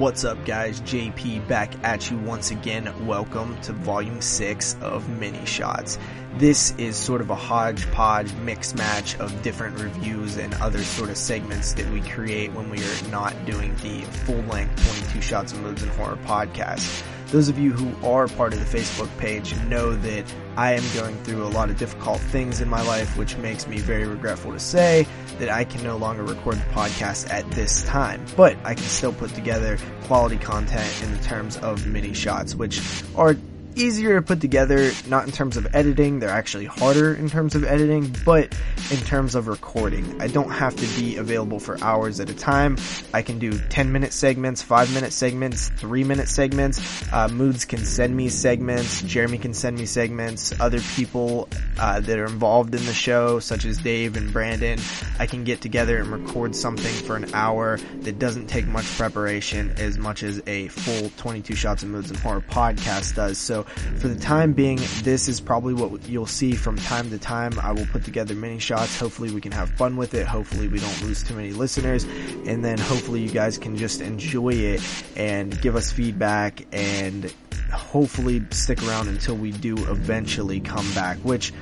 What's up, guys? JP back at you once again. Welcome to Volume 6 of Mini Shots. This is sort of a hodgepodge mix match of different reviews and other sort of segments that we create when we are not doing the full length 22 Shots of Moods and Horror podcast. Those of you who are part of the Facebook page know that I am going through a lot of difficult things in my life, which makes me very regretful to say that I can no longer record the podcast at this time. But I can still put together quality content in the terms of mini shots, which are easier to put together, not in terms of editing, they're actually harder in terms of editing, but in terms of recording. I don't have to be available for hours at a time. I can do 10 minute segments, 5 minute segments, 3 minute segments. Uh, Moods can send me segments, Jeremy can send me segments, other people uh, that are involved in the show, such as Dave and Brandon, I can get together and record something for an hour that doesn't take much preparation as much as a full 22 Shots of Moods and Horror podcast does. So for the time being, this is probably what you'll see from time to time. I will put together mini shots. Hopefully we can have fun with it. Hopefully we don't lose too many listeners. And then hopefully you guys can just enjoy it and give us feedback and hopefully stick around until we do eventually come back, which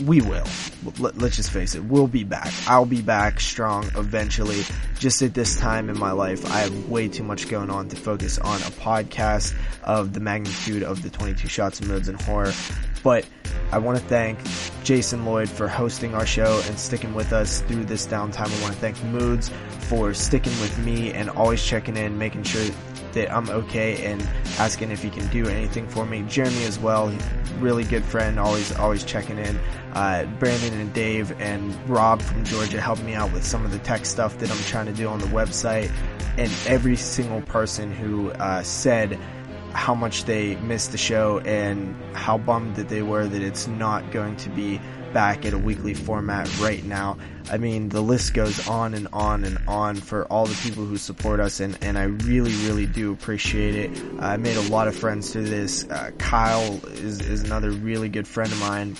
we will. Let, us just face it, we'll be back. I'll be back strong eventually. Just at this time in my life, I have way too much going on to focus on a podcast of the magnitude of the 22 Shots of Moods and Horror. But I want to thank Jason Lloyd for hosting our show and sticking with us through this downtime. I want to thank Moods for sticking with me and always checking in, making sure that I'm okay and asking if he can do anything for me. Jeremy as well, really good friend, always always checking in. Uh, Brandon and Dave and Rob from Georgia helped me out with some of the tech stuff that I'm trying to do on the website. And every single person who uh, said how much they missed the show and how bummed that they were that it's not going to be back at a weekly format right now. I mean, the list goes on and on and on for all the people who support us, and, and I really, really do appreciate it. I made a lot of friends through this. Uh, Kyle is, is another really good friend of mine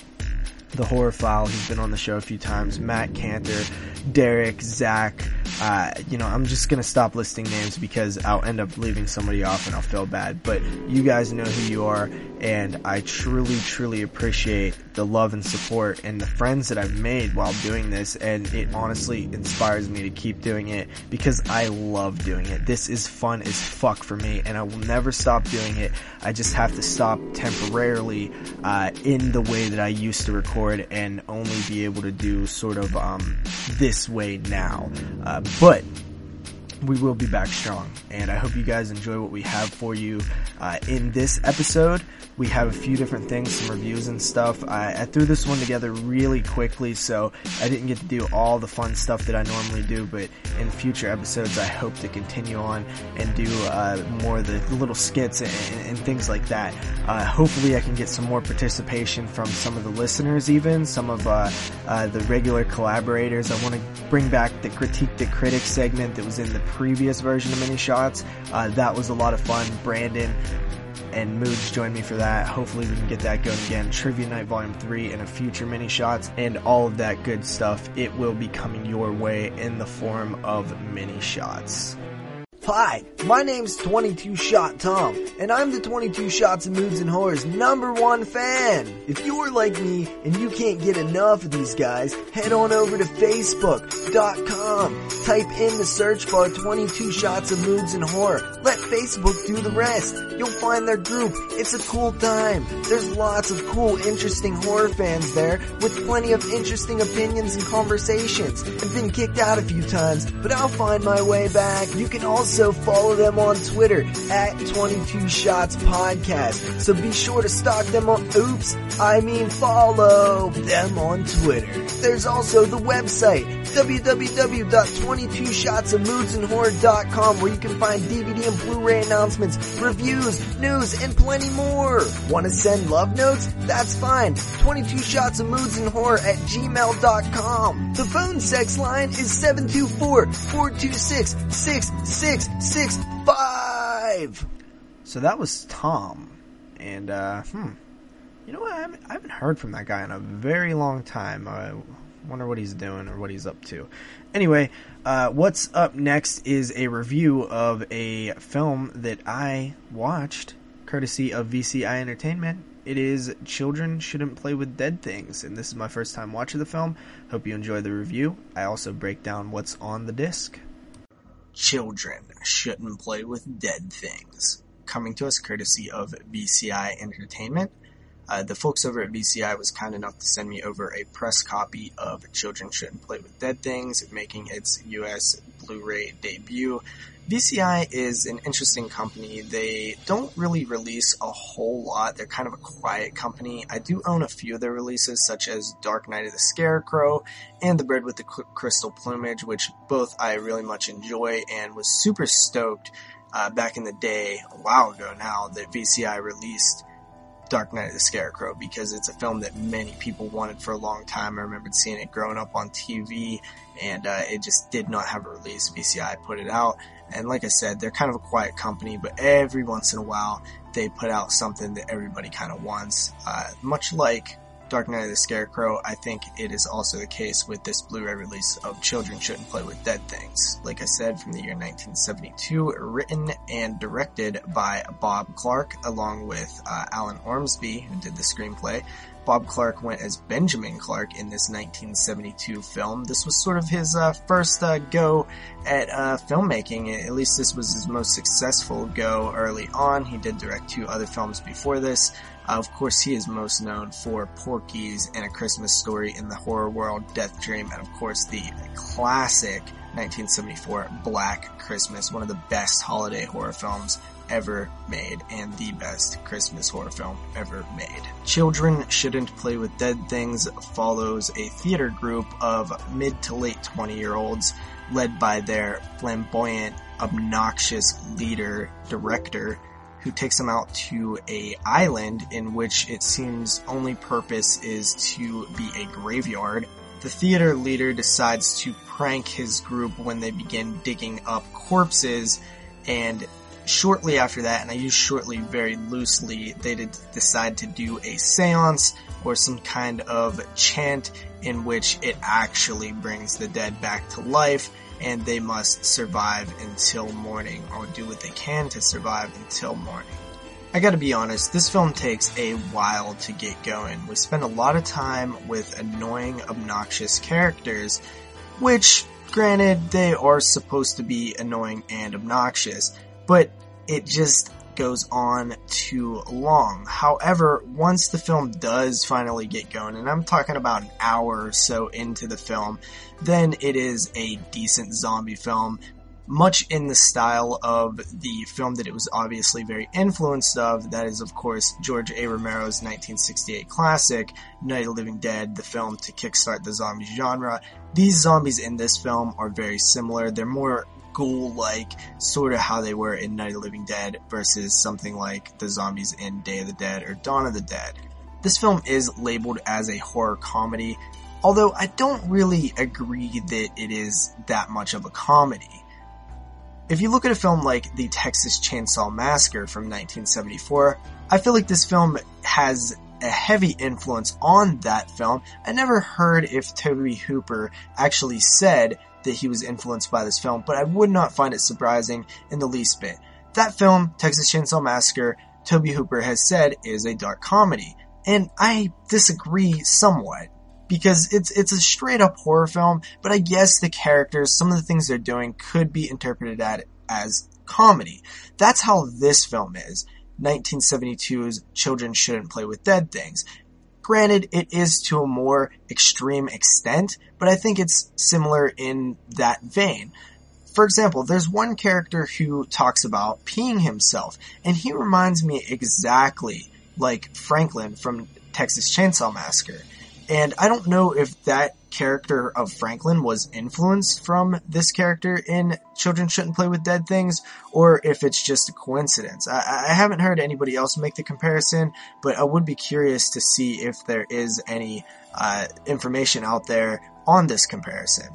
the horror file. He's been on the show a few times. Matt Cantor, Derek, Zach. Uh, you know, I'm just gonna stop listing names because I'll end up leaving somebody off and I'll feel bad. But you guys know who you are, and I truly, truly appreciate the love and support and the friends that I've made while doing this. And it honestly inspires me to keep doing it because I love doing it. This is fun as fuck for me, and I will never stop doing it. I just have to stop temporarily uh, in the way that I used to record and only be able to do sort of um, this way now. Uh, but we will be back strong. And I hope you guys enjoy what we have for you uh, in this episode. We have a few different things, some reviews and stuff. I, I, threw this one together really quickly, so I didn't get to do all the fun stuff that I normally do, but in future episodes, I hope to continue on and do uh, more of the little skits and, and, things like that. Uh, hopefully, I can get some more participation from some of the listeners, even some of uh, uh, the regular collaborators. I want to bring back the critique the critic segment that was in the previous version of Mini Shots. Uh, that was a lot of fun. Brandon and Moods joined me for that. Hopefully we can get that going again. Trivia Night Volume 3 and a future mini shots and all of that good stuff. It will be coming your way in the form of mini shots. Hi, my name's 22 Shot Tom, and I'm the 22 Shots of Moods and Horrors number one fan. If you're like me and you can't get enough of these guys, head on over to Facebook.com. Type in the search bar 22 Shots of Moods and Horror. Let Facebook do the rest. You'll find their group. It's a cool time. There's lots of cool, interesting horror fans there with plenty of interesting opinions and conversations. I've been kicked out a few times, but I'll find my way back. You can also follow them on Twitter at 22 Shots Podcast. So be sure to stalk them on, oops, I mean follow them on Twitter. There's also the website, www.22shotsofmoodsandhorror.com where you can find DVD and Blu-ray announcements, reviews, news, and plenty more. Want to send love notes? That's fine. 22 shots of moods and horror at gmail.com. The phone sex line is 724 426 6665. So that was Tom. And, uh, hmm. You know what? I haven't, I haven't, heard from that guy in a very long time. Uh, Wonder what he's doing or what he's up to. Anyway, uh, what's up next is a review of a film that I watched, courtesy of VCI Entertainment. It is Children Shouldn't Play with Dead Things, and this is my first time watching the film. Hope you enjoy the review. I also break down what's on the disc. Children Shouldn't Play with Dead Things, coming to us courtesy of VCI Entertainment. Uh, the folks over at VCI was kind enough to send me over a press copy of Children Shouldn't Play with Dead Things, making its US Blu-ray debut. VCI is an interesting company. They don't really release a whole lot. They're kind of a quiet company. I do own a few of their releases, such as Dark Night of the Scarecrow and The Bird with the Crystal Plumage, which both I really much enjoy and was super stoked uh, back in the day, a while ago now, that VCI released Dark Night of the Scarecrow because it's a film that many people wanted for a long time. I remembered seeing it growing up on TV and uh, it just did not have a release. VCI put it out. And like I said, they're kind of a quiet company, but every once in a while they put out something that everybody kind of wants. Uh, much like Dark Night of the Scarecrow, I think it is also the case with this Blu-ray release of Children Shouldn't Play with Dead Things. Like I said, from the year 1972, written and directed by Bob Clark, along with uh, Alan Ormsby, who did the screenplay. Bob Clark went as Benjamin Clark in this 1972 film. This was sort of his uh, first uh, go at uh, filmmaking. At least this was his most successful go early on. He did direct two other films before this. Uh, of course, he is most known for Porky's and A Christmas Story in the horror world, Death Dream, and of course the classic 1974 Black Christmas, one of the best holiday horror films ever made and the best Christmas horror film ever made. Children Shouldn't Play with Dead Things follows a theater group of mid to late 20 year olds led by their flamboyant, obnoxious leader, director, who takes them out to a island in which it seems only purpose is to be a graveyard. The theater leader decides to prank his group when they begin digging up corpses and shortly after that, and I use shortly very loosely, they did decide to do a seance or some kind of chant in which it actually brings the dead back to life and they must survive until morning or do what they can to survive until morning. I gotta be honest, this film takes a while to get going. We spend a lot of time with annoying, obnoxious characters, which, granted, they are supposed to be annoying and obnoxious, but it just goes on too long. However, once the film does finally get going, and I'm talking about an hour or so into the film, then it is a decent zombie film, much in the style of the film that it was obviously very influenced of. That is, of course, George A. Romero's 1968 classic, Night of the Living Dead, the film to kickstart the zombie genre. These zombies in this film are very similar. They're more ghoul like, sort of how they were in Night of the Living Dead versus something like the zombies in Day of the Dead or Dawn of the Dead. This film is labeled as a horror comedy, although I don't really agree that it is that much of a comedy. If you look at a film like The Texas Chainsaw Massacre from 1974, I feel like this film has a heavy influence on that film. I never heard if Tobe Hooper actually said that he was influenced by this film, but I would not find it surprising in the least bit. That film, Texas Chainsaw Massacre, Tobe Hooper has said is a dark comedy, and I disagree somewhat because it's it's a straight up horror film, but I guess the characters, some of the things they're doing could be interpreted at, as comedy. That's how this film is. 1972's Children Shouldn't Play with Dead Things. Granted, it is to a more extreme extent, but I think it's similar in that vein. For example, there's one character who talks about peeing himself, and he reminds me exactly like Franklin from Texas Chainsaw Massacre. And I don't know if that character of Franklin was influenced from this character in Children Shouldn't Play with Dead Things, or if it's just a coincidence. I, I, haven't heard anybody else make the comparison, but I would be curious to see if there is any uh, information out there on this comparison.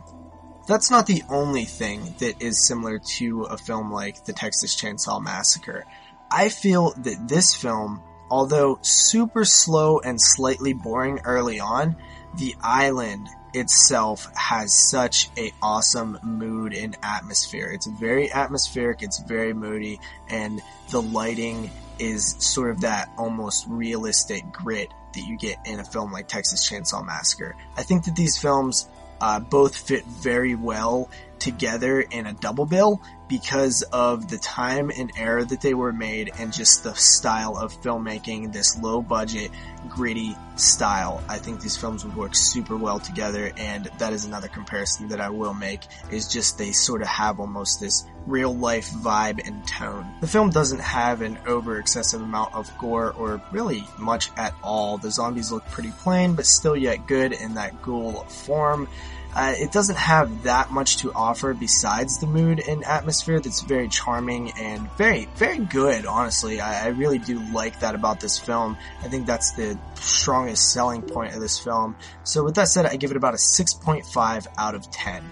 That's not the only thing that is similar to a film like The Texas Chainsaw Massacre. I feel that this film Although super slow and slightly boring early on, the island itself has such a awesome mood and atmosphere. It's very atmospheric, it's very moody, and the lighting is sort of that almost realistic grit that you get in a film like Texas Chainsaw Massacre. I think that these films uh, both fit very well together in a double bill because of the time and era that they were made and just the style of filmmaking, this low budget, gritty style. I think these films would work super well together and that is another comparison that I will make is just they sort of have almost this real life vibe and tone. The film doesn't have an over excessive amount of gore or really much at all. The zombies look pretty plain but still yet good in that ghoul form. Uh, it doesn't have that much to offer besides the mood and atmosphere that's very charming and very, very good, honestly. I, I, really do like that about this film. I think that's the strongest selling point of this film. So with that said, I give it about a 6.5 out of 10.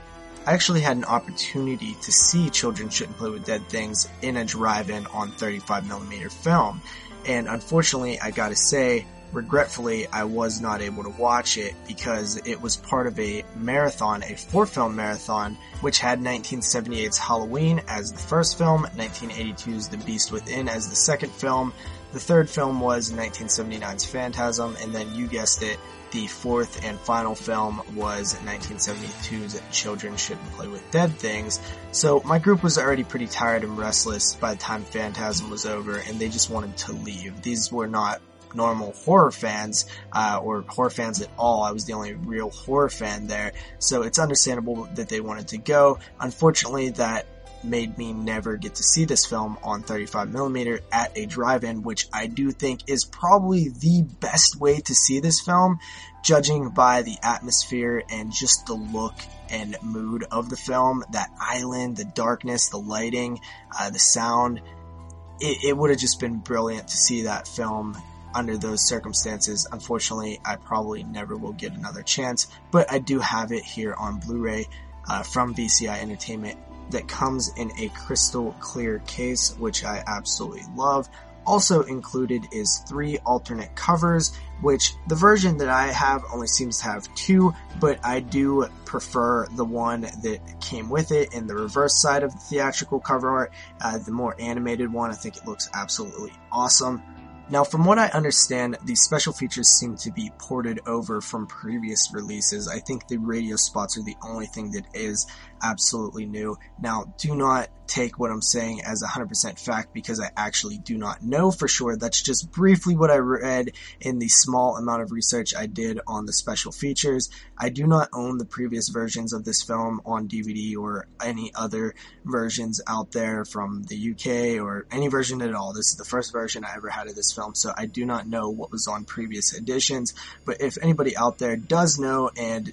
I actually had an opportunity to see Children Shouldn't Play with Dead Things in a drive-in on 35mm film. And unfortunately, I gotta say, regretfully, I was not able to watch it because it was part of a marathon, a four film marathon, which had 1978's Halloween as the first film, 1982's The Beast Within as the second film, the third film was 1979's Phantasm, and then you guessed it, the fourth and final film was 1972's Children Shouldn't Play with Dead Things. So my group was already pretty tired and restless by the time Phantasm was over, and they just wanted to leave. These were not normal horror fans uh, or horror fans at all. I was the only real horror fan there, so it's understandable that they wanted to go. Unfortunately, that made me never get to see this film on 35mm at a drive-in, which I do think is probably the best way to see this film, judging by the atmosphere and just the look and mood of the film. That island, the darkness, the lighting, uh, the sound. It, it would have just been brilliant to see that film under those circumstances. Unfortunately, I probably never will get another chance, but I do have it here on Blu-ray uh, from VCI Entertainment that comes in a crystal clear case, which I absolutely love. Also included is three alternate covers, which the version that I have only seems to have two, but I do prefer the one that came with it in the reverse side of the theatrical cover art, uh, the more animated one. I think it looks absolutely awesome. Now, from what I understand, these special features seem to be ported over from previous releases. I think the radio spots are the only thing that is absolutely new. Now, do not take what I'm saying as 100% fact because I actually do not know for sure. That's just briefly what I read in the small amount of research I did on the special features. I do not own the previous versions of this film on DVD or any other versions out there from the UK or any version at all. This is the first version I ever had of this film, so I do not know what was on previous editions. But if anybody out there does know and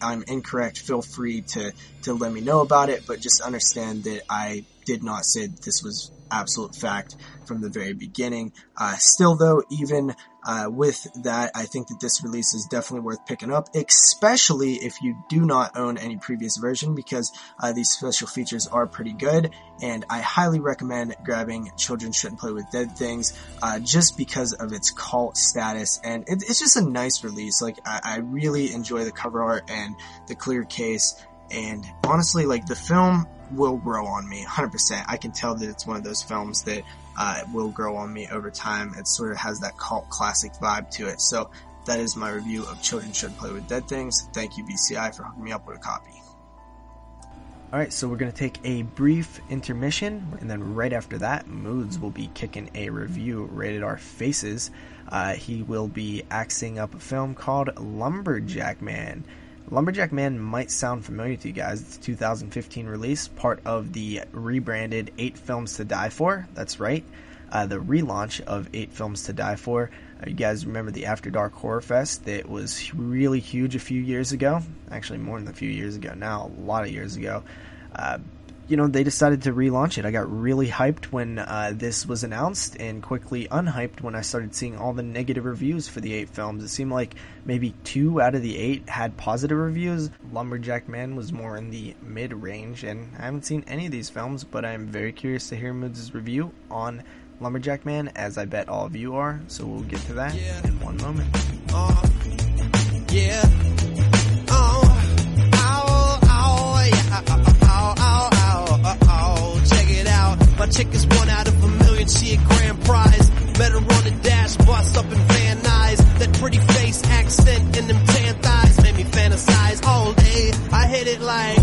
I'm incorrect, feel free to, to let me know about it, but just understand that I did not say this was absolute fact from the very beginning. Uh, still though, even uh, with that, I think that this release is definitely worth picking up, especially if you do not own any previous version, because uh, these special features are pretty good, and I highly recommend grabbing Children Shouldn't Play with Dead Things, uh, just because of its cult status, and it, it's just a nice release. Like, I, I really enjoy the cover art and the clear case, and honestly, like, the film will grow on me 100%. I can tell that it's one of those films that uh, will grow on me over time. It sort of has that cult classic vibe to it. So that is my review of Children Should Play with Dead Things. Thank you, VCI, for hooking me up with a copy. Alright, so we're going to take a brief intermission, and then right after that, Moods will be kicking a review rated R Faces. Uh, he will be axing up a film called Lumberjack Man. Lumberjack Man might sound familiar to you guys. It's a 2015 release, part of the rebranded Eight Films to Die For. That's right, uh, the relaunch of Eight Films to Die For. Uh, you guys remember the After Dark Horror Fest that was really huge a few years ago? Actually, more than a few years ago now, a lot of years ago. Uh, you know, they decided to relaunch it. I got really hyped when uh, this was announced and quickly unhyped when I started seeing all the negative reviews for the eight films. It seemed like maybe two out of the eight had positive reviews. Lumberjack Man was more in the mid range, and I haven't seen any of these films, but I'm very curious to hear Moods' review on Lumberjack Man, as I bet all of you are, so we'll get to that yeah. in one moment. Uh, yeah. My chick is one out of a million, she a grand prize. Met her on the dash, bust up in Van Nuys. That pretty face, accent, and them tan thighs made me fantasize all day. I hit it like,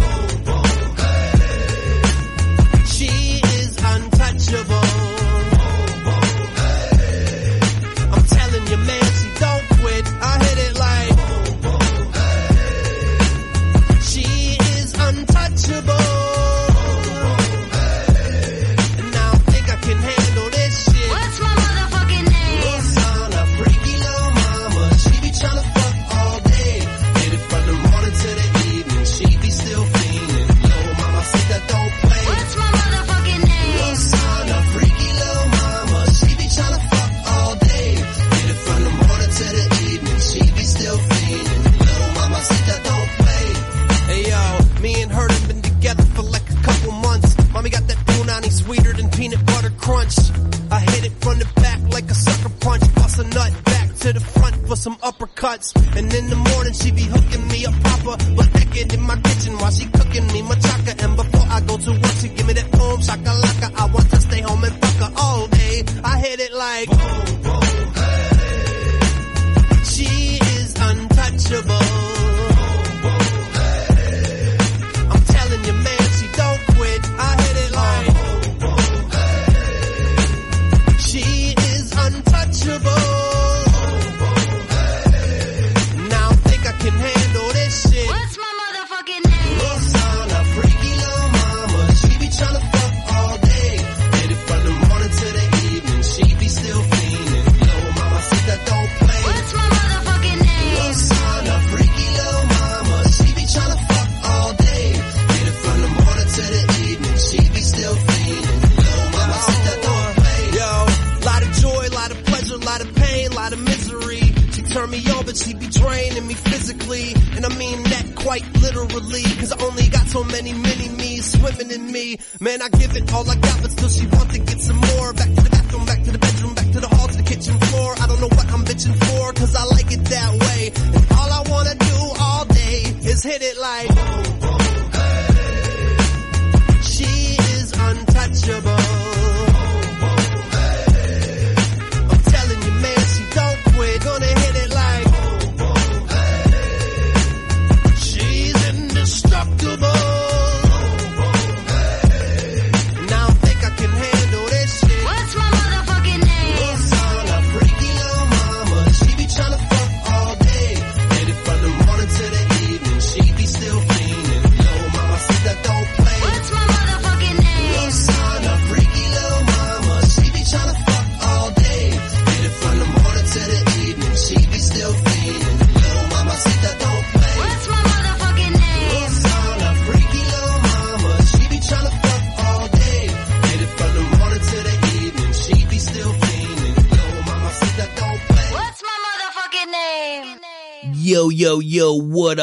she is untouchable. Crunch. I hit it from the back like a sucker punch. Bust a nut back to the front for some uppercuts. And in the morning she be hooking me up proper. But naked in my kitchen while she cooking me machaca. And before I go to work she give me that boom shakalaka. I want to stay home and fuck her all day. I hit it like she is untouchable. Be draining me physically. And I mean that quite literally. Cause I only got so many mini me's swimming in me. Man, I give it all I got, but still she wants to get some more. Back to the bathroom, back to the bedroom, back to the hall, to the kitchen floor. I don't know what I'm bitching for, cause I like it that way. And all I wanna do all day is hit it like. She is untouchable.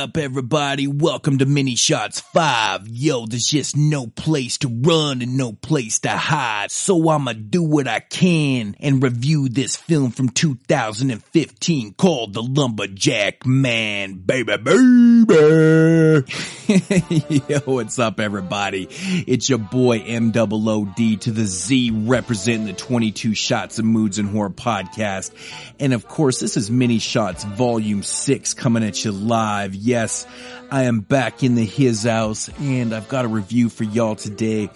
Up everybody? Welcome to Mini Shots 5. Yo, there's just no place to run and no place to hide. So I'ma do what I can and review this film from 2015 called The Lumberjack Man, baby, baby. yo, what's up everybody? It's your boy M-O-O-D to the Z representing the 22 Shots of Moods and Horror podcast. And of course, this is Mini Shots Volume 6 coming at you live. Yes, I am back in the his house and I've got a review for y'all today.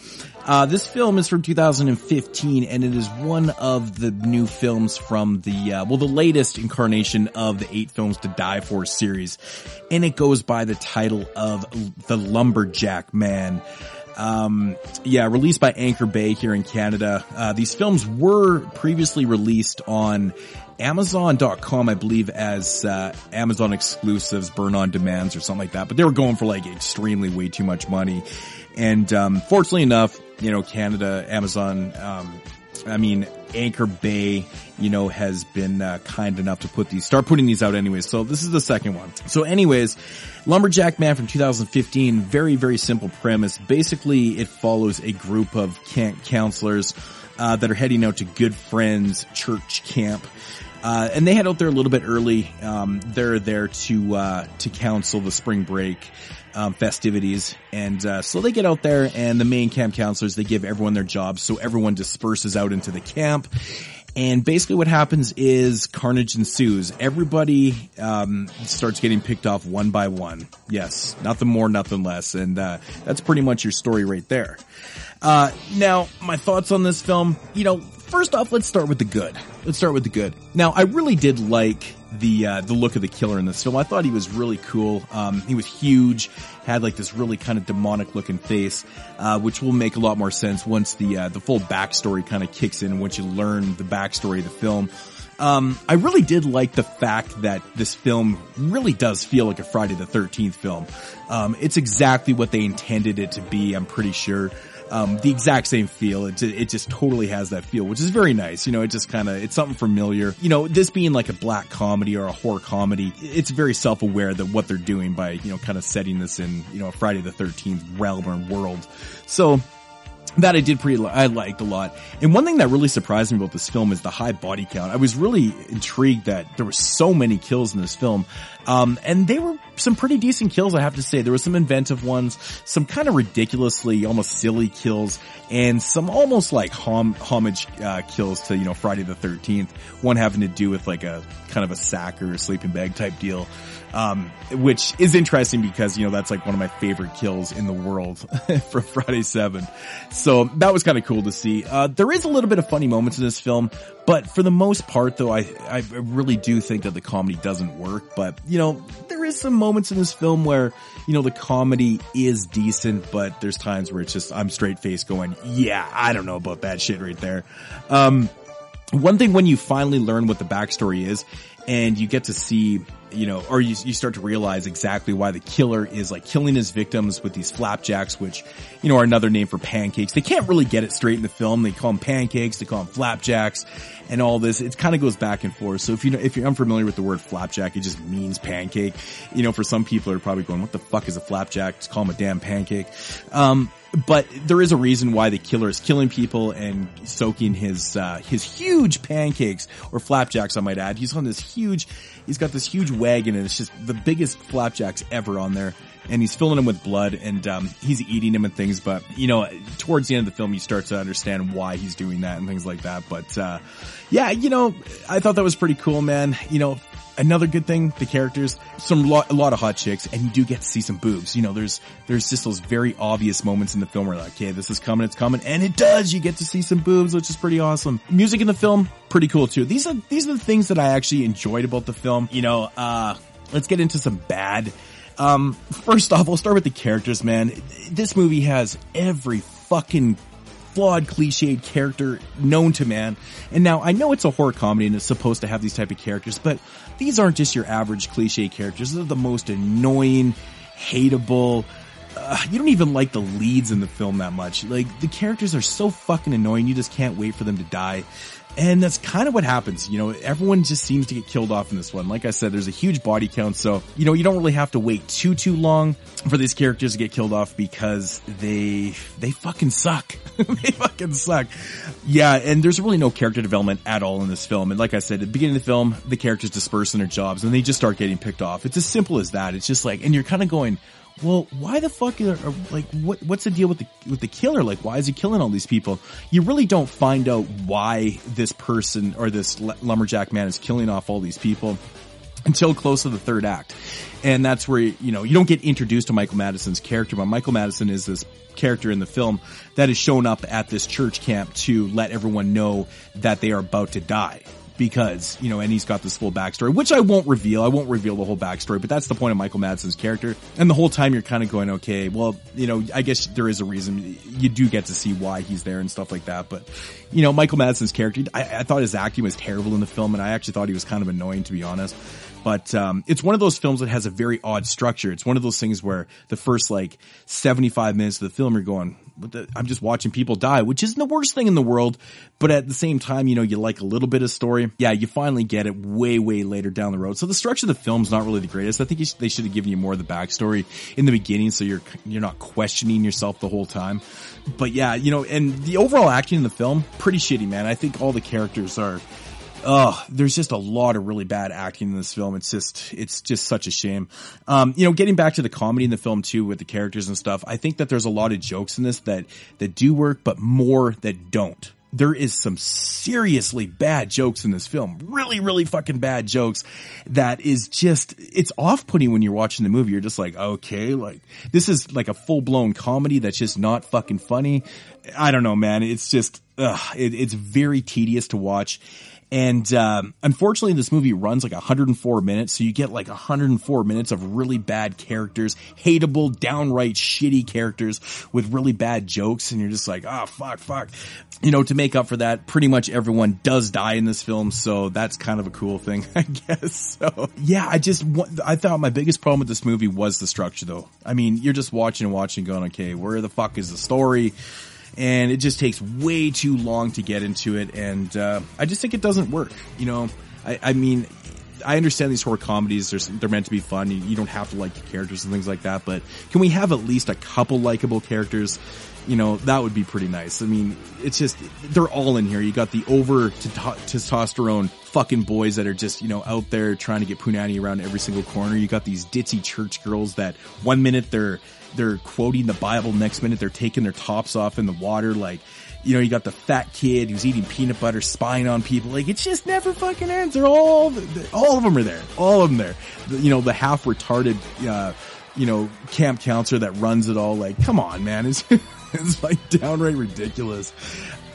Uh, this film is from 2015 and it is one of the new films from the, uh, well, the latest incarnation of the Eight Films to Die For series. And it goes by the title of The Lumberjack Man. Um, yeah, released by Anchor Bay here in Canada. Uh, these films were previously released on Amazon.com, I believe, as uh, Amazon exclusives, burn on demands or something like that. But they were going for like extremely way too much money. And um, fortunately enough, you know, Canada, Amazon, um, I mean, Anchor Bay, you know, has been uh, kind enough to put these, start putting these out anyways. So this is the second one. So anyways, Lumberjack Man from 2015, very, very simple premise. Basically, it follows a group of camp counselors uh, that are heading out to Good Friends Church Camp. Uh, and they head out there a little bit early. Um, they're there to uh, to counsel the spring break um, festivities, and uh, so they get out there. And the main camp counselors they give everyone their jobs, so everyone disperses out into the camp. And basically, what happens is carnage ensues. Everybody um, starts getting picked off one by one. Yes, nothing more, nothing less, and uh, that's pretty much your story right there. Uh, now, my thoughts on this film. You know, first off, let's start with the good. Let's start with the good. Now, I really did like the uh, the look of the killer in this film. I thought he was really cool. Um, he was huge, had like this really kind of demonic looking face, uh, which will make a lot more sense once the uh, the full backstory kind of kicks in. Once you learn the backstory of the film. Um, I really did like the fact that this film really does feel like a Friday the 13th film. Um, it's exactly what they intended it to be, I'm pretty sure um, the exact same feel. It, it just totally has that feel, which is very nice. You know, it just kind of, it's something familiar. You know, this being like a black comedy or a horror comedy, it's very self-aware that what they're doing by, you know, kind of setting this in, you know, a Friday the 13th realm or world. So, that I did pretty, I liked a lot. And one thing that really surprised me about this film is the high body count. I was really intrigued that there were so many kills in this film. Um, and they were some pretty decent kills, I have to say. There were some inventive ones, some kind of ridiculously, almost silly kills, and some almost like hom- homage, uh, kills to, you know, Friday the 13th. One having to do with like a kind of a sack or a sleeping bag type deal. Um, which is interesting because, you know, that's like one of my favorite kills in the world from Friday 7. So that was kind of cool to see. Uh, there is a little bit of funny moments in this film, but for the most part though, I, I really do think that the comedy doesn't work, but you know, there is some moments in this film where, you know, the comedy is decent, but there's times where it's just, I'm straight face going, yeah, I don't know about that shit right there. Um, one thing when you finally learn what the backstory is and you get to see you know, or you, you start to realize exactly why the killer is like killing his victims with these flapjacks, which, you know, are another name for pancakes. They can't really get it straight in the film. They call them pancakes, they call them flapjacks and all this. It kind of goes back and forth. So if you know, if you're unfamiliar with the word flapjack, it just means pancake. You know, for some people are probably going, what the fuck is a flapjack? Just call them a damn pancake. Um, but there is a reason why the killer is killing people and soaking his uh, his huge pancakes or flapjacks. I might add. He's on this huge. He's got this huge wagon and it's just the biggest flapjacks ever on there. And he's filling them with blood and um, he's eating them and things. But you know, towards the end of the film, you start to understand why he's doing that and things like that. But uh, yeah, you know, I thought that was pretty cool, man. You know, another good thing, the characters, some lo- a lot of hot chicks, and you do get to see some boobs. You know, there's there's just those very obvious moments in the film where like, okay, this is coming, it's coming, and it does. You get to see some boobs, which is pretty awesome. Music in the film, pretty cool too. These are these are the things that I actually enjoyed about the film. You know, uh, let's get into some bad. Um, first off, we'll start with the characters, man. This movie has every fucking flawed, cliched character known to man. And now I know it's a horror comedy and it's supposed to have these type of characters, but these aren't just your average cliche characters. They're the most annoying, hateable. Uh, you don't even like the leads in the film that much. Like the characters are so fucking annoying. You just can't wait for them to die. And that's kind of what happens. You know, everyone just seems to get killed off in this one. Like I said, there's a huge body count. So, you know, you don't really have to wait too, too long for these characters to get killed off because they, they fucking suck. they fucking suck. Yeah. And there's really no character development at all in this film. And like I said, at the beginning of the film, the characters disperse in their jobs and they just start getting picked off. It's as simple as that. It's just like, and you're kind of going, well, why the fuck are, are, uh, like what what's the deal with the with the killer? Like why is he killing all these people? You really don't find out why this person or this lumberjack man is killing off all these people until close to the third act. And that's where, you know, you don't get introduced to Michael Madsen's character, but Michael Madsen is this character in the film that has shown up at this church camp to let everyone know that they are about to die because, you know, and he's got this full backstory, which I won't reveal. I won't reveal the whole backstory, but that's the point of Michael Madsen's character. And the whole time you're kind of going, okay, well, you know, I guess there is a reason you do get to see why he's there and stuff like that. But, you know, Michael Madsen's character, I, I thought his acting was terrible in the film and I actually thought he was kind of annoying to be honest. But um, it's one of those films that has a very odd structure. It's one of those things where the first like 75 minutes of the film, you're going, I'm just watching people die, which isn't the worst thing in the world. But at the same time, you know, you like a little bit of story. Yeah, you finally get it way, way later down the road. So the structure of the film's not really the greatest. I think they should have given you more of the backstory in the beginning, so you're you're not questioning yourself the whole time. But yeah, you know, and the overall acting in the film pretty shitty, man. I think all the characters are oh, there's just a lot of really bad acting in this film. It's just, it's just such a shame. Um, you know, getting back to the comedy in the film too with the characters and stuff, I think that there's a lot of jokes in this that, that do work, but more that don't. There is some seriously bad jokes in this film. Really, really fucking bad jokes that is just, it's off putting when you're watching the movie. You're just like, okay, like, this is like a full blown comedy that's just not fucking funny. I don't know, man. It's just, ugh, it, it's very tedious to watch. And um, unfortunately, this movie runs like 104 minutes, so you get like 104 minutes of really bad characters, hateable, downright shitty characters with really bad jokes, and you're just like, oh fuck, fuck. You know, to make up for that, pretty much everyone does die in this film, so that's kind of a cool thing, I guess. So yeah, I just I thought my biggest problem with this movie was the structure, though. I mean, you're just watching and watching, going, okay, where the fuck is the story? And it just takes way too long to get into it. And uh, I just think it doesn't work. You know, I, I mean, I understand these horror comedies; they're, they're meant to be fun. You, you don't have to like characters and things like that. But can we have at least a couple likable characters? You know, that would be pretty nice. I mean, it's just they're all in here. You got the over testosterone fucking boys that are just you know out there trying to get punani around every single corner. You got these ditzy church girls that one minute they're they're quoting the Bible. Next minute, they're taking their tops off in the water. Like, you know, you got the fat kid who's eating peanut butter, spying on people. Like, it just never fucking ends. They're all, all of them are there. All of them there. The, you know, the half retarded, uh, you know, camp counselor that runs it all. Like, come on, man. It's, it's like downright ridiculous.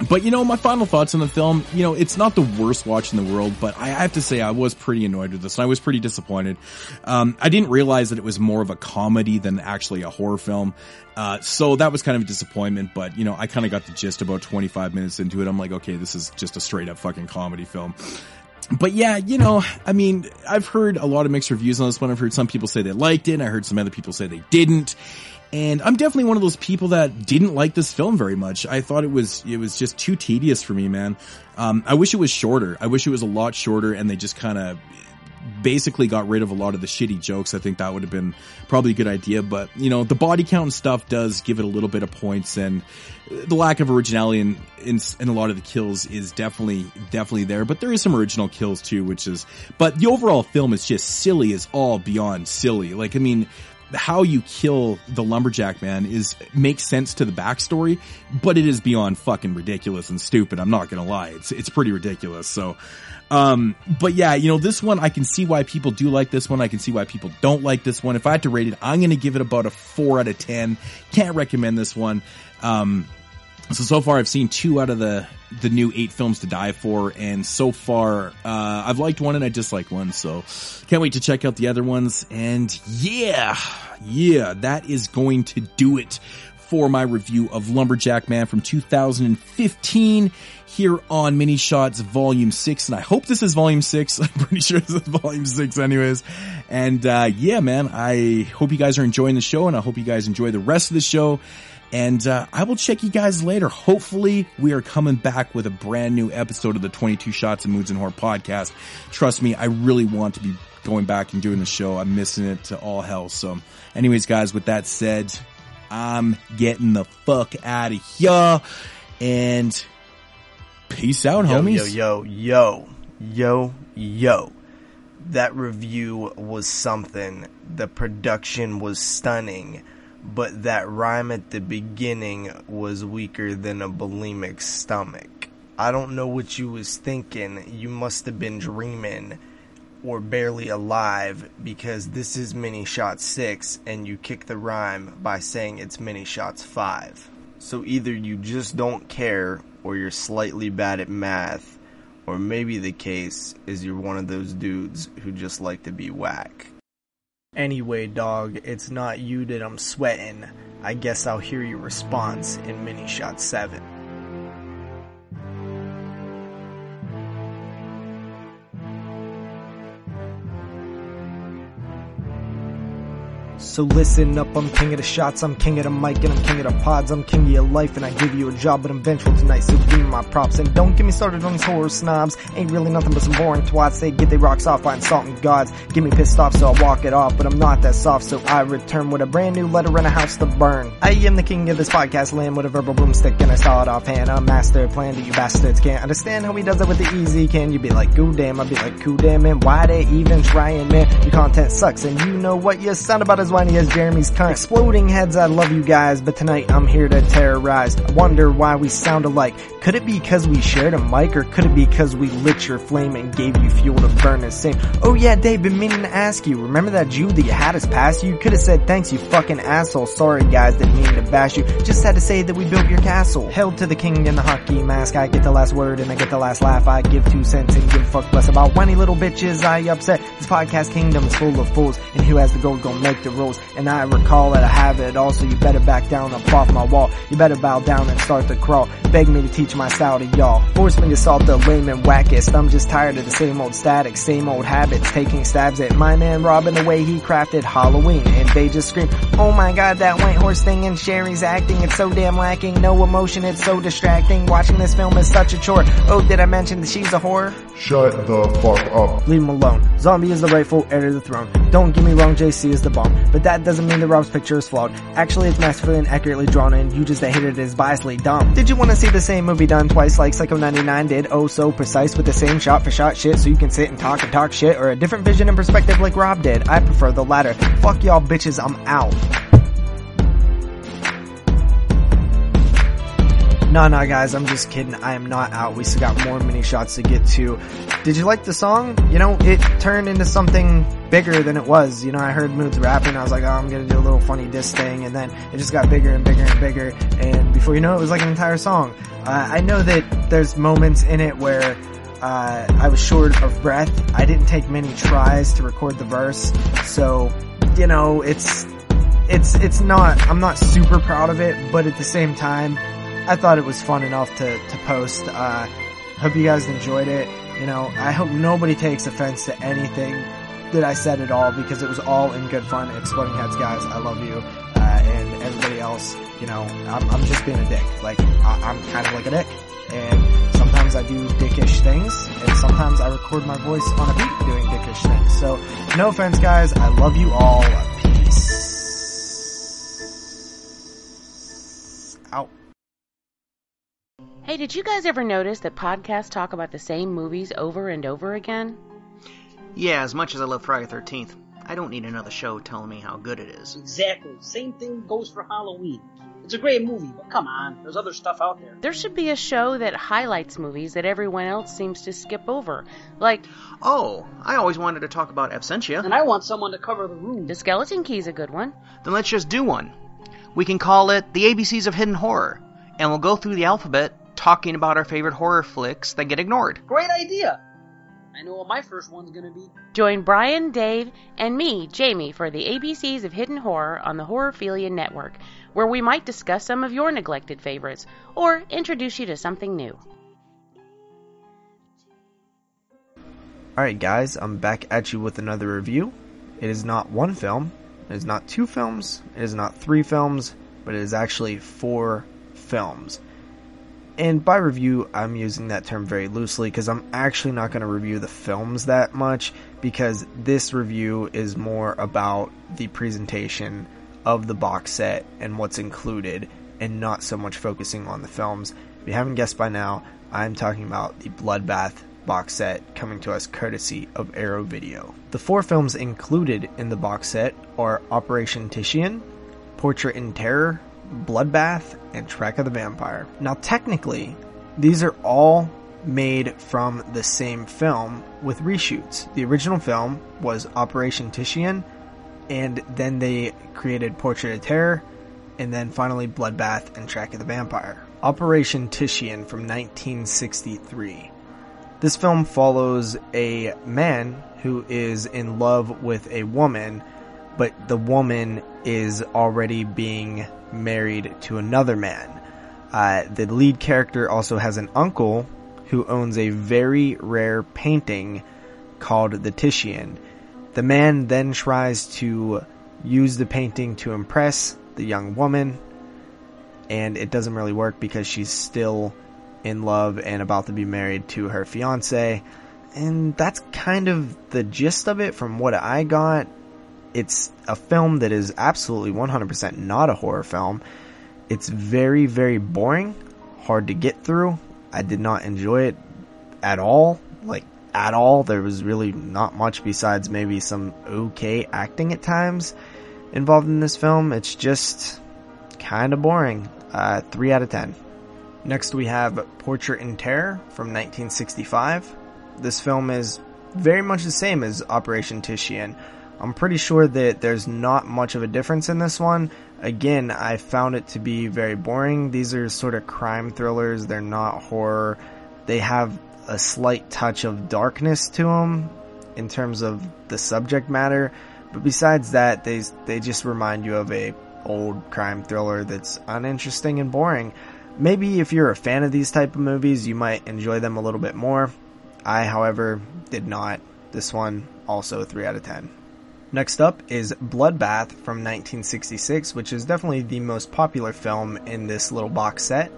But you know, my final thoughts on the film, you know, it's not the worst watch in the world, but I have to say I was pretty annoyed with this and I was pretty disappointed. Um, I didn't realize that it was more of a comedy than actually a horror film. Uh, so that was kind of a disappointment, but you know, I kind of got the gist about 25 minutes into it. I'm like, okay, this is just a straight up fucking comedy film but yeah, you know, I mean, I've heard a lot of mixed reviews on this one. I've heard some people say they liked it. I heard some other people say they didn't. And I'm definitely one of those people that didn't like this film very much. I thought it was, it was just too tedious for me, man. Um, I wish it was shorter. I wish it was a lot shorter and they just kind of basically got rid of a lot of the shitty jokes. I think that would have been probably a good idea. But, you know, the body count and stuff does give it a little bit of points and the lack of originality in, in, in, a lot of the kills is definitely, definitely there. But there is some original kills too, which is, but the overall film is just silly as all beyond silly. Like, I mean, how you kill the lumberjack man is makes sense to the backstory, but it is beyond fucking ridiculous and stupid. I'm not gonna lie. It's, it's pretty ridiculous. So, um, but yeah, you know, this one, I can see why people do like this one. I can see why people don't like this one. If I had to rate it, I'm to give it about a four out of 10. Can't recommend this one. Um, so so far I've seen two out of the the new eight films to die for, and so far uh, I've liked one and I disliked one. So can't wait to check out the other ones. And yeah, yeah, that is going to do it for my review of Lumberjack Man from 2015 here on Mini Shots Volume 6. And I hope this is Volume 6. I'm pretty sure this is Volume 6 anyways. And, uh, yeah, man, I hope you guys are enjoying the show and I hope you guys enjoy the rest of the show. And uh, I will check you guys later. Hopefully, we are coming back with a brand new episode of the 22 Shots of Moods and Horror podcast. Trust me, I really want to be going back and doing the show. I'm missing it to all hell. So, anyways, guys, with that said, I'm getting the fuck out of here. And peace out, yo, homies. Yo, yo, yo, yo, yo. That review was something. The production was stunning but that rhyme at the beginning was weaker than a bulimic stomach. I don't know what you was thinking. You must have been dreaming or barely alive because this is mini shot 6 and you kick the rhyme by saying it's mini shots 5. So either you just don't care or you're slightly bad at math or maybe the case is you're one of those dudes who just like to be whack. Anyway, dog, it's not you that I'm sweating. I guess I'll hear your response in Mini Shot 7. So listen up, I'm king of the shots, I'm king of the mic, and I'm king of the pods, I'm king of your life, and I give you a job, but I'm vengeful tonight, so give me my props, and don't get me started on these horror snobs, ain't really nothing but some boring twats, they get their rocks off by insulting gods, get me pissed off so I walk it off, but I'm not that soft, so I return with a brand new letter and a house to burn. I am the king of this podcast land with a verbal boomstick, and I saw it offhand, a master plan that you bastards can't understand. How he does it with the easy can, you be like, goo damn, I'd be like, goo damn, and why they even trying, man, your content sucks, and you know what, you sound about as whiny as Jeremy's cunt. Exploding heads, I love you guys, but tonight I'm here to terrorize. I wonder why we sound alike. Could it be because we shared a mic, or could it be because we lit your flame and gave you fuel to burn the same? Oh yeah, Dave, been meaning to ask you, remember that Jew that you had us pass? You could have said thanks, you fucking asshole. Sorry guys, didn't mean to bash you. Just had to say that we built your castle. Held to the king in the hockey mask, I get the last word and I get the last laugh. I give two cents and give fuck less about whiny little bitches I upset. This podcast kingdom is full of fools, and who has the gold gonna make the rules. And I recall that I have it all, so you better back down up off my wall. You better bow down and start to crawl. Beg me to teach my style to y'all. Force me to salt the lame and wackest. I'm just tired of the same old static, same old habits, taking stabs at my man Robin the way he crafted Halloween. And they just scream, oh my god, that white horse thing and Sheri's acting, it's so damn lacking. No emotion, it's so distracting. Watching this film is such a chore. Oh, did I mention that she's a whore? Shut the fuck up. Leave him alone. Zombie is the rightful heir to the throne. Don't get me wrong, JC is the bomb, but that doesn't mean that Rob's picture is flawed. Actually, it's masterfully and accurately drawn, and you just hated it as biasly dumb. Did you want to see the same movie done twice like Psycho 99 did? Oh, so precise with the same shot for shot shit, so you can sit and talk and talk shit, or a different vision and perspective like Rob did? I prefer the latter. Fuck y'all bitches, I'm out. No, no, guys, I'm just kidding. I am not out. We still got more mini shots to get to. Did you like the song? You know, it turned into something bigger than it was. You know, I heard Moods rapping. I was like, oh, I'm gonna do a little funny diss thing, and then it just got bigger and bigger and bigger. And before you know it, it was like an entire song. Uh, I know that there's moments in it where uh, I was short of breath. I didn't take many tries to record the verse, so you know, it's it's it's not. I'm not super proud of it, but at the same time. I thought it was fun enough to, to post. Uh, hope you guys enjoyed it. You know, I hope nobody takes offense to anything that I said at all because it was all in good fun. Exploding Heads, guys, I love you. Uh, and everybody else, you know, I'm, I'm just being a dick. Like, I, I'm kind of like a dick. And sometimes I do dickish things, and sometimes I record my voice on a beat doing dickish things. So, no offense, guys. I love you all. Peace. Out. Hey, did you guys ever notice that podcasts talk about the same movies over and over again? Yeah, as much as I love Friday 13th, I don't need another show telling me how good it is. Exactly. Same thing goes for Halloween. It's a great movie, but come on, there's other stuff out there. There should be a show that highlights movies that everyone else seems to skip over. Like, Oh, I always wanted to talk about Absentia. And I want someone to cover the room. The Skeleton Key's a good one. Then let's just do one. We can call it The ABCs of Hidden Horror, and we'll go through the alphabet talking about our favorite horror flicks that get ignored. Great idea. I know what my first one's gonna be. Join Brian, Dave, and me, Jamie, for the ABCs of Hidden Horror on the Horrorphilia Network, where we might discuss some of your neglected favorites or introduce you to something new. Alright, guys, I'm back at you with another review. It is not one film, it is not two films, it is not three films, but it is actually four films. And by review, I'm using that term very loosely because I'm actually not going to review the films that much because this review is more about the presentation of the box set and what's included and not so much focusing on the films. If you haven't guessed by now, I'm talking about the Bloodbath box set coming to us courtesy of Arrow Video. The four films included in the box set are Operation Titian, Portrait in Terror, Bloodbath, and Track of the Vampire. Now, technically, these are all made from the same film with reshoots. The original film was Operation Titian, and then they created Portrait of Terror, and then finally Bloodbath and Track of the Vampire. Operation Titian from 1963. This film follows a man who is in love with a woman, but the woman is already being married to another man. Uh, the lead character also has an uncle who owns a very rare painting called the Titian. The man then tries to use the painting to impress the young woman, and it doesn't really work because she's still in love and about to be married to her fiance. And that's kind of the gist of it from what I got. It's a film that is absolutely 100% not a horror film. It's very, very boring, hard to get through. I did not enjoy it at all. Like, at all. There was really not much besides maybe some okay acting at times involved in this film. It's just kind of boring. Uh, 3 out of 10. Next we have Portrait in Terror from 1965. This film is very much the same as Operation Titian. I'm pretty sure that there's not much of a difference in this one. Again, I found it to be very boring. These are sort of crime thrillers. They're not horror. They have a slight touch of darkness to them in terms of the subject matter. But besides that, they, they just remind you of a old crime thriller that's uninteresting and boring. Maybe if you're a fan of these type of movies, you might enjoy them a little bit more. I, however, did not. This one also 3 out of 10. Next up is Bloodbath from 1966, which is definitely the most popular film in this little box set.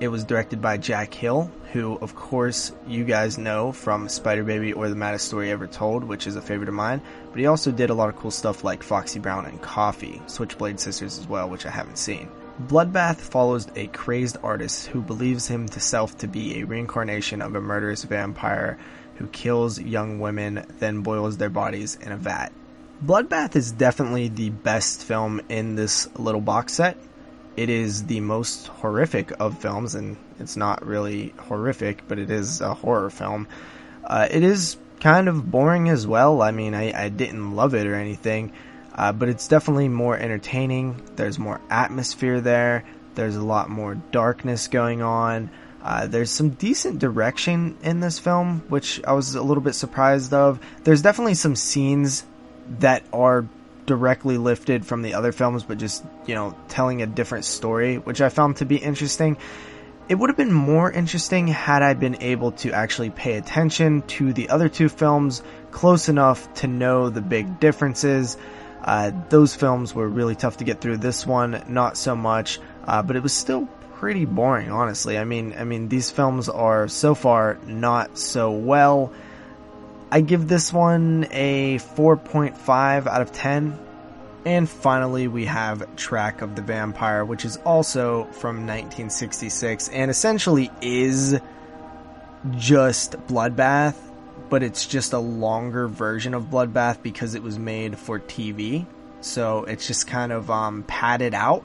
It was directed by Jack Hill, who, of course, you guys know from Spider Baby or The Maddest Story Ever Told, which is a favorite of mine. But he also did a lot of cool stuff like Foxy Brown and Coffy, Switchblade Sisters as well, which I haven't seen. Bloodbath follows a crazed artist who believes himself to be a reincarnation of a murderous vampire who kills young women, then boils their bodies in a vat. Bloodbath is definitely the best film in this little box set. It is the most horrific of films, and it's not really horrific, but it is a horror film. Uh, it is kind of boring as well. I mean, I, I didn't love it or anything, uh, but it's definitely more entertaining. There's more atmosphere there. There's a lot more darkness going on. Uh, there's some decent direction in this film, which I was a little bit surprised of. There's definitely some scenes that are directly lifted from the other films, but just, you know, telling a different story, which I found to be interesting. It would have been more interesting had I been able to actually pay attention to the other two films close enough to know the big differences. Uh, those films were really tough to get through. This one, not so much, uh, but it was still pretty boring, honestly. I mean, I mean, these films are so far not so well. I give this one a 4.5 out of 10. And finally, we have Track of the Vampire, which is also from 1966 and essentially is just Bloodbath, but it's just a longer version of Bloodbath because it was made for TV. So it's just kind of um, padded out.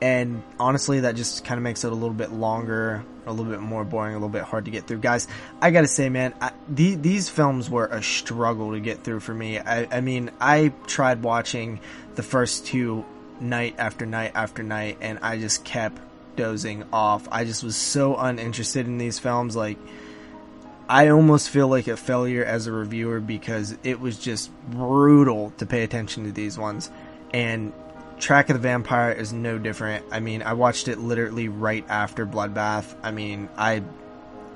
And honestly, that just kind of makes it a little bit longer, a little bit more boring, a little bit hard to get through. Guys, I gotta say, man, I, the, these films were a struggle to get through for me. I, I mean, I tried watching the first two night after night after night, and I just kept dozing off. I just was so uninterested in these films. Like, I almost feel like a failure as a reviewer because it was just brutal to pay attention to these ones. And Track of the Vampire is no different. I mean, I watched it literally right after Bloodbath. I mean, I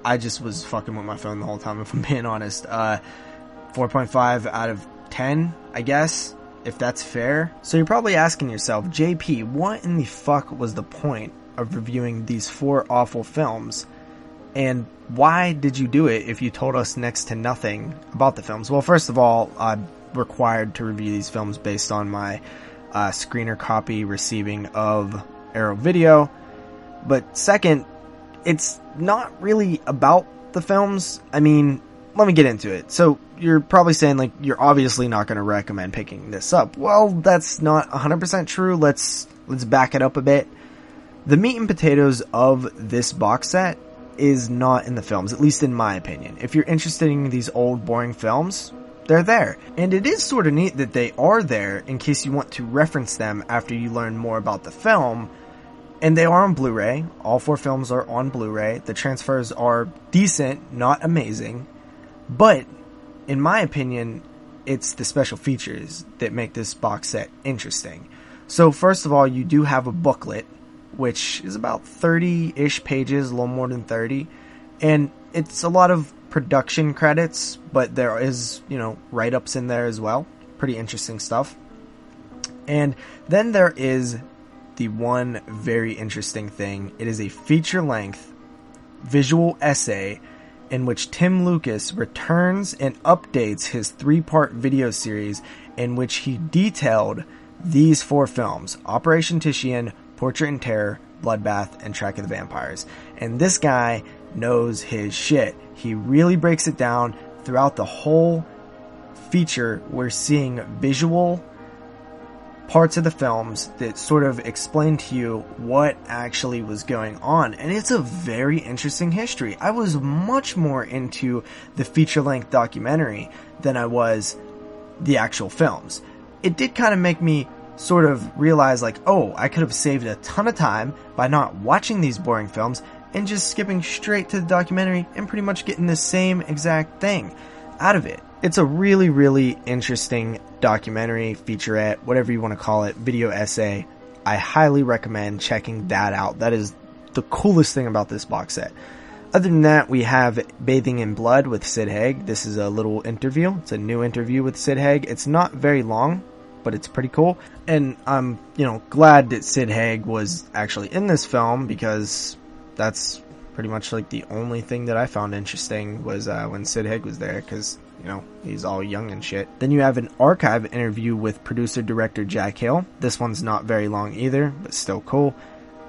I just was fucking with my phone the whole time if I'm being honest. Uh 4.5 out of 10, I guess, if that's fair. So you're probably asking yourself, JP, what in the fuck was the point of reviewing these four awful films? And why did you do it if you told us next to nothing about the films? Well, first of all, I'm required to review these films based on my uh, screener copy receiving of Arrow Video. But second, it's not really about the films. I mean, let me get into it. So you're probably saying like you're obviously not going to recommend picking this up. Well, that's not 100% true. Let's let's back it up a bit. The meat and potatoes of this box set is not in the films, at least in my opinion. If you're interested in these old boring films, they're there. And it is sort of neat that they are there in case you want to reference them after you learn more about the film. And they are on Blu-ray. All four films are on Blu-ray. The transfers are decent, not amazing. But, in my opinion, it's the special features that make this box set interesting. So first of all, you do have a booklet, which is about 30-ish pages, a little more than 30. And it's a lot of production credits, but there is, you know, write-ups in there as well. Pretty interesting stuff. And then there is the one very interesting thing. It is a feature length visual essay in which Tim Lucas returns and updates his three part video series in which he detailed these four films Operation Titian, Portrait and Terror, Bloodbath, and Track of the Vampires. And this guy knows his shit. He really breaks it down throughout the whole feature. We're seeing visual parts of the films that sort of explain to you what actually was going on. And it's a very interesting history. I was much more into the feature length documentary than I was the actual films. It did kind of make me sort of realize like, oh, I could have saved a ton of time by not watching these boring films and just skipping straight to the documentary and pretty much getting the same exact thing out of it. It's a really, really interesting documentary, featurette, whatever you want to call it, video essay. I highly recommend checking that out. That is the coolest thing about this box set. Other than that, we have Bathing in Blood with Sid Haig. This is a little interview. It's a new interview with Sid Haig. It's not very long, but it's pretty cool. And I'm, you know, glad that Sid Haig was actually in this film because that's pretty much like the only thing that I found interesting was uh, when Sid Haig was there because you know he's all young and shit. Then you have an archive interview with producer director Jack Hill. This one's not very long either, but still cool.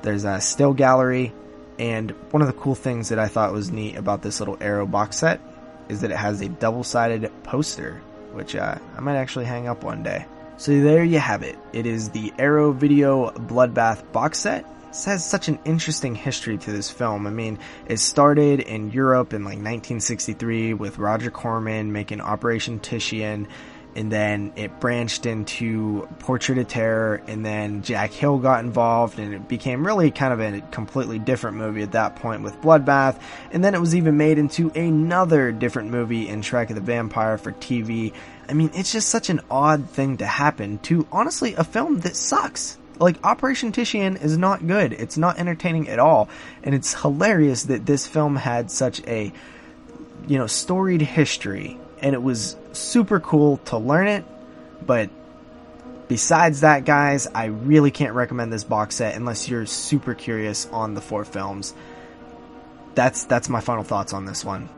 There's a still gallery, and one of the cool things that I thought was neat about this little Arrow box set is that it has a double-sided poster, which uh, I might actually hang up one day. So there you have it. It is the Arrow Video Bloodbath box set. Has such an interesting history to this film. I mean, it started in Europe in like 1963 with Roger Corman making Operation Titian, and then it branched into Portrait of Terror, and then Jack Hill got involved, and it became really kind of a completely different movie at that point with Bloodbath, and then it was even made into another different movie in Track of the Vampire for TV. I mean, it's just such an odd thing to happen to honestly a film that sucks. Like Operation Titian is not good. It's not entertaining at all. And it's hilarious that this film had such a you know, storied history and it was super cool to learn it, but besides that guys, I really can't recommend this box set unless you're super curious on the four films. That's that's my final thoughts on this one.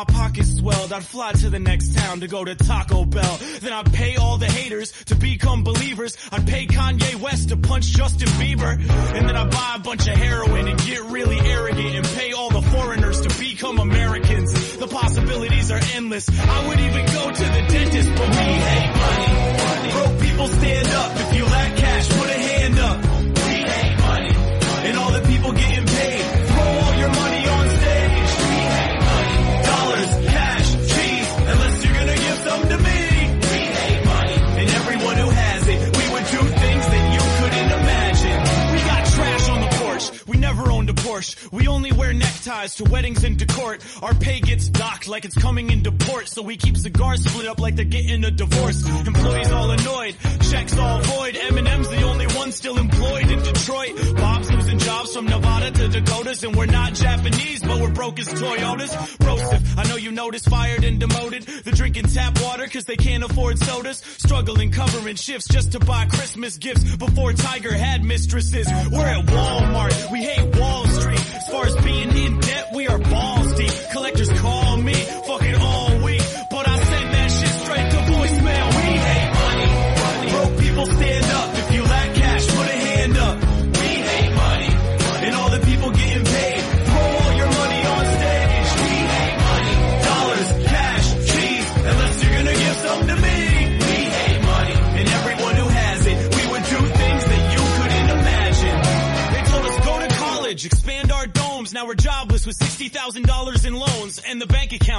My pockets swelled, I'd fly to the next town to go to Taco Bell. Then I'd pay all the haters to become believers. I'd pay Kanye West to punch Justin Bieber. And then I'd buy a bunch of heroin and get really arrogant and pay all the foreigners to become Americans. The possibilities are endless. I would even go to the dentist, but we hate money. Broke people stand up. If you Porsche. We only wear neckties to weddings and to court. Our pay gets docked like it's coming into port. So we keep cigars split up like they're getting a divorce. Employees all annoyed. Checks all void. Eminem's the only one still employed in Detroit. Bob's losing jobs from Nevada to Dakotas. And we're not Japanese, but we're broke as Toyotas. Roasted. I know you noticed fired and demoted. They're drinking tap water cause they can't afford sodas. Struggling covering shifts just to buy Christmas gifts before Tiger had mistresses. We're at Walmart. We hate Wall Street. As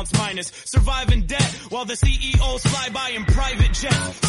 accounts minus. Survive in debt while the CEOs fly by in private jets.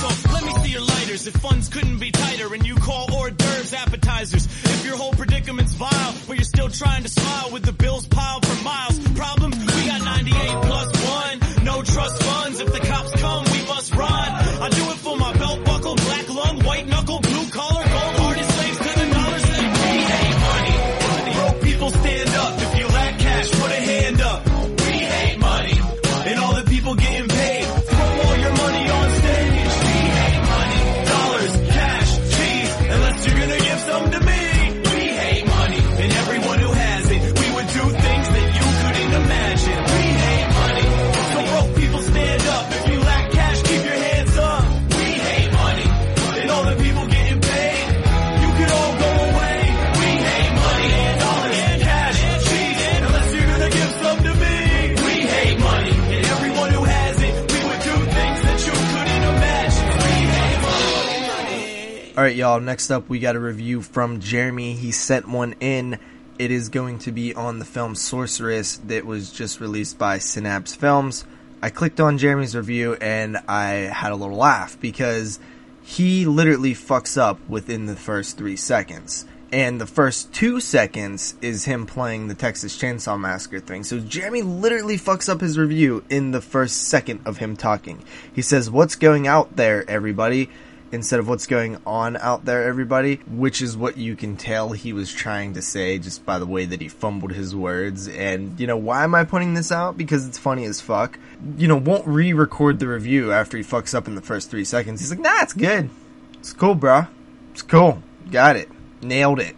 Next up, we got a review from Jeremy. He sent one in. It is going to be on the film Sorceress that was just released by Synapse Films. I clicked on Jeremy's review and I had a little laugh because he literally fucks up within the first three seconds. And the first two seconds is him playing the Texas Chainsaw Massacre thing. So Jeremy literally fucks up his review in the first second of him talking. He says, What's going out there, everybody? Instead of what's going on out there, everybody, which is what you can tell he was trying to say just by the way that he fumbled his words. And, you know, why am I putting this out? Because it's funny as fuck. You know, won't re record the review after he fucks up in the first three seconds. He's like, nah, it's good. It's cool, bruh. It's cool. Got it. Nailed it.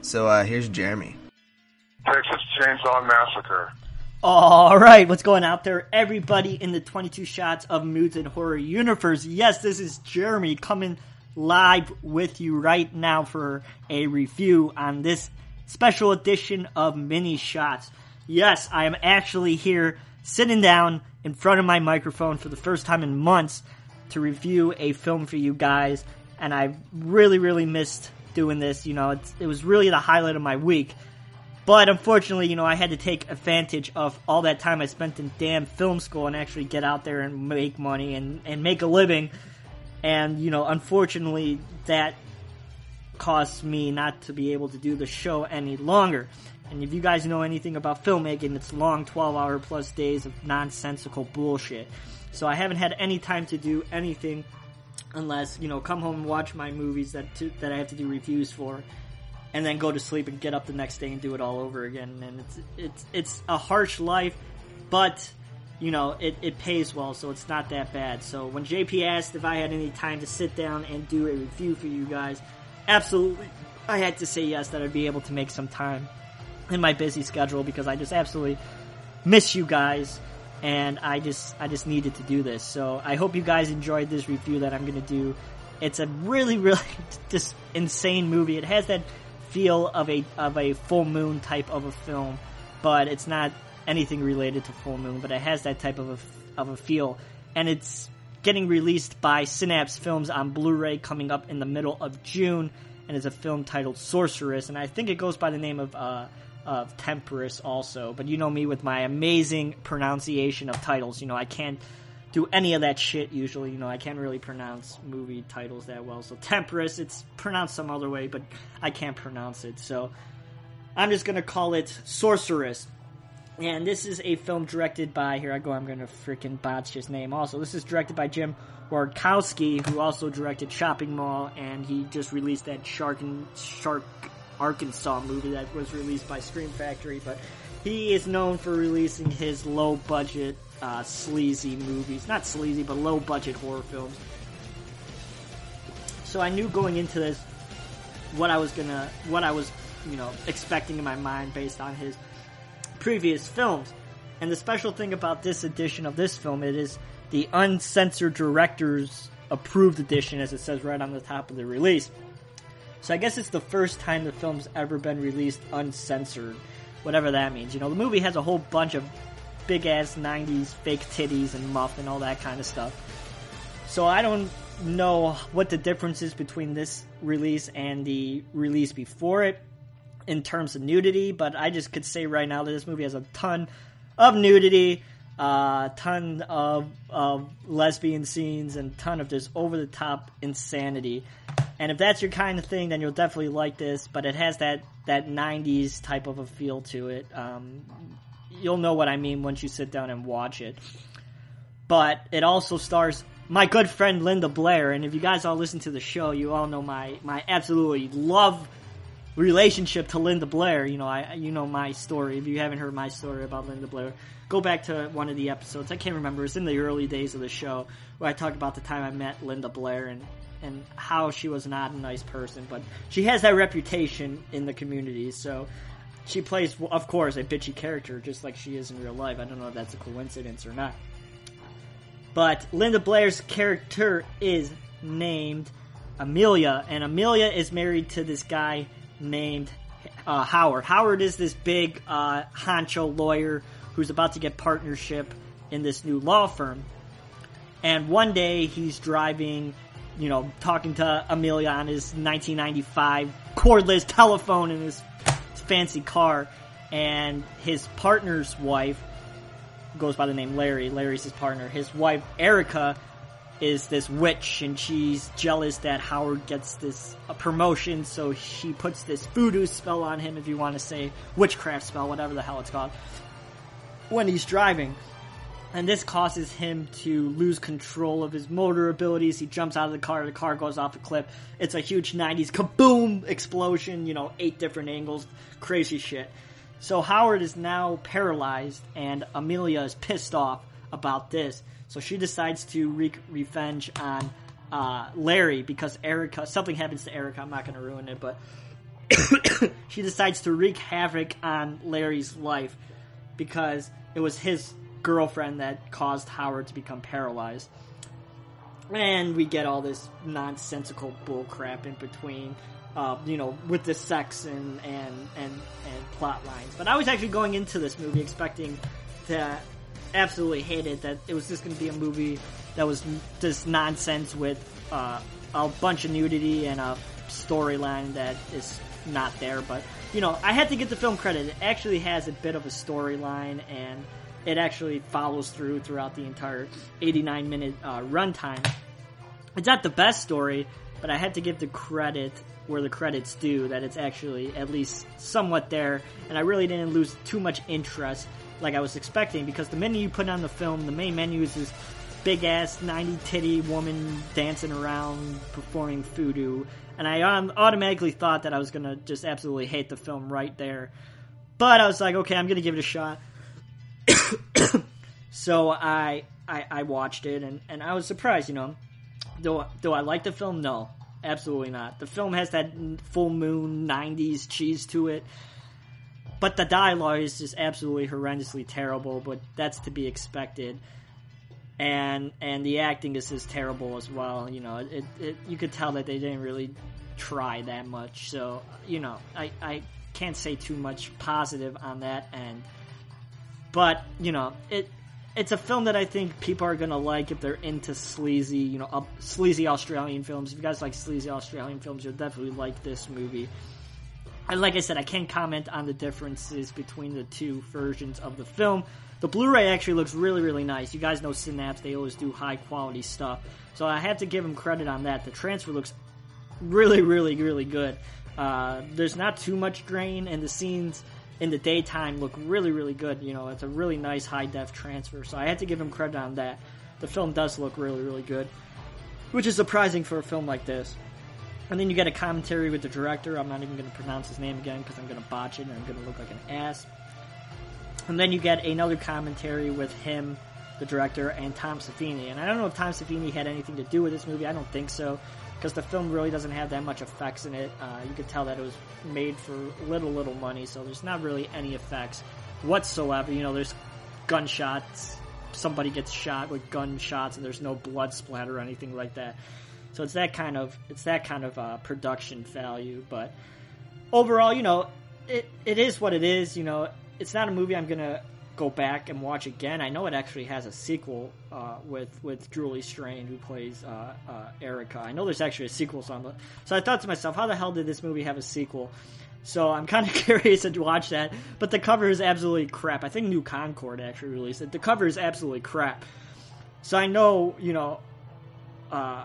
So, uh, here's Jeremy. Texas Chainsaw Massacre. All right, what's going out there, everybody in the 22 shots of moods and horror universe? Yes, this is Jeremy coming live with you right now for a review on this special edition of mini shots. Yes, I am actually here sitting down in front of my microphone for the first time in months to review a film for you guys, and I really, really missed doing this. You know, it was really the highlight of my week. But unfortunately, you know, I had to take advantage of all that time I spent in damn film school and actually get out there and make money and, and make a living. And, you know, unfortunately, that costs me not to be able to do the show any longer. And if you guys know anything about filmmaking, it's long 12 hour plus days of nonsensical bullshit. So I haven't had any time to do anything unless, you know, come home and watch my movies that, to, that I have to do reviews for and then go to sleep and get up the next day and do it all over again. And it's it's it's a harsh life, but you know it, it pays well, so it's not that bad. So when JP asked if I had any time to sit down and do a review for you guys, absolutely, I had to say yes that I'd be able to make some time in my busy schedule because I just absolutely miss you guys. And I just, I just needed to do this. So I hope you guys enjoyed this review that I'm gonna do. It's a really, really just insane movie. It has that feel of a of a full moon type of a film, but it's not anything related to full moon. But it has that type of a of a feel, and it's getting released by Synapse Films on Blu-ray coming up in the middle of June, and it's a film titled Sorceress, and I think it goes by the name of uh, of Temperance also. But you know me with my amazing pronunciation of titles. You know I can't do any of that shit usually. You know, I can't really pronounce movie titles that well. So Temperance, it's pronounced some other way, but I can't pronounce it. So I'm just gonna call it Sorceress. And this is a film directed by here I go. I'm gonna freaking botch his name. Also, this is directed by Jim Wardkowski, who also directed Chopping Mall, and he just released that Shark and Shark Arkansas movie that was released by Scream Factory. But he is known for releasing his low budget uh, sleazy movies. Not sleazy, but low budget horror films. So I knew going into this what I was gonna, what I was, you know, expecting in my mind based on his previous films. And the special thing about this edition of this film, it is the uncensored director's approved edition, as it says right on the top of the release. So I guess it's the first time the film's ever been released uncensored, whatever that means. You know, the movie has a whole bunch of big ass 90s fake titties and muff and all that kind of stuff. So I don't know what the difference is between this release and the release before it. in terms of nudity, but I just could say right now that this movie has a ton of nudity, a uh, ton of, of lesbian scenes, and ton of just over the top insanity. And if that's your kind of thing, then you'll definitely like this. But it has that that '90s type of a feel to it. Um, you'll know what I mean once you sit down and watch it. But it also stars my good friend Linda Blair, and if you guys all listen to the show, you all know my my absolutely love relationship to Linda Blair. You know, I you know my story. If you haven't heard my story about Linda Blair, go back to one of the episodes. I can't remember. It's in the early days of the show where I talked about the time I met Linda Blair and and how she was not a nice person, but she has that reputation in the community. So she plays, of course, a bitchy character just like she is in real life. I don't know if that's a coincidence or not. But Linda Blair's character is named Amelia, and Amelia is married to this guy named uh, Howard. Howard is this big uh, honcho lawyer who's about to get partnership in this new law firm. And one day he's driving, you know, talking to Amelia on his 1995 cordless telephone in his fancy car, and his partner's wife goes by the name Larry. Larry's his partner. His wife Erica is this witch, and she's jealous that Howard gets this promotion, so she puts this voodoo spell on him, if you want to say witchcraft spell, whatever the hell it's called, when he's driving. And this causes him to lose control of his motor abilities. He jumps out of the car, the car goes off a cliff. It's a huge 90s kaboom explosion, you know, eight different angles, crazy shit. So Howard is now paralyzed, and Amelia is pissed off about this. So she decides to wreak revenge on uh, Larry because Erica. Something happens to Erica. I'm not going to ruin it, but she decides to wreak havoc on Larry's life because it was his girlfriend that caused Howard to become paralyzed. And we get all this nonsensical bullcrap in between uh, you know, with the sex and, and, and, and plot lines. But I was actually going into this movie expecting to absolutely hate it, that it was just going to be a movie that was just nonsense with uh, a bunch of nudity and a storyline that is not there. But, you know, I had to give the film credit. It actually has a bit of a storyline and it actually follows through throughout the entire 89 minute uh, runtime. It's not the best story, but I had to give the credit where the credits due that it's actually at least somewhat there, and I really didn't lose too much interest like I was expecting because the menu you put on the film, the main menu is this big ass 90 titty woman dancing around performing voodoo, and I um, automatically thought that I was gonna just absolutely hate the film right there. But I was like, okay, I'm gonna give it a shot. so I, I I watched it and, and I was surprised, you know. Do do I like the film? No. Absolutely not. The film has that full moon 90s cheese to it. But the dialogue is just absolutely horrendously terrible, but that's to be expected. And and the acting is just terrible as well. You know, it, it you could tell that they didn't really try that much. So, you know, I, I can't say too much positive on that end. But, you know, it it's a film that I think people are gonna like if they're into sleazy, you know, sleazy Australian films. If you guys like sleazy Australian films, you'll definitely like this movie. And like I said, I can't comment on the differences between the two versions of the film. The Blu-ray actually looks really, really nice. You guys know Synapse; they always do high quality stuff. So I have to give them credit on that. The transfer looks really, really, really good. Uh, there's not too much grain, and the scenes in the daytime look really, really good. You know, it's a really nice high def transfer. So I had to give him credit on that. The film does look really, really good, which is surprising for a film like this. And then you get a commentary with the director. I'm not even going to pronounce his name again because I'm going to botch it and I'm going to look like an ass. And then you get another commentary with him, the director, and Tom Savini. And I don't know if Tom Savini had anything to do with this movie. I don't think so because the film really doesn't have that much effects in it. Uh, you could tell that it was made for little, little money, so there's not really any effects whatsoever. You know, there's gunshots, somebody gets shot with gunshots, and there's no blood splatter or anything like that. So it's that kind of it's that kind of uh, production value. But overall, you know, it it is what it is. You know, it's not a movie I'm gonna go back and watch again. I know it actually has a sequel uh, with with Julie Strain who plays uh, uh, Erica. I know there's actually a sequel, so, the, so I thought to myself, how the hell did this movie have a sequel? So I'm kind of curious to watch that. But the cover is absolutely crap. I think New Concorde actually released it. The cover is absolutely crap. So I know, you know, uh,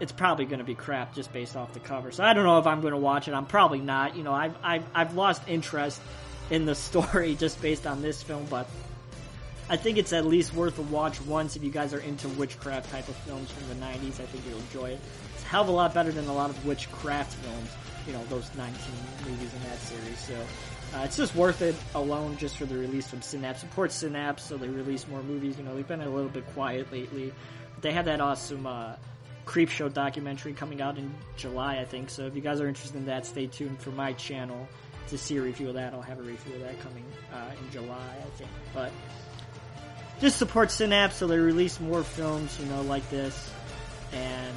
it's probably going to be crap just based off the cover. So I don't know if I'm going to watch it. I'm probably not. You know, I've, I've, I've lost interest in the story just based on this film, but I think it's at least worth a watch once if you guys are into witchcraft type of films from the 90s. I think you'll enjoy it. It's a hell of a lot better than a lot of witchcraft films, you know, those 19 movies in that series. So uh, it's just worth it alone just for the release from Synapse. Support Synapse so they release more movies. You know, they've been a little bit quiet lately. They had that awesome uh, Creepshow documentary coming out in July, I think. So if you guys are interested in that, stay tuned for my channel to see a review of that. I'll have a review of that coming uh, in July, I think. But just support Synapse so they release more films, you know, like this, and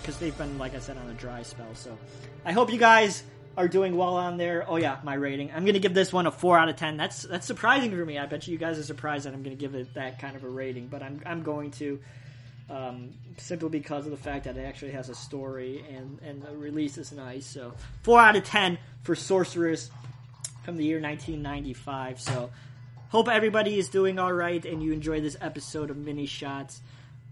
because they've been, like I said, on a dry spell. So I hope you guys are doing well on there. Oh yeah, my rating. I'm gonna give this one a four out of ten. That's that's surprising for me. I bet you you guys are surprised that I'm gonna give it that kind of a rating, but I'm I'm going to. Um, simply because of the fact that it actually has a story and, and the release is nice. So, 4 out of 10 for Sorceress from the year 1995. So, hope everybody is doing all right and you enjoy this episode of Mini Shots.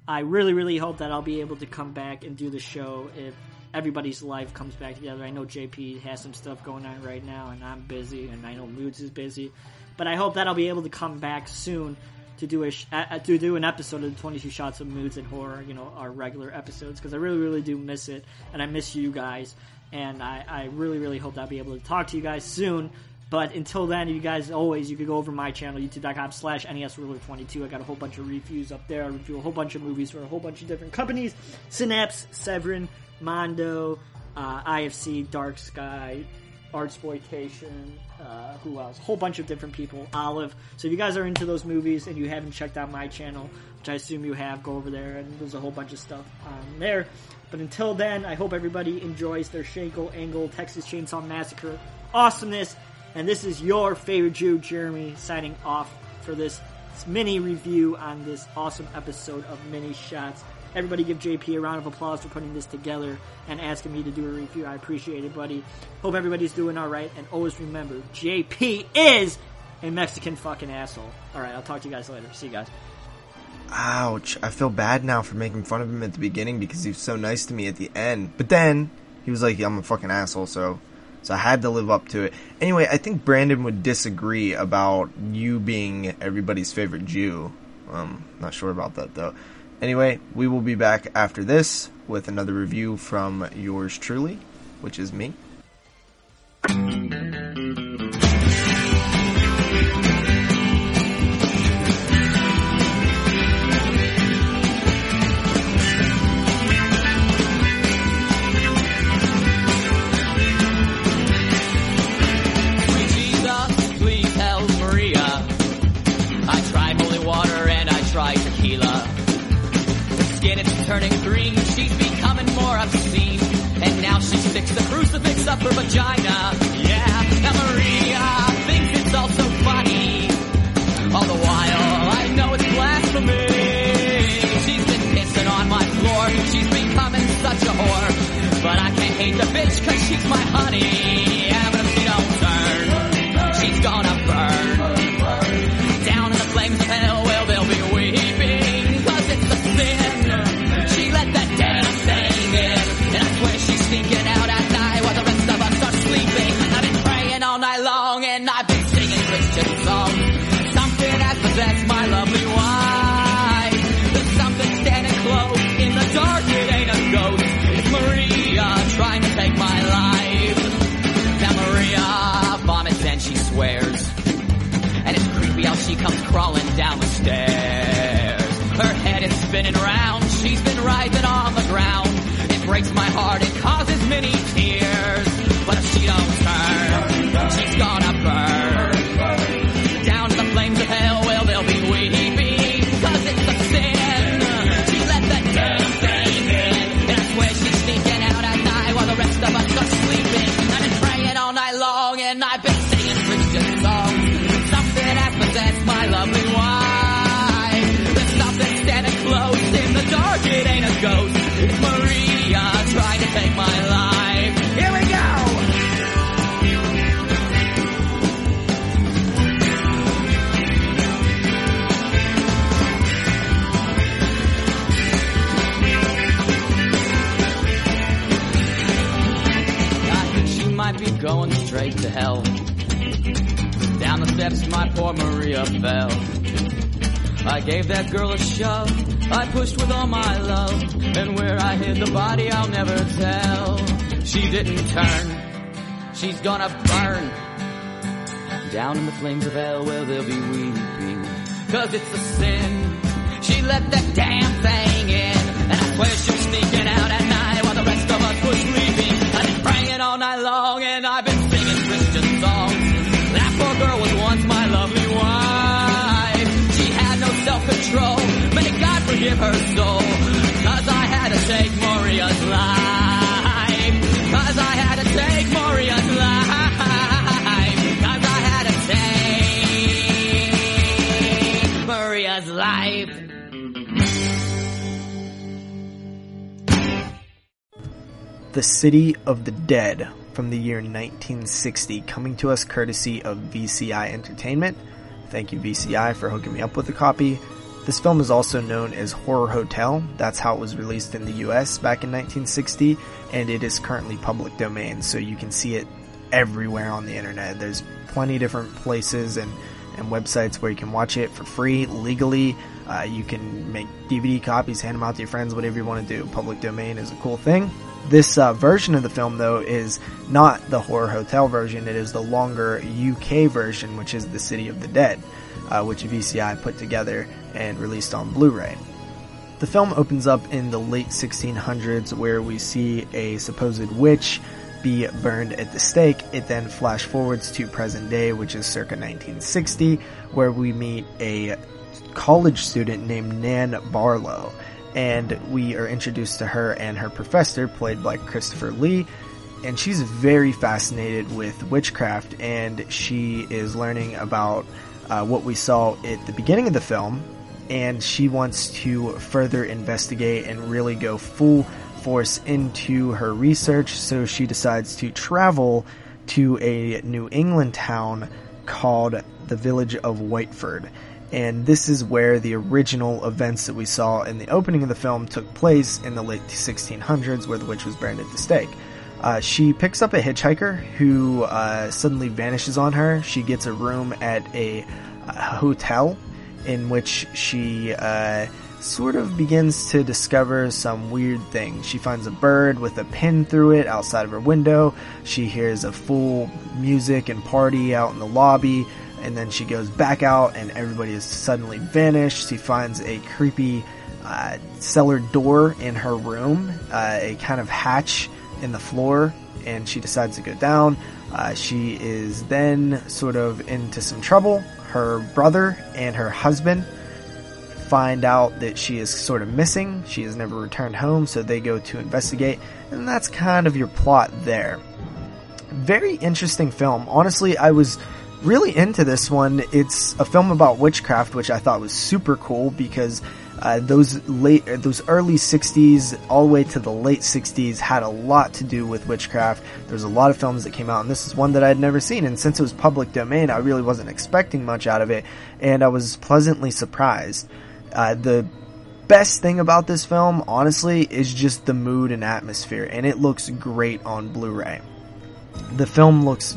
I really, really hope that I'll be able to come back and do the show if everybody's life comes back together. I know JP has some stuff going on right now, and I'm busy, and I know Moods is busy, but I hope that I'll be able to come back soon to do a to do an episode of the 22 shots of moods and horror. You know, our regular episodes because I really, really do miss it, and I miss you guys, and I, I really, really hope I'll be able to talk to you guys soon. But until then, you guys always you can go over my channel, youtube.com slash NESRuler22. I got a whole bunch of reviews up there. I review a whole bunch of movies for a whole bunch of different companies. Synapse, Severin, Mondo, uh, IFC, Dark Sky, Artsploitation, uh, who else? A whole bunch of different people. Olive. So if you guys are into those movies and you haven't checked out my channel, which I assume you have, go over there and there's a whole bunch of stuff on there. But until then, I hope everybody enjoys their Shanko Angle Texas Chainsaw Massacre awesomeness. And this is your favorite Jew, Jeremy, signing off for this mini review on this awesome episode of Mini Shots. Everybody give JP a round of applause for putting this together and asking me to do a review. I appreciate it, buddy. Hope everybody's doing alright. And always remember, JP is a Mexican fucking asshole. Alright, I'll talk to you guys later. See you guys. Ouch. I feel bad now for making fun of him at the beginning because he was so nice to me at the end. But then he was like, I'm a fucking asshole, so so I had to live up to it. Anyway, I think Brandon would disagree about you being everybody's favorite Jew. Um, not sure about that though. Anyway, we will be back after this with another review from yours truly, which is me. Her vagina. Yeah, now Maria thinks it's all so funny. All the while, I know it's blasphemy. She's been pissing on my floor, she's becoming such a whore. But I can't hate the bitch cause she's my honey. Spinning round, going straight to hell. Down the steps, my poor Maria fell. I gave that girl a shove. I pushed with all my love. And where I hid the body, I'll never tell. She didn't turn. She's gonna burn. Down in the flames of hell where they'll be weeping. Cause it's a sin. She let that damn thing self-control. May God forgive her soul. Cause I had to take life. Cause I had to take life. Cause I had to take life. The City of the Dead from the year 1960, coming to us courtesy of VCI Entertainment. Thank you, VCI, for hooking me up with a copy. This film is also known as Horror Hotel. That's how it was released in the US back in 1960, and it is currently public domain, so you can see it everywhere on the internet. There's plenty of different places and, and websites where you can watch it for free, legally. Uh, you can make DVD copies, hand them out to your friends, whatever you want to do. Public domain is a cool thing. This uh, version of the film, though, is not the Horror Hotel version. It is the longer UK version, which is The City of the Dead, uh, which VCI put together and released on Blu-ray. The film opens up in the late 1600s, where we see a supposed witch be burned at the stake. It then flash forwards to present day, which is circa 1960, where we meet a college student named Nan Barlow and we are introduced to her and her professor, played by Christopher Lee. And she's very fascinated with witchcraft, and she is learning about uh, what we saw at the beginning of the film. And she wants to further investigate and really go full force into her research. So she decides to travel to a New England town called the village of Whitewood and this is where the original events that we saw in the opening of the film took place in the late 1600s, where the witch was burned at the stake. Uh, she picks up a hitchhiker who uh, suddenly vanishes on her. She gets a room at a, a hotel in which she uh, sort of begins to discover some weird things. She finds a bird with a pin through it outside of her window. She hears a full music and party out in the lobby and then she goes back out and everybody has suddenly vanished. She finds a creepy uh, cellar door in her room, uh, a kind of hatch in the floor, and she decides to go down. Uh, she is then sort of into some trouble. Her brother and her husband find out that she is sort of missing. She has never returned home, so they go to investigate, and that's kind of your plot there. Very interesting film. Honestly, I was really into this one. It's a film about witchcraft, which I thought was super cool because uh, those late, those early '60s, all the way to the late '60s, had a lot to do with witchcraft. There's a lot of films that came out, and this is one that I had never seen. And since it was public domain, I really wasn't expecting much out of it, and I was pleasantly surprised. Uh, the best thing about this film, honestly, is just the mood and atmosphere, and it looks great on Blu-ray. The film looks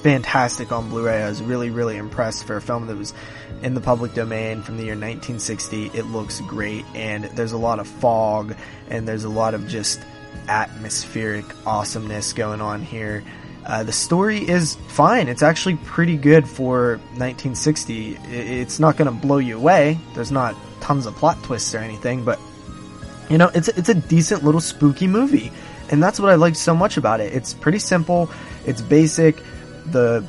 fantastic on Blu-ray. I was really, really impressed for a film that was in the public domain from the year 1960. It looks great, and there's a lot of fog, and there's a lot of just atmospheric awesomeness going on here. Uh, the story is fine. It's actually pretty good for 1960. It's not going to blow you away. There's not tons of plot twists or anything, but you know, it's it's a decent little spooky movie, and that's what I like so much about it. It's pretty simple. It's basic the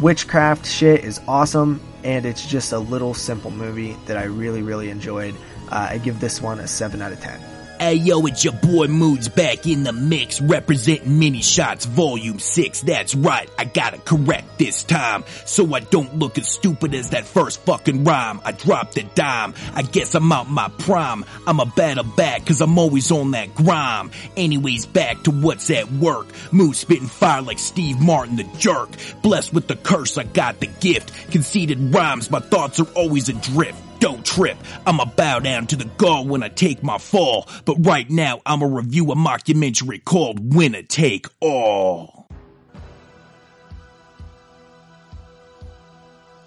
witchcraft shit is awesome, and it's just a little simple movie that I really, really enjoyed. Uh, I give this one a 7 out of 10. Hey yo, it's your boy Moods back in the mix, representing Mini Shots Volume 6. That's right, I gotta correct this time, so I don't look as stupid as that first fucking rhyme. I dropped a dime, I guess I'm out my prime. I'm a battle back, cause I'm always on that grime. Anyways, back to what's at work. Mood spitting fire like Steve Martin the jerk. Blessed with the curse, I got the gift. Conceited rhymes, my thoughts are always adrift. Don't trip. I'ma bow down to the god when I take my fall. But right now, I'ma review a mockumentary called Winner Take All.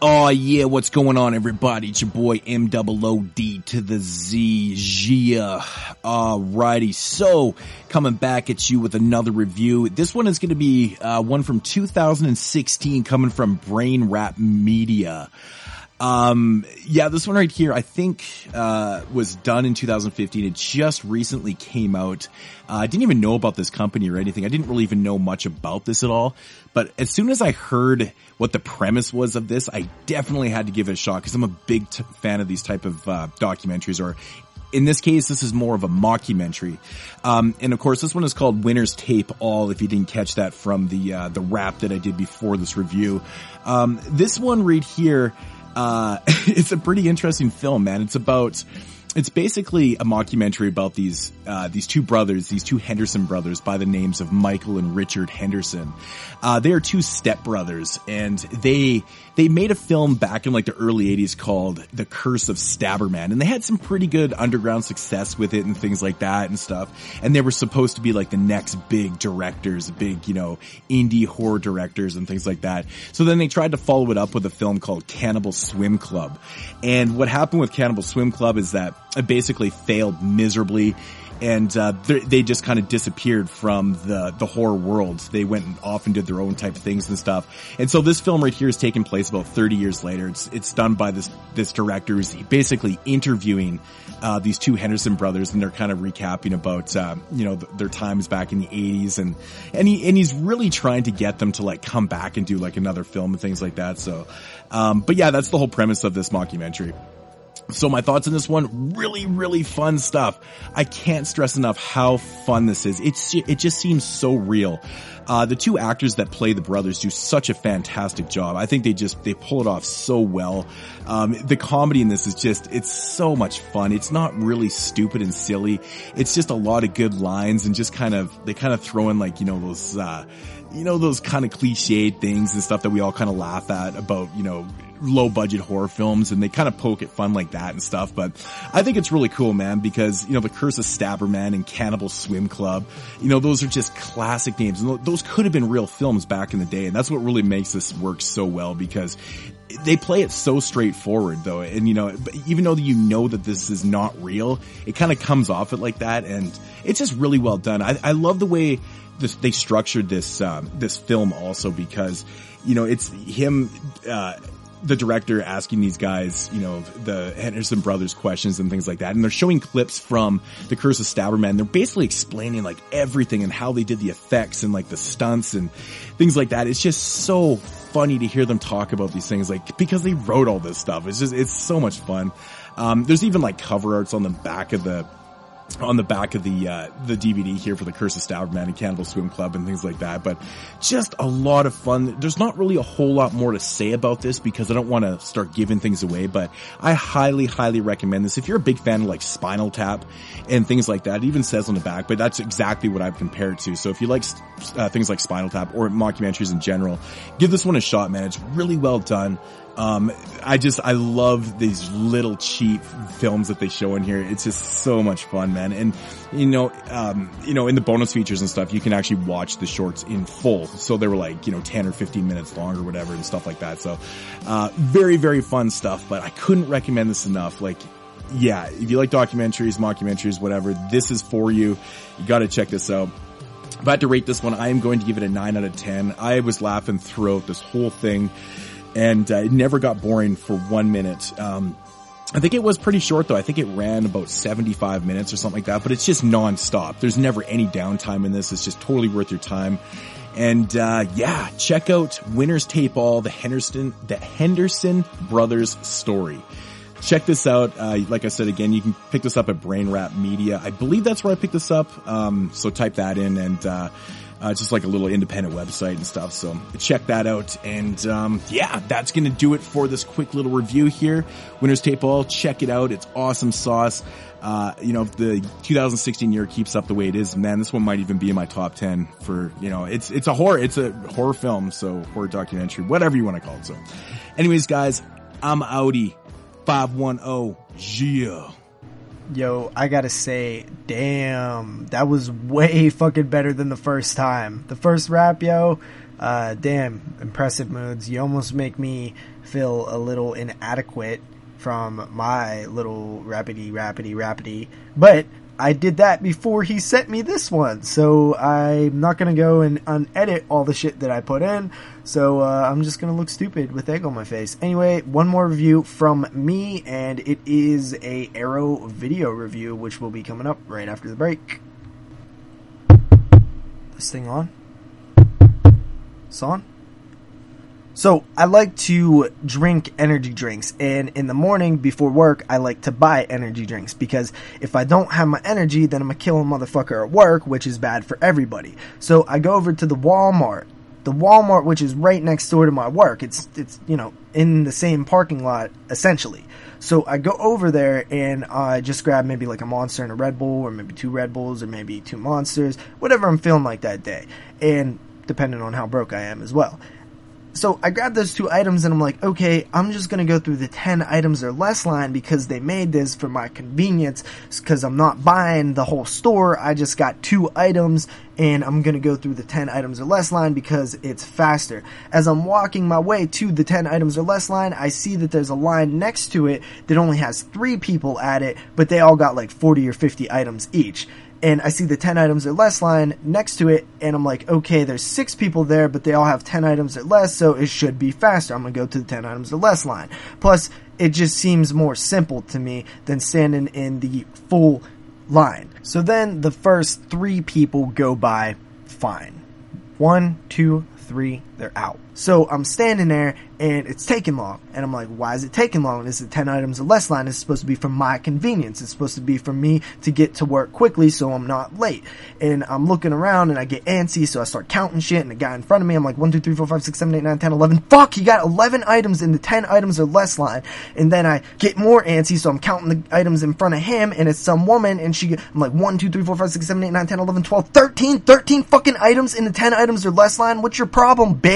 Oh yeah, what's going on everybody? It's your boy MOOD to the Z, Gia. Alrighty, so coming back at you with another review. This one is gonna be, uh, one from 2016 coming from Brain Rap Media. Um, yeah, this one right here, I think, uh, was done in 2015. It just recently came out. Uh, I didn't even know about this company or anything. I didn't really even know much about this at all. But as soon as I heard what the premise was of this, I definitely had to give it a shot because I'm a big t- fan of these type of, uh, documentaries or in this case, this is more of a mockumentary. Um, and of course, this one is called Winner's Tape All, if you didn't catch that from the, uh, the rap that I did before this review. Um, this one right here, uh, it's a pretty interesting film, man. It's about, it's basically a mockumentary about these, uh, these two brothers, these two Henderson brothers by the names of Michael and Richard Henderson. Uh, they are two stepbrothers and they, they made a film back in like the early 80s called The Curse of Stabberman and they had some pretty good underground success with it and things like that and stuff. And they were supposed to be like the next big directors, big, you know, indie horror directors and things like that. So then they tried to follow it up with a film called Cannibal Swim Club. And what happened with Cannibal Swim Club is that it basically failed miserably and uh, they just kind of disappeared from the the horror world. They went off and did their own type of things and stuff. And so this film right here is taking place about 30 years later. It's it's done by this this director who's basically interviewing uh, these two Henderson brothers, and they're kind of recapping about uh, you know th- their times back in the 80s, and and he and he's really trying to get them to like come back and do like another film and things like that. So, um, but yeah, that's the whole premise of this mockumentary. So my thoughts on this one, really, really fun stuff. I can't stress enough how fun this is. It's, it just seems so real. Uh, the two actors that play the brothers do such a fantastic job. I think they just, they pull it off so well. Um, the comedy in this is just, it's so much fun. It's not really stupid and silly. It's just a lot of good lines and just kind of, they kind of throw in like, you know, those, uh, you know, those kind of cliched things and stuff that we all kind of laugh at about, you know, low budget horror films and they kind of poke at fun like that and stuff. But I think it's really cool, man, because, you know, The Curse of Stabberman and Cannibal Swim Club, you know, those are just classic names. And those could have been real films back in the day. And that's what really makes this work so well because they play it so straightforward though. And you know, even though you know that this is not real, it kind of comes off it like that. And it's just really well done. I, I love the way this, they structured this, um, this film also because, you know, it's him, uh, the director asking these guys, you know, the Henderson brothers questions and things like that. And they're showing clips from The Curse of Stabberman. They're basically explaining like everything and how they did the effects and like the stunts and things like that. It's just so funny to hear them talk about these things like because they wrote all this stuff. It's just, it's so much fun. Um, there's even like cover arts on the back of the, on the back of the uh, the DVD here for the Curse of Stabberman and Cannibal Swim Club and things like that. But just a lot of fun. There's not really a whole lot more to say about this because I don't want to start giving things away. But I highly, highly recommend this. If you're a big fan of like Spinal Tap and things like that, it even says on the back. But that's exactly what I've compared to. So if you like uh, things like Spinal Tap or mockumentaries in general, give this one a shot, man. It's really well done. Um, I just, I love these little cheap films that they show in here. It's just so much fun, man. And, you know, um, you know, in the bonus features and stuff, you can actually watch the shorts in full. So they were like, you know, 10 or 15 minutes long or whatever and stuff like that. So, uh, very, very fun stuff, but I couldn't recommend this enough. Like, yeah, if you like documentaries, mockumentaries, whatever, this is for you. You gotta check this out. If I had to rate this one, I am going to give it a 9 out of 10. I was laughing throughout this whole thing and uh, it never got boring for one minute. Um, I think it was pretty short though. I think it ran about 75 minutes or something like that, but it's just nonstop. There's never any downtime in this. It's just totally worth your time. And, uh, yeah, check out Winners Tape All, the Henderson, the Henderson Brothers story. Check this out. Uh, like I said again, you can pick this up at Brain Rap Media. I believe that's where I picked this up. Um, so type that in and, uh, uh, just like a little independent website and stuff. So check that out. And um, yeah, that's going to do it for this quick little review here. Winners Tape All, check it out. It's awesome sauce. Uh, you know, if the 2016 year keeps up the way it is, man, this one might even be in my top 10 for, you know, it's, it's a horror, it's a horror film. So horror documentary, whatever you want to call it. So anyways, guys, I'm Audi 510 Gia. Yo, I gotta say, damn, that was way fucking better than the first time. The first rap, yo, Uh, damn, impressive moods. You almost make me feel a little inadequate from my little rapidy, rapidy, rapidy. But I did that before he sent me this one, so I'm not gonna go and unedit all the shit that I put in. So uh, I'm just gonna look stupid with egg on my face. Anyway, one more review from me, and it is a Arrow video review, which will be coming up right after the break. This thing on? It's on? So I like to drink energy drinks, and in the morning before work, I like to buy energy drinks because if I don't have my energy, then I'm a killing motherfucker at work, which is bad for everybody. So I go over to the Walmart, the Walmart which is right next door to my work. It's it's you know in the same parking lot essentially. So I go over there and I just grab maybe like a monster and a Red Bull, or maybe two Red Bulls, or maybe two monsters, whatever I'm feeling like that day, and depending on how broke I am as well. So I grabbed those two items and I'm like, okay, I'm just gonna go through the 10 items or less line because they made this for my convenience because I'm not buying the whole store. I just got two items and I'm gonna go through the 10 items or less line because it's faster. As I'm walking my way to the 10 items or less line, I see that there's a line next to it that only has three people at it, but they all got like 40 or 50 items each and I see the 10 items or less line next to it, and I'm like, okay, there's six people there, but they all have 10 items or less, so it should be faster. I'm gonna go to the 10 items or less line. Plus, it just seems more simple to me than standing in the full line. So then the first three people go by fine. One, two, three, they're out. So I'm standing there and it's taking long. And I'm like, why is it taking long? This is 10 items or less line. It's supposed to be for my convenience. It's supposed to be for me to get to work quickly so I'm not late. And I'm looking around and I get antsy, so I start counting shit. And the guy in front of me, I'm like, 1, 2, 3, 4, 5, 6, 7, 8, 9, 10, 11. Fuck, he got 11 items in the 10 items or less line. And then I get more antsy, so I'm counting the items in front of him. And it's some woman, and she, I'm like, 1, 2, 3, 4, 5, 6, 7, 8, 9, 10, 11, 12, 13, 13 fucking items in the 10 items or less line. What's your problem, bitch?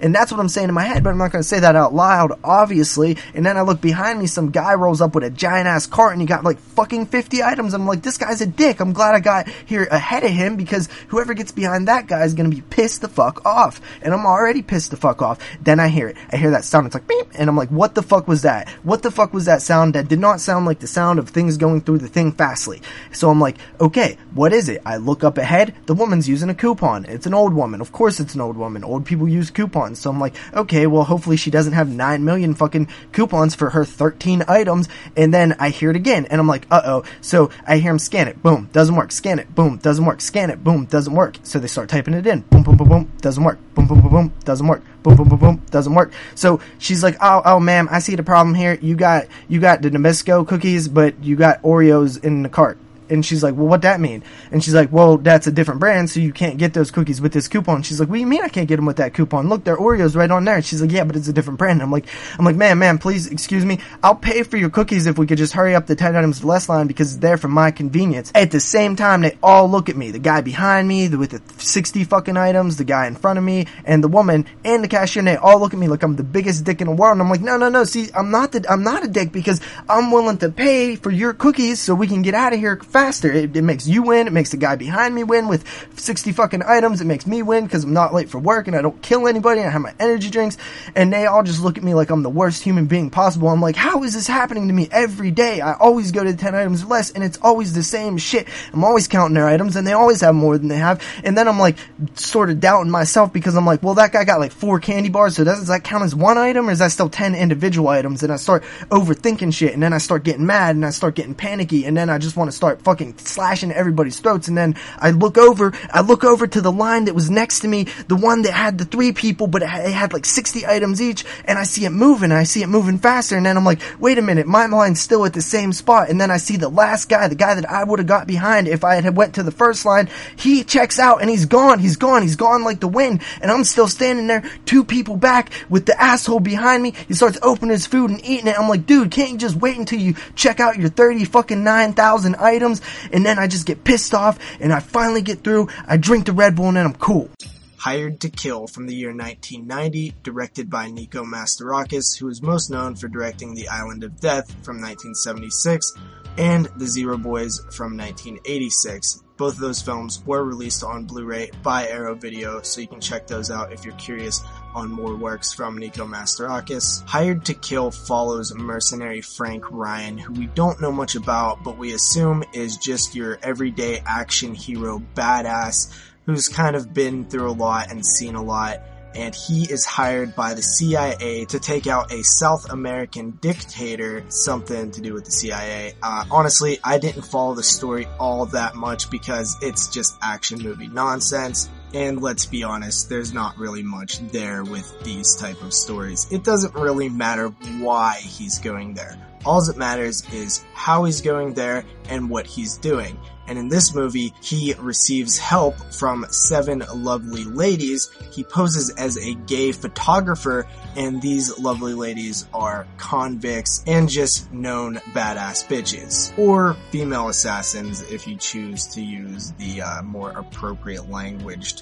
And that's what I'm saying in my head, but I'm not gonna say that out loud, obviously. And then I look behind me, some guy rolls up with a giant ass cart and he got like fucking 50 items. I'm like, this guy's a dick. I'm glad I got here ahead of him because whoever gets behind that guy is gonna be pissed the fuck off. And I'm already pissed the fuck off. Then I hear it. I hear that sound. It's like beep. And I'm like, what the fuck was that? What the fuck was that sound that did not sound like the sound of things going through the thing fastly? So I'm like, okay, what is it? I look up ahead. The woman's using a coupon. It's an old woman. Of course it's an old woman. Old people use coupons. So I'm like, okay, well hopefully she doesn't have 9 million fucking coupons for her 13 items. And then I hear it again and I'm like, uh oh. So I hear him scan it. Boom. Doesn't work. Scan it. Boom. Doesn't work. Scan it. Boom. Doesn't work. So they start typing it in. Boom, boom, boom, boom. Doesn't work. Boom, boom, boom, boom. Doesn't work. Boom, boom, boom, boom. Doesn't work. So she's like, oh, oh, ma'am, I see the problem here. You got, you got the Nabisco cookies, but you got Oreos in the cart. And she's like, well, what that mean? And she's like, well, that's a different brand, so you can't get those cookies with this coupon. She's like, what do you mean I can't get them with that coupon? Look, they're Oreos right on there. And she's like, yeah, but it's a different brand. And I'm like, I'm like, man, man, please excuse me. I'll pay for your cookies if we could just hurry up the 10 items less line because it's there for my convenience. At the same time, they all look at me. The guy behind me, the, with the 60 fucking items, the guy in front of me, and the woman, and the cashier, and they all look at me like I'm the biggest dick in the world. And I'm like, no, no, no. See, I'm not the, I'm not a dick because I'm willing to pay for your cookies so we can get out of here faster. It, it makes you win. It makes the guy behind me win with 60 fucking items. It makes me win because I'm not late for work and I don't kill anybody. I have my energy drinks and they all just look at me like I'm the worst human being possible. I'm like, how is this happening to me every day? I always go to 10 items less and it's always the same shit. I'm always counting their items and they always have more than they have. And then I'm like sort of doubting myself because I'm like, well, that guy got like four candy bars. So does that count as one item or is that still 10 individual items? And I start overthinking shit and then I start getting mad and I start getting panicky and then I just want to start fucking slashing everybody's throats. And then I look over, I look over to the line that was next to me, the one that had the three people, but it had, like 60 items each and I see it moving. I see it moving faster. And then I'm like, wait a minute, my line's still at the same spot. And then I see the last guy, the guy that I would have got behind if I had went to the first line. He checks out and he's gone. He's gone. He's gone like the wind. And I'm still standing there, two people back with the asshole behind me. He starts opening his food and eating it. I'm like, dude, can't you just wait until you check out your 30 fucking 9,000 items? And then I just get pissed off and I finally get through. I drink the Red Bull and then I'm cool. Hired to Kill from the year 1990, directed by Nico Mastorakis, who is most known for directing The Island of Death from 1976, and The Zero Boys from 1986. Both of those films were released on Blu-ray by Arrow Video, so you can check those out if you're curious on more works from Nico Mastorakis. Hired to Kill follows mercenary Frank Ryan, who we don't know much about, but we assume is just your everyday action hero badass who's kind of been through a lot and seen a lot and he is hired by the CIA to take out a South American dictator, something to do with the CIA. Uh, honestly, I didn't follow the story all that much because it's just action movie nonsense. And let's be honest, there's not really much there with these type of stories. It doesn't really matter why he's going there. All that matters is how he's going there and what he's doing. And in this movie, he receives help from seven lovely ladies. He poses as a gay photographer, and these lovely ladies are convicts and just known badass bitches. Or female assassins if you choose to use the uh, more appropriate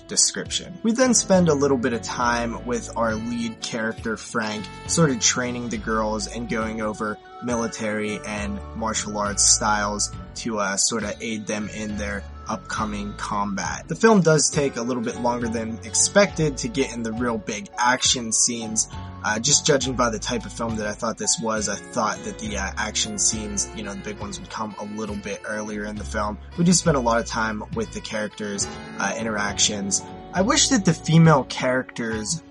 description. We then spend a little bit of time with our lead character, Frank, sort of training the girls and going over military and martial arts styles to uh, sort of aid them in their upcoming combat. The film does take a little bit longer than expected to get in the real big action scenes. Uh, just judging by the type of film that I thought this was, I thought that the uh, action scenes, you know, the big ones would come a little bit earlier in the film. We do spend a lot of time with the characters, uh, interactions. I wish that the female characters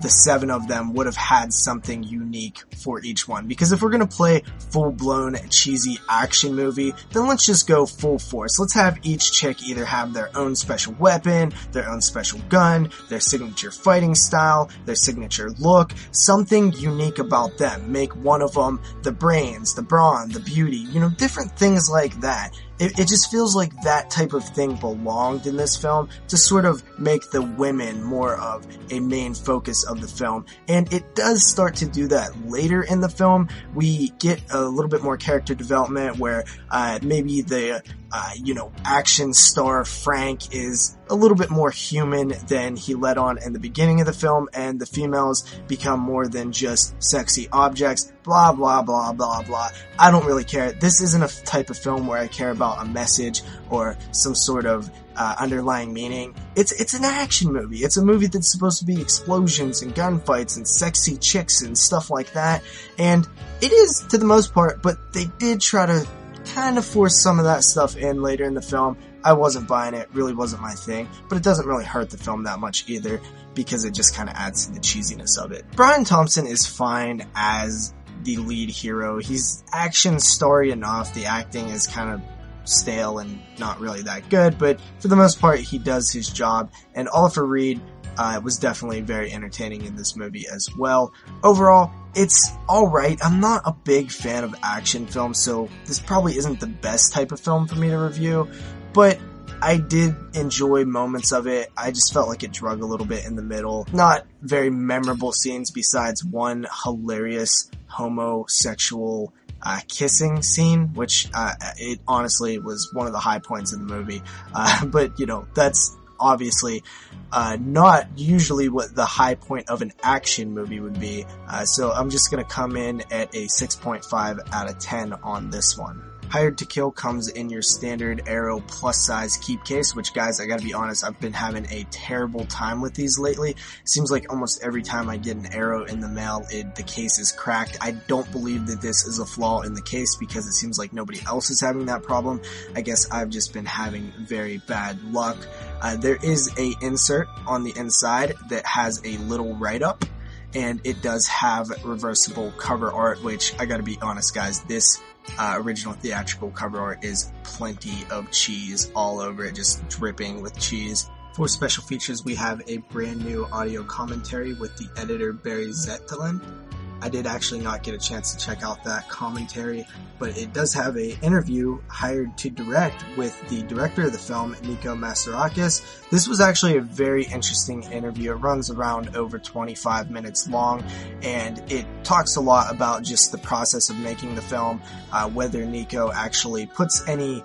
the seven of them would have had something unique for each one. Because if we're gonna play full blown cheesy action movie, then let's just go full force. Let's have each chick either have their own special weapon, their own special gun, their signature fighting style, their signature look, something unique about them. Make one of them the brains, the brawn, the beauty, you know, different things like that it, it just feels like that type of thing belonged in this film to sort of make the women more of a main focus of the film. And it does start to do that later in the film. We get a little bit more character development where uh, maybe the uh, you know, action star Frank is a little bit more human than he let on in the beginning of the film, and the females become more than just sexy objects. Blah, blah, blah, blah, blah. I don't really care. This isn't a type of film where I care about a message or some sort of uh, underlying meaning. It's it's an action movie. It's a movie that's supposed to be explosions and gunfights and sexy chicks and stuff like that. And it is to the most part, but they did try to kind of forced some of that stuff in later in the film. I wasn't buying it, really wasn't my thing, but it doesn't really hurt the film that much either because it just kind of adds to the cheesiness of it. Brian Thompson is fine as the lead hero. He's action story enough. The acting is kind of stale and not really that good, but for the most part, he does his job. And Oliver Reed uh, was definitely very entertaining in this movie as well. Overall, it's alright. I'm not a big fan of action films, so this probably isn't the best type of film for me to review, but I did enjoy moments of it. I just felt like it drug a little bit in the middle. Not very memorable scenes besides one hilarious homosexual uh, kissing scene, which uh, it honestly was one of the high points in the movie. Uh, but you know, that's obviously uh, not usually what the high point of an action movie would be. Uh, so I'm just gonna come in at a 6.5 out of 10 on this one. Hired to Kill comes in your standard Arrow plus size keep case, which guys, I gotta be honest, I've been having a terrible time with these lately. Seems like almost every time I get an Arrow in the mail, it, the case is cracked. I don't believe that this is a flaw in the case because it seems like nobody else is having that problem. I guess I've just been having very bad luck. Uh, there is a insert on the inside that has a little write-up and it does have reversible cover art, which I gotta be honest guys, this uh, original theatrical cover art is plenty of cheese all over it, just dripping with cheese. For special features, we have a brand new audio commentary with the editor Barry Zetlin. I did actually not get a chance to check out that commentary, but it does have a interview hired to direct with the director of the film, Nico Mastorakis. This was actually a very interesting interview. It runs around over 25 minutes long, and it talks a lot about just the process of making the film, uh, whether Nico actually puts any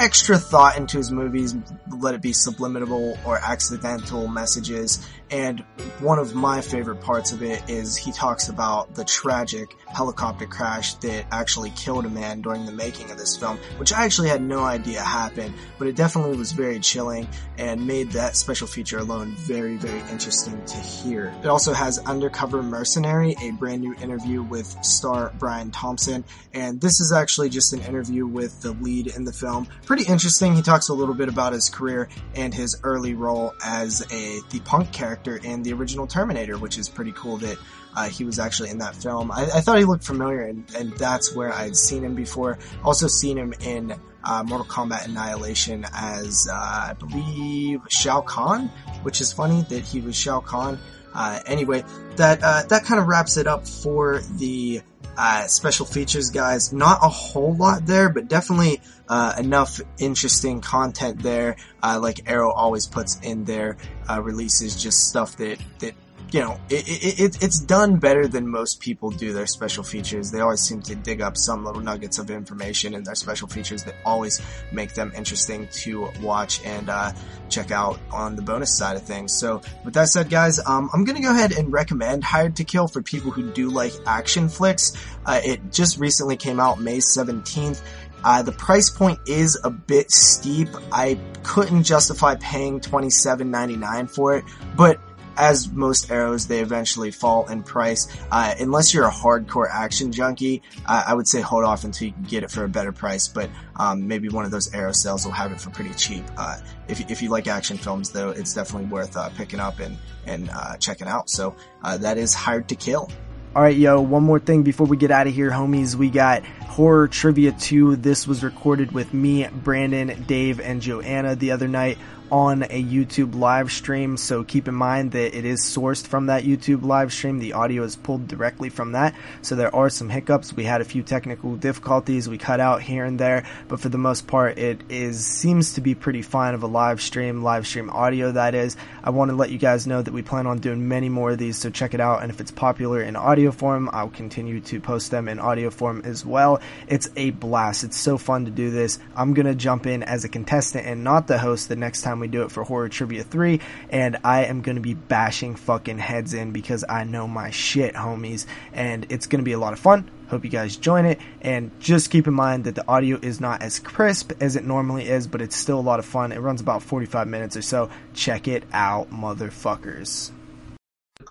extra thought into his movies, let it be subliminal or accidental messages, And one of my favorite parts of it is he talks about the tragic helicopter crash that actually killed a man during the making of this film, which I actually had no idea happened, but it definitely was very chilling and made that special feature alone very, very interesting to hear. It also has Undercover Mercenary, a brand new interview with star Brian Thompson, and this is actually just an interview with the lead in the film. Pretty interesting. He talks a little bit about his career and his early role as a the punk character in the original Terminator, which is pretty cool that uh, he was actually in that film. I, I thought he looked familiar, and, and that's where I'd seen him before. Also seen him in uh, Mortal Kombat Annihilation as uh, I believe Shao Kahn, which is funny that he was Shao Kahn. Uh, anyway, that uh, that kind of wraps it up for the uh, special features, guys. Not a whole lot there, but definitely uh, enough interesting content there. Uh, like Arrow always puts in their uh, releases, just stuff that that you know it, it, it, it's done better than most people do their special features. They always seem to dig up some little nuggets of information in their special features that always make them interesting to watch and uh, check out on the bonus side of things. So with that said, guys, um, I'm gonna go ahead and recommend Hired to Kill for people who do like action flicks. Uh, it just recently came out May 17th. Uh, the price point is a bit steep. I couldn't justify paying $27.99 for it, but as most arrows, they eventually fall in price. Uh, unless you're a hardcore action junkie, uh, I would say hold off until you can get it for a better price. But um, maybe one of those arrow sales will have it for pretty cheap. Uh, if, if you like action films, though, it's definitely worth uh, picking up and and uh, checking out. So that is Hired to Kill. All right, yo, one more thing before we get out of here, homies. We got Horror Trivia 2. This was recorded with me, Brandon, Dave, and Joanna the other night on a YouTube live stream. So keep in mind that it is sourced from that YouTube live stream. The audio is pulled directly from that. So there are some hiccups. We had a few technical difficulties we cut out here and there, but for the most part, it is seems to be pretty fine of a live stream, live stream audio that is. I want to let you guys know that we plan on doing many more of these, so check it out. And if it's popular in audio form, I'll continue to post them in audio form as well. It's a blast. It's so fun to do this. I'm gonna jump in as a contestant and not the host the next time we do it for Horror Trivia 3, and I am gonna be bashing fucking heads in because I know my shit, homies, and it's gonna be a lot of fun. Hope you guys join it, and just keep in mind that the audio is not as crisp as it normally is, but it's still a lot of fun. It runs about 45 minutes or so. Check it out, motherfuckers.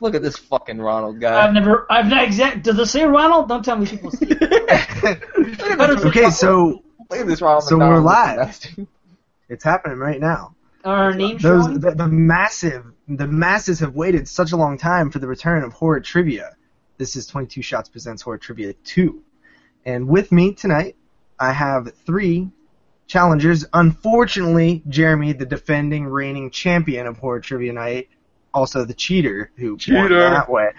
Look at this fucking Ronald guy. I've never, I've not exact. Does it say Ronald? Don't tell me people see. it. Okay, so Look at this Ronald so we're live. It's happening right now. Our name Those the, the massive the masses have waited such a long time for the return of horror trivia. This is 22 Shots presents horror trivia 2. And with me tonight, I have three challengers. Unfortunately, Jeremy, the defending reigning champion of horror trivia night, also the cheater who won Cheater. that way,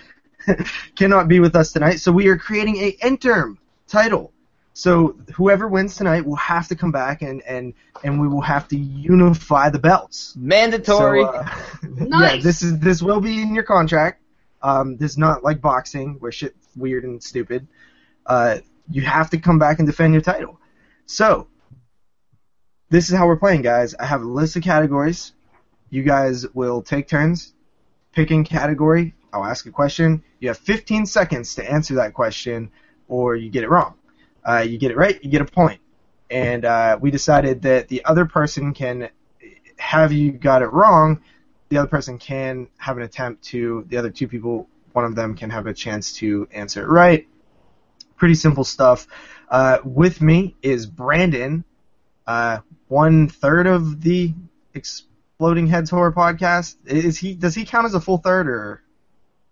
cannot be with us tonight. So we are creating a interim title. So whoever wins tonight will have to come back and and and we will have to unify the belts. Mandatory. So, uh, yeah, this is this will be in your contract. Um, this is not like boxing where shit's weird and stupid. Uh, you have to come back and defend your title. So this is how we're playing, guys. I have a list of categories. You guys will take turns picking category. I'll ask a question. You have 15 seconds to answer that question, or you get it wrong. Uh, you get it right, you get a point. And uh, we decided that the other person can have you got it wrong. The other person can have an attempt to. The other two people, one of them can have a chance to answer it right. Pretty simple stuff. Uh, with me is Brandon, uh, one third of the Exploding Heads Horror Podcast. Is he? Does he count as a full third or?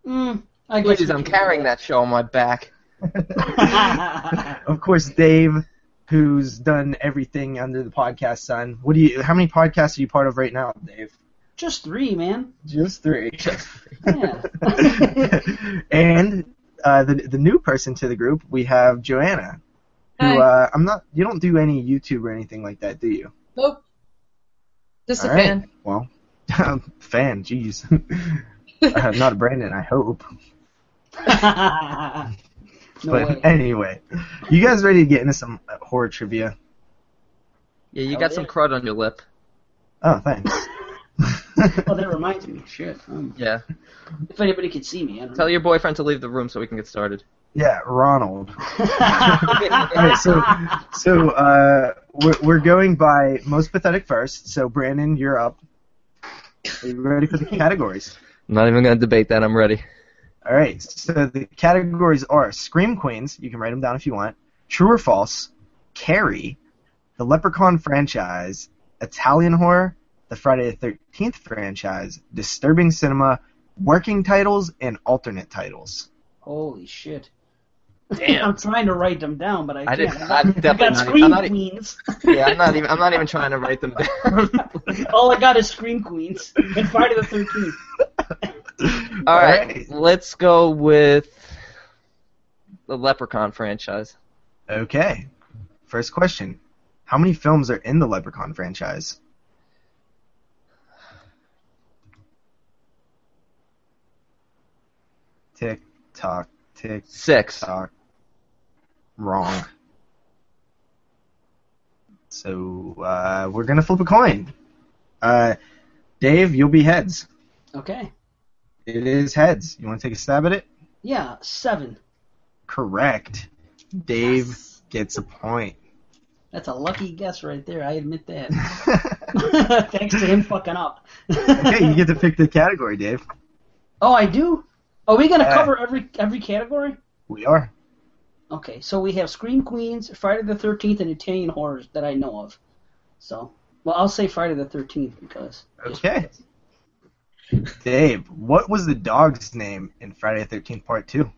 Mm, I guess Please, I'm carrying that show on my back. of course, Dave, who's done everything under the podcast sun. What do you? How many podcasts are you part of right now, Dave? Just three, man. Just three. Just three. Yeah. and uh, the the new person to the group, we have Joanna. Who Hi. uh, I'm not. You don't do any YouTube or anything like that, do you? Nope. Just a All right. fan. Well, fan. Jeez. uh, not a Brandon. I hope. No but way. anyway, you guys ready to get into some horror trivia? Yeah, you Hell got some crud on your lip. Oh, thanks. oh, that reminds me. Shit. Um, Yeah. if anybody could see me, I don't Tell know. your boyfriend to leave the room so we can get started. Yeah, Ronald. Alright, so so uh, we're, we're going by most pathetic first. So Brandon, you're up. Are you ready for the categories? I'm not even gonna debate that. I'm ready. All right. So the categories are Scream Queens. You can write them down if you want. True or false. Carrie, the Leprechaun franchise, Italian horror, the Friday the Thirteenth franchise, disturbing cinema, working titles, and alternate titles. Holy shit. Damn. I'm trying to write them down, but I I can't. didn't- I I'm got, I definitely got not- Scream I'm not Queens. Yeah, I'm not even. I'm not even trying to write them down. All I got is Scream Queens and Friday the 13th. All right, let's go with the Leprechaun franchise. Okay. First question. How many films are in the Leprechaun franchise? Tick tock, tick Six. tock. Wrong. So uh, we're gonna flip a coin. Uh, Dave, you'll be heads. Okay. It is heads. You want to take a stab at it? Yeah, seven. Correct. Dave gets a point. That's a lucky guess right there. I admit that. Thanks to him fucking up. Okay, you get to pick the category, Dave. Oh, I do. Are we gonna Yeah. cover every every category? We are. Okay, so we have Scream Queens, Friday the 13th, and Italian horrors that I know of. So, well, I'll say Friday the 13th because. Okay. Dave, what was the dog's name in Friday the 13th Part 2?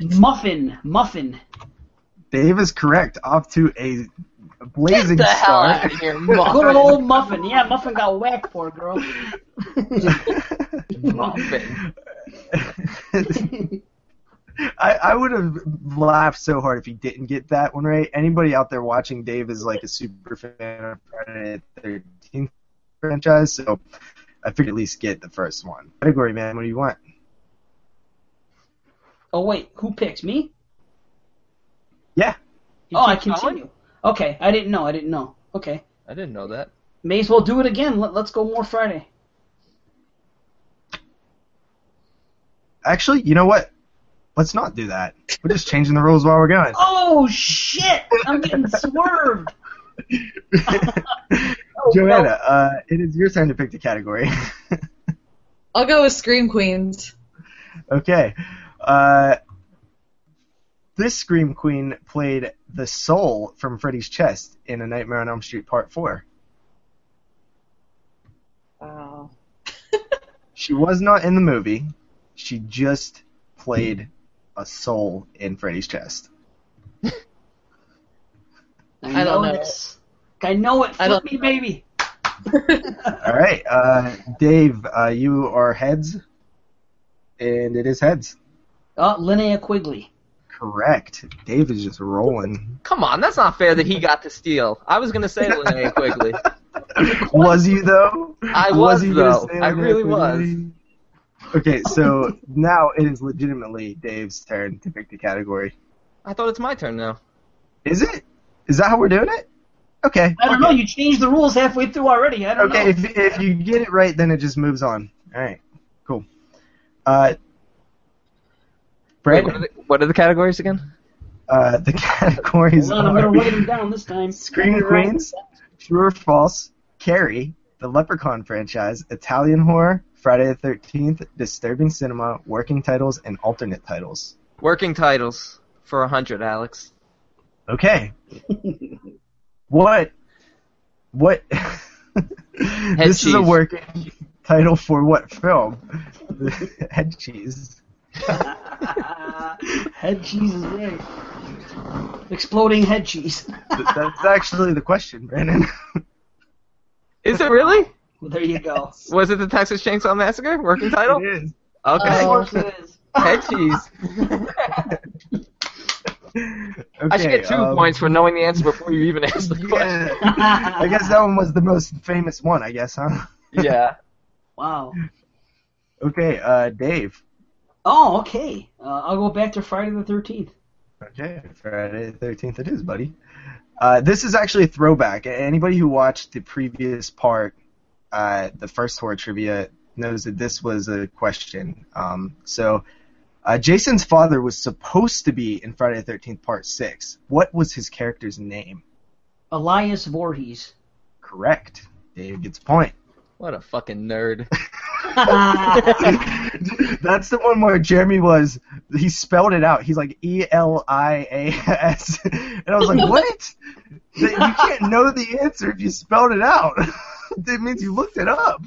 Muffin, Muffin. Dave is correct. Off to a blazing Get the hell start. out of here, Muffin. Good old Muffin. Yeah, Muffin got whacked, poor girl. Muffin. I, I would have laughed so hard if he didn't get that one right. Anybody out there watching Dave is like a super fan of Friday the 13th franchise, so I figured at least get the first one. Category, man, what do you want? Oh wait, who picks me? Yeah. oh, I keep going? continue. Okay, I didn't know. I didn't know. Okay, I didn't know that. may as well do it again. Let, let's go more Friday. Actually, you know what? Let's not do that. We're just changing the rules while we're going. Oh shit! I'm getting swerved. Joanna, uh, it is your turn to pick the category. I'll go with Scream Queens. okay. Uh, this Scream Queen played the soul from Freddy's chest in A Nightmare on Elm Street Part 4. Wow. She was not in the movie. She just played a soul in Freddy's chest. I, I don't know. this. I know it. I Flip don't me, baby. All right, uh, Dave, uh, you are heads, and it is heads. Oh, Linnea Quigley. Correct. Dave is just rolling. Come on, that's not fair that he got to steal. I was gonna say Linnea Quigley. was you though? I was, you though. I Linnea really was. Okay, so now it is legitimately Dave's turn to pick the category. I thought it's my turn now. Is it? Is that how we're doing it? Okay. I don't know. You changed the rules halfway through already. I don't Okay, know. if if you get it right, then it just moves on. All right, cool. Uh, Wait, what, are the, what are the categories again? uh, the categories Hold on, I'm gonna write them down this time. Scream Queens, True or False, Carrie, the Leprechaun franchise, Italian horror, Friday the Thirteenth, Disturbing Cinema, working titles, and alternate titles. Working titles for a hundred, Alex. Okay. what? What? this is a working title for what film? Head cheese. head cheese is right. Exploding head cheese. That's actually the question, Brandon. Is it really? Well, there you go. Was it the Texas Chainsaw Massacre? Working title? It is. Okay. Of course it is. Head cheese. I should get two um, points for knowing the answer before you even ask the Yeah. question. I guess that one was the most famous one, I guess, huh? Yeah. Wow. Okay, uh, Dave. Oh, okay. Uh, I'll go back to Friday the 13th. Okay, Friday the 13th it is, buddy. Uh, this is actually a throwback. Anybody who watched the previous part uh, the first horror trivia knows that this was a question. Um, so, uh, Jason's father was supposed to be in Friday the Thirteenth Part Six. What was his character's name? Elias Voorhees. Correct. Dave gets a point. What a fucking nerd. That's the one where Jeremy was. He spelled it out. He's like E L I A S, and I was like, "What? You can't know the answer if you spelled it out. that means you looked it up."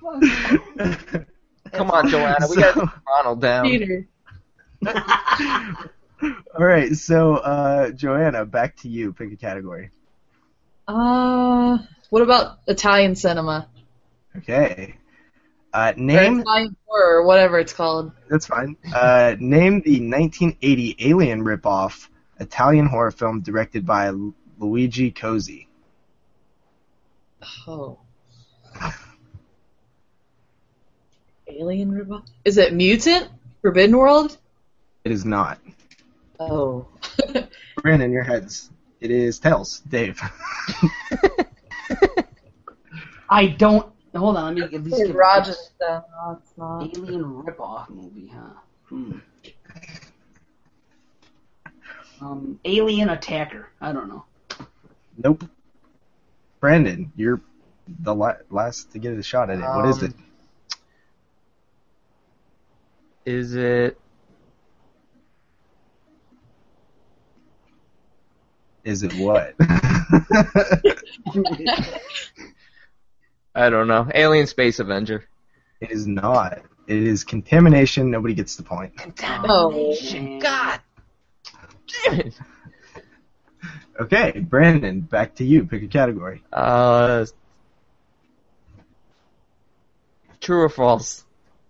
Come on, Joanna, we got So- Ronald down. Peter. All right, so uh, Joanna, back to you. Pick a category. Uh, what about Italian cinema? Okay. Uh, name. Italian horror, or whatever it's called. That's fine. Uh, name the 1980 Alien ripoff Italian horror film directed by Luigi Cozzi. Oh. Alien ripoff? Is it Mutant? Forbidden World? It is not. Oh. Brandon, your heads. It is Tails. Dave. I don't. Hold on, let me at least Hey, give Roger this stuff. No, it's not. Alien ripoff movie, huh? Hmm. Um, Alien Attacker. I don't know. Nope. Brandon, you're the la- last to get a shot at it. what is Um, it? Is it? Is it what? I don't know. Alien Space Avenger. it is not. It is contamination. Nobody gets the point. Oh. God. Damn it. Okay, Brandon, back to you. Pick a category. Uh. True or false?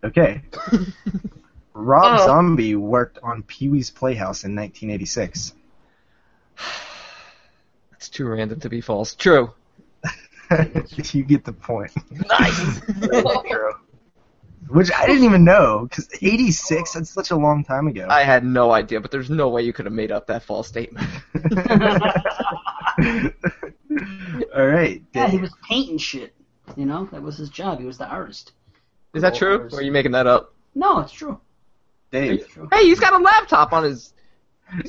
Okay. Rob Oh. Zombie worked on Pee Wee's Playhouse in 1986. It's too random to be false. True. you get the point. Nice. True. Which I didn't even know, because 86, that's such a long time ago. I had no idea, but there's no way you could have made up that false statement. All right, Yeah, he was painting shit. You know, that was his job. He was the artist. Is that true? Or are you making that up? No, it's true. Dave. Hey, he's got a laptop on his.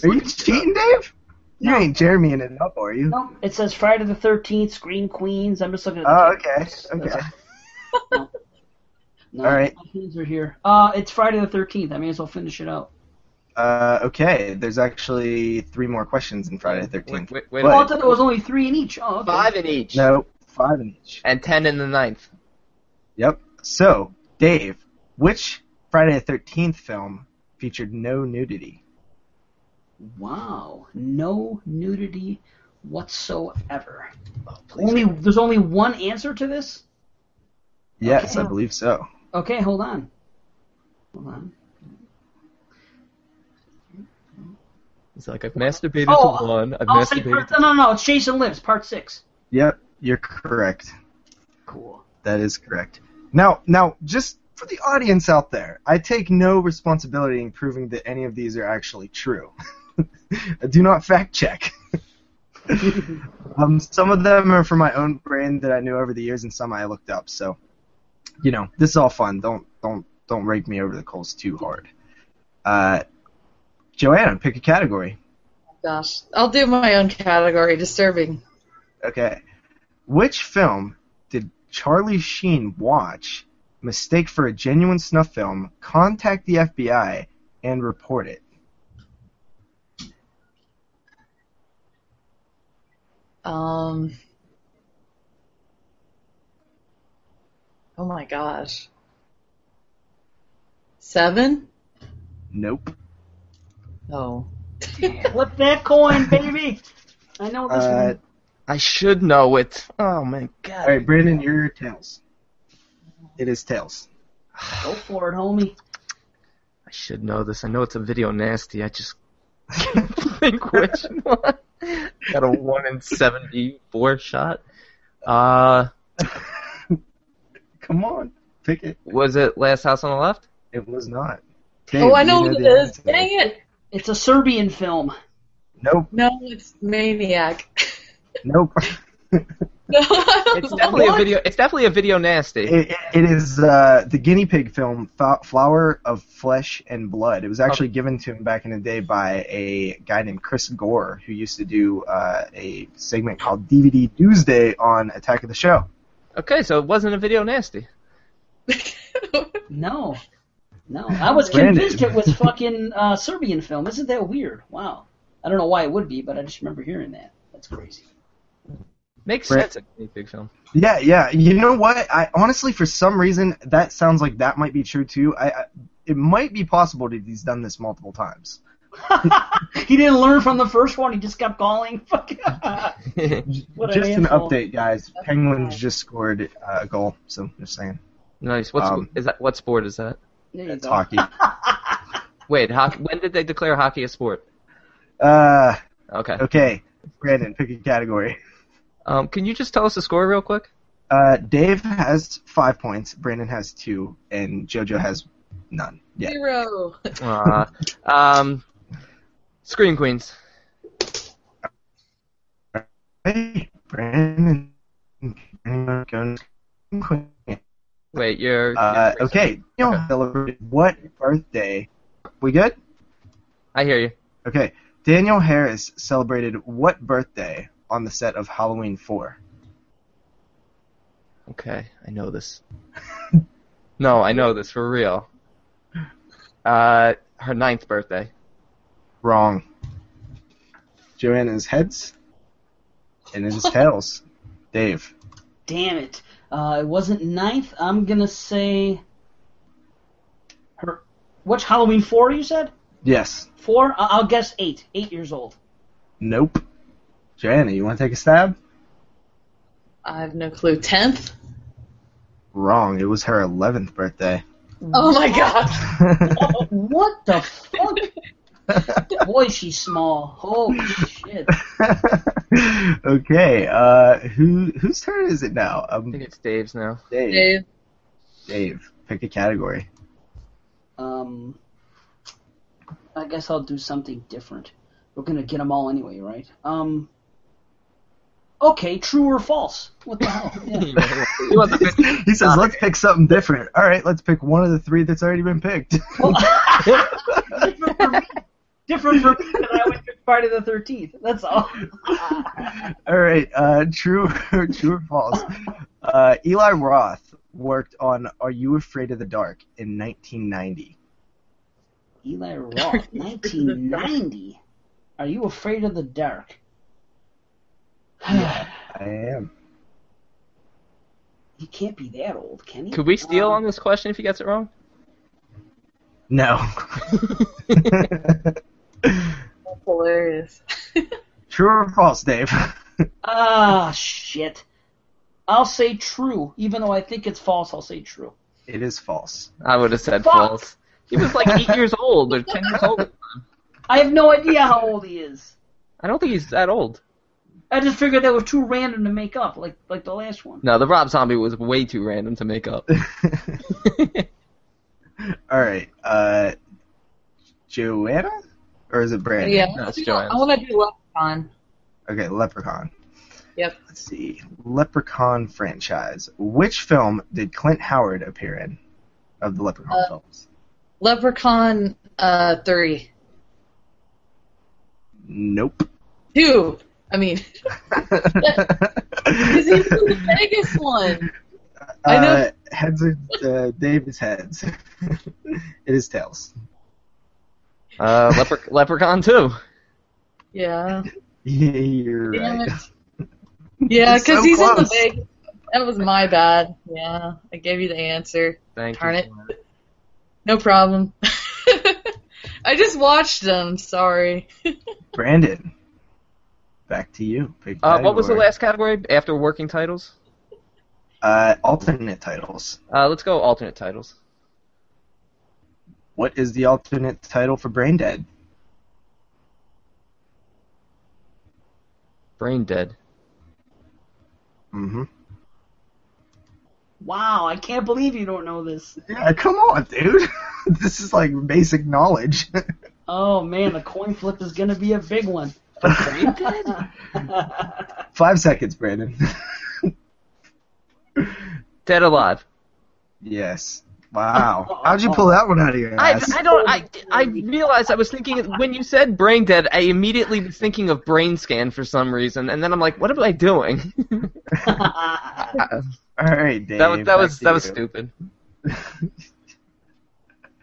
Are you cheating, Dave? You ain't Jeremy in it up, are you? No, it says Friday the Thirteenth, Scream Queens. I'm just looking at. the. Oh, the okay. Okay. No, All right. my hands are here. Uh, it's Friday the Thirteenth. I may as well finish it out. Uh, okay, there's actually three more questions in Friday the 13th. Wait, wait, wait. Oh, I thought there was only three in each. Oh, okay. Five in each. No, five in each. And ten in the ninth. Yep. So, Dave, which Friday the 13th film featured no nudity? Wow, no nudity whatsoever. Oh, only there's only one answer to this. Yes, Okay. I believe so. Okay, hold on. Hold on. He's like, I've masturbated Oh, to one. I've oh, I'll say masturbated part, no, no, no. It's Jason Lives, part six. Yep, you're correct. Cool. That is correct. Now, now, just for the audience out there, I take no responsibility in proving that any of these are actually true. I do not fact check. um, some of them are from my own brain that I knew over the years, and some I looked up. So, you know, this is all fun. Don't don't don't rake me over the coals too hard. Uh, Joanna, pick a category. Gosh. I'll do my own category. Disturbing. Okay. Which film did Charlie Sheen watch, mistake for a genuine snuff film, contact the FBI, and report it? Um. Oh my gosh. Seven? Nope. Oh. Flip that coin, baby. I know this Uh, one. I should know it. Oh my god. all right, Brandon, your tails. It is tails. Go for it, homie. I should know this. I know it's a video nasty. I just can't think which one. Got a one in seventy-four shot. Uh, Come on, pick it. was it Last House on the Left? It was not. oh, I Dave, know you what it the is. answer. Dang it. It's a Serbian film. Nope. No, it's Maniac. Nope. It's definitely a video. It's definitely a video nasty. It, it is uh, the guinea pig film Flower of Flesh and Blood. It was actually given to him back in the day by a guy named Chris Gore, who used to do uh, a segment called DVD Tuesday on Attack of the Show. Okay, so it wasn't a video nasty. No. No. I was Brandon. convinced it was fucking uh, Serbian film. Isn't that weird? Wow. I don't know why it would be, but I just remember hearing that. That's crazy. Makes Brand- sense. A big film. Yeah, yeah. You know what? I honestly, for some reason, that sounds like that might be true too. I, I it might be possible that he's done this multiple times. He didn't learn from the first one. He just kept calling. Fuck. What just an handful. update, guys. Penguins just scored uh, a goal, so just saying. Nice. What's Um, is that? What sport is that? It's go. hockey. Wait, hockey, when did they declare hockey a sport? Uh, Okay. okay, Brandon, pick a category. Um, can you just tell us the score real quick? Uh, Dave has five points, Brandon has two, and JoJo has none. Yeah. Zero. Uh, um, Scream Queens. Hey, Brandon. Brandon going- Wait, you're. Uh, okay, Danielle celebrated what birthday? We good? I hear you. Okay, Danielle Harris celebrated what birthday on the set of Halloween 4? Okay, I know this. no, I know this for real. Uh, her ninth birthday. Wrong. Joanna's heads, and it is tails. Dave. Damn it. Uh, it wasn't ninth. I'm gonna say her. Which Halloween four you said? Yes. Four. I- I'll guess eight. Eight years old. Nope. Joanna, you want to take a stab? I have no clue. Tenth? Wrong. It was her 11th birthday. Oh my god. What the fuck? Boy, she's small. Holy shit. okay. Uh, who whose turn is it now? I Um, think it's Dave's now. Dave. Dave. Dave, pick a category. Um, I guess I'll do something different. We're gonna get them all anyway, right? Um. Okay, true or false? What the hell? Yeah. he says, "Let's pick something different." All right, let's pick one of the three that's already been picked. different for me. Different for me that I would pick Friday the Thirteenth. That's all. All right, uh, true, true or false? Uh, Eli Roth worked on "Are You Afraid of the Dark" in 1990. Eli Roth, 1990. Are you afraid of the dark? I am. He can't be that old, can he? Could we steal Um, on this question if he gets it wrong? No. That's hilarious. true or false, Dave? Ah, shit. I'll say true, even though I think it's false. I'll say true. it is false. I would have said Fuck. false. He was like eight years old or ten years old. I have no idea how old he is. I don't think he's that old. I just figured that was too random to make up, like like the last one. No, the Rob Zombie was way too random to make up. All right, uh, Joanna, or is it Brandon? yeah. No, it's I want to do Leprechaun. Okay, Leprechaun. Yep. Let's see. Leprechaun franchise. Which film did Clint Howard appear in of the Leprechaun Uh, films? Leprechaun uh, 3. Nope. 2. I mean, because he's in the Vegas one. I know. Uh, heads are uh, David's heads. it is tails. Uh, Lepre- Leprechaun too. Yeah. Yeah, you're Damn right. it. Yeah, because So he's in the close. Vegas. That was my bad. Yeah, I gave you the answer. Thank Darn you. it. No problem. I just watched them. Sorry. Brandon, back to you. Pick Uh, what was the last category after working titles? Uh, alternate titles. Uh, let's go alternate titles. What is the alternate title for Brain Dead? Brain Dead. Mm-hmm. Wow, I can't believe you don't know this. Yeah, come on, dude. this is like basic knowledge. Oh man, the coin flip is gonna be a big one. Fuck Five seconds, Brandon. Dead Alive. yes. Wow. How'd you pull that one out of your I, ass? I don't. I, I realized I was thinking when you said brain dead. I immediately was thinking of brain scan for some reason, and then I'm like, what am I doing? All right, Dave. that was that was to that was stupid.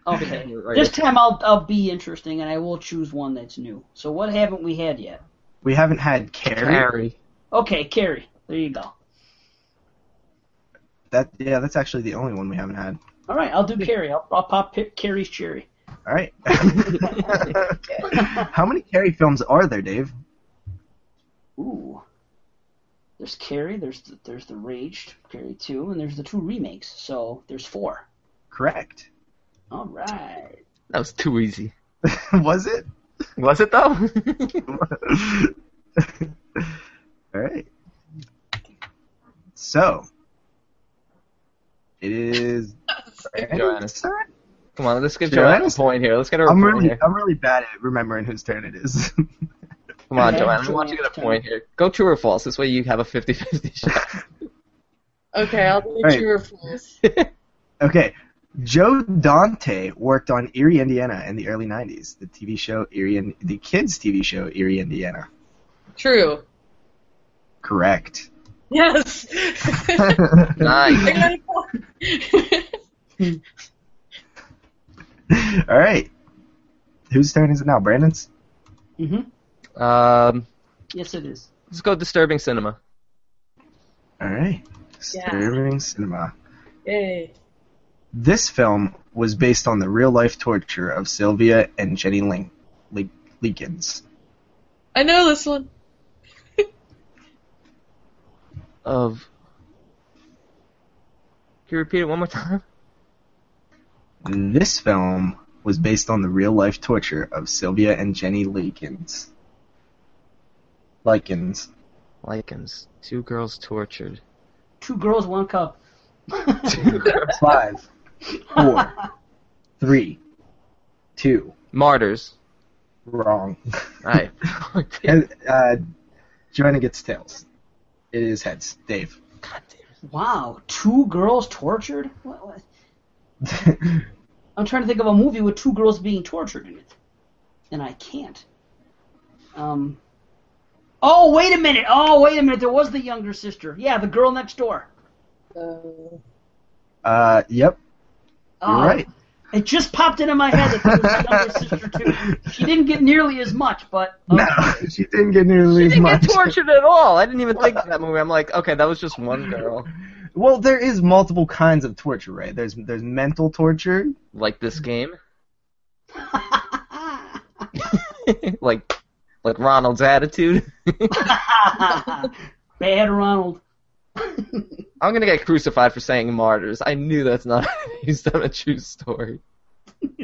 Okay. Right. This time I'll I'll be interesting and I will choose one that's new. So what haven't we had yet? We haven't had Carrie. Harry. Okay, Carrie. There you go. That yeah, that's actually the only one we haven't had. All right, I'll do Carrie. I'll, I'll pop Pi- Carrie's cherry. All right. How many Carrie films are there, Dave? Ooh. There's Carrie. There's the, there's the Raged Carrie two, and there's the two remakes. So there's four. Correct. All right. That was too easy. Was it? Was it though? All right. So it is. Joanna's. Come on, let's get Joanna's? Joanna a point here. Let's get her a I'm point really, here. I'm really bad at remembering whose turn it is. Come on, Yeah, Joanna. I want you to get a point here. Go true or false. This way you have a 50-50 shot. Okay, I'll do Right. true or false. okay. Joe Dante worked on Erie, Indiana in the early 90s. The TV show Erie, the kids' TV show Erie, Indiana. True. Correct. Yes. Nice. I got a point. All right. Whose turn is it now? Brandon's? Mm-hmm. Um, Yes, it is. let's go disturbing cinema. All right. Yeah. Disturbing cinema. Yay. This film was based on the real life torture of Sylvia and Jenny Link, Le- Leakins. I know this one. Of. Can you repeat it one more time? This film was based on the real life torture of Sylvia and Jenny Leakins. Likens. Likens. Two girls tortured. Two girls, one cup. Two girls. Five, four, three, two. Martyrs. Wrong. Alright. And, uh, Joanna gets tails. It is heads. Dave. God damn. Wow, two girls tortured? What, what? I'm trying to think of a movie with two girls being tortured in it, and I can't. Um. Oh wait a minute! Oh wait a minute! There was the younger sister. Yeah, the girl next door. Uh, Uh, yep. You're Oh, right. It just popped into my head that there was the younger sister too. She didn't get nearly as much, but um, No, she didn't get nearly as much. She as didn't much. get tortured at all. I didn't even think of that movie. I'm like, okay, that was just one girl. Well, there is multiple kinds of torture, right? There's there's mental torture. Like this game. like, like Ronald's attitude. bad Ronald. I'm gonna get crucified for saying martyrs. I knew that's not based on a true story.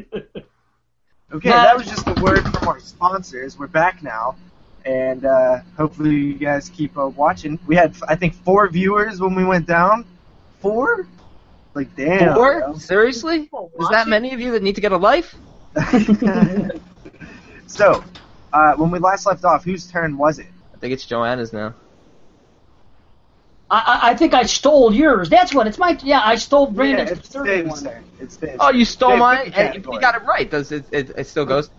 Okay, that was just a word from our sponsors. We're back now, and uh, hopefully you guys keep uh, watching. We had, I think, four viewers when we went down. Four? Like, damn. Four? bro. Seriously? Is that many of you that need to get a life? So, uh, when we last left off, whose turn was it? I think it's Joanna's now. I, I I think I stole yours. That's what it's my. Yeah, I stole Brandon's yeah, it's third Dave's one. It's Dave's Oh, you stole Dave, mine, and you got it right, does it? It, it still goes.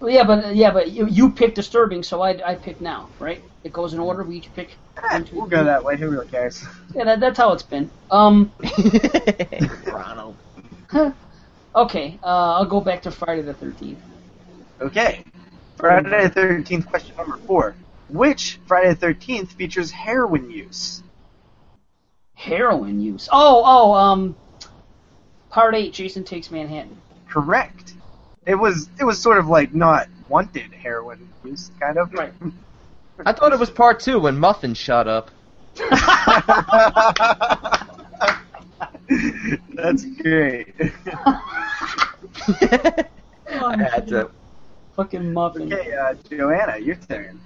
Yeah, but yeah, but you, you picked disturbing, so I I pick now, right? It goes in order. We each pick. one, two, We'll go that way. Who really cares? Yeah, that, that's how it's been. Um. Ronald. Okay, uh, I'll go back to Friday the Thirteenth. Okay. Friday the 13th, question number four. Which Friday the 13th features heroin use? Heroin use. Oh, oh, um, part eight. Jason takes Manhattan. Correct. It was it was sort of like not wanted heroin use, kind of. Right. I thought it was part two when Muffin shot up. That's great. I had to. Fucking muffin. Okay, uh, Joanna, your turn.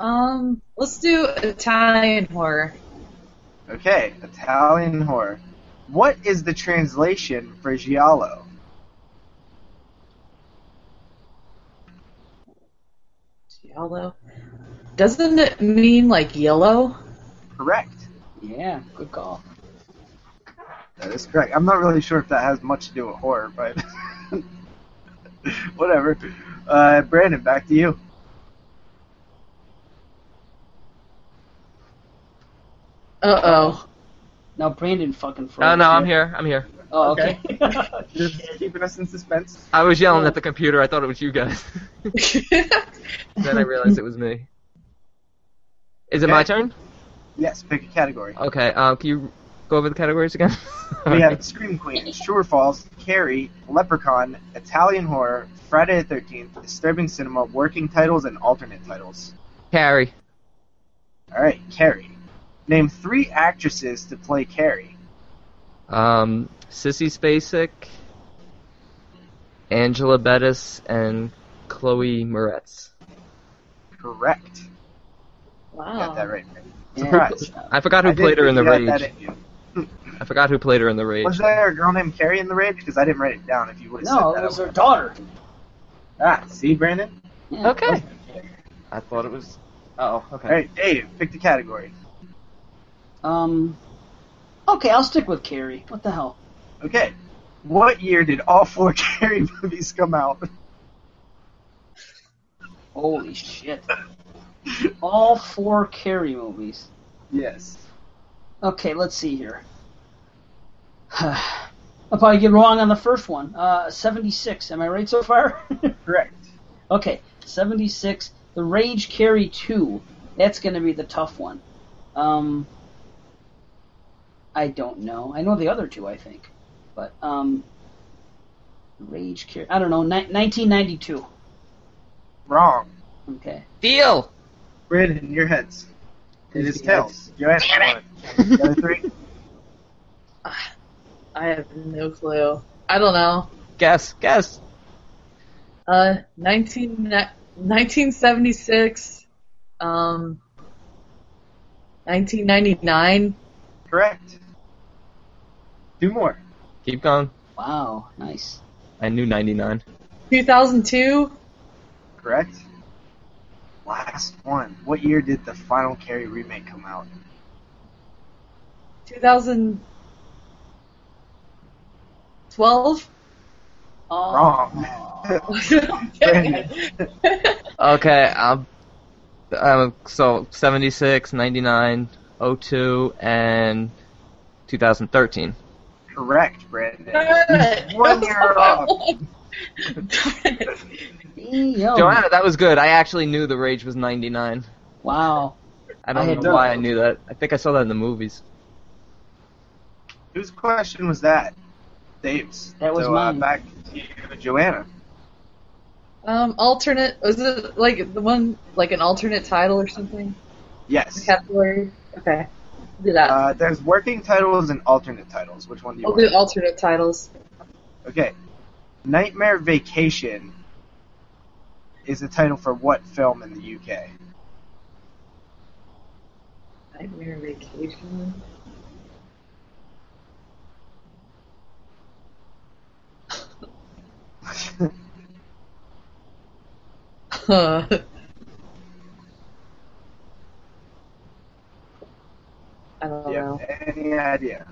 um, let's do Italian horror. Okay, Italian horror. What is the translation for giallo? Although, Doesn't it mean like yellow? Correct. Yeah, good call. That is correct. I'm not really sure if that has much to do with horror, but whatever. Uh, Brandon, back to you. Uh oh. Now Brandon fucking froze. No, no, I'm here. I'm here. Oh, okay. Just keeping us in suspense. I was yelling at the computer. I thought it was you guys. then I realized it was me. Is it my turn? Yes, pick a category. Okay. Um, can you go over the categories again? We have Scream Queens, True or False, Carrie, Leprechaun, Italian Horror, Friday the 13th, Disturbing Cinema, Working Titles, and Alternate Titles. Carrie. Alright, Carrie. Name three actresses to play Carrie. Um, Sissy Spacek, Angela Bettis, and Chloe Moretz. Correct. Wow. Got that right. Surprise. I forgot who I played her in the think Rage. that in you. I forgot who played her in the Rage. Was there a girl named Carrie in the Rage? Because I didn't write it down. If you would have No, said it that. was her daughter. Ah, see, Brandon? Yeah. Okay. I thought it was. Oh, okay. Alright, Dave, pick the category. Um. Okay, I'll stick with Carrie. What the hell? Okay. What year did all four Carrie movies come out? Holy shit. All four Carrie movies. Yes. Okay, let's see here. I'll probably get wrong on the first one. Uh, 76. Am I right so far? Correct. Okay, 76. The Rage Carrie 2. That's going to be the tough one. Um, I don't know. I know the other two, I think. But, um, Rage Carrie. I don't know. Ni- 1992. Wrong. Okay. Deal. Brandon, your heads. It is Heads. tails. Joanna, the other three? I have no clue. I don't know. Guess. Guess. Uh, 19, 1976. Um, 1999. Correct. Two more. Keep going. Wow, nice. I knew 99. 2002. Correct. Last one. What year did the final Carrie remake come out? 2012. Oh. Wrong. Brandon. Okay. Um. Um. So 76, 99, 02, and 2013. Correct, Brandon. Darn One year off. Joanna, that was good. I actually knew the Rage was 99. Wow. I I don't had know no- why I knew that. I think I saw that in the movies. Whose question was that? Dave's. That was so, uh, mine. back to you, Joanna. Um, alternate. Was it like the one like an alternate title or something? Yes. Category. Okay. Do that. Uh, there's working titles and alternate titles. Which one do you I'll want? do alternate titles. Okay. Nightmare Vacation is the title for what film in the UK? Nightmare Vacation. Huh. I don't Do you know. have any idea?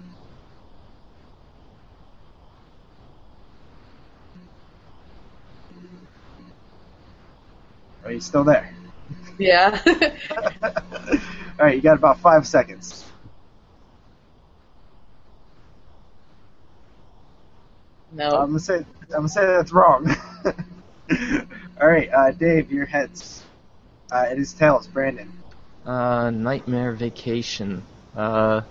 Are you still there? Yeah. All right, you got about five seconds. no. I'm gonna say I'm gonna say that's wrong. All right, uh, Dave, your heads. Uh, it is tails, Brandon. Uh, Nightmare Vacation. Uh.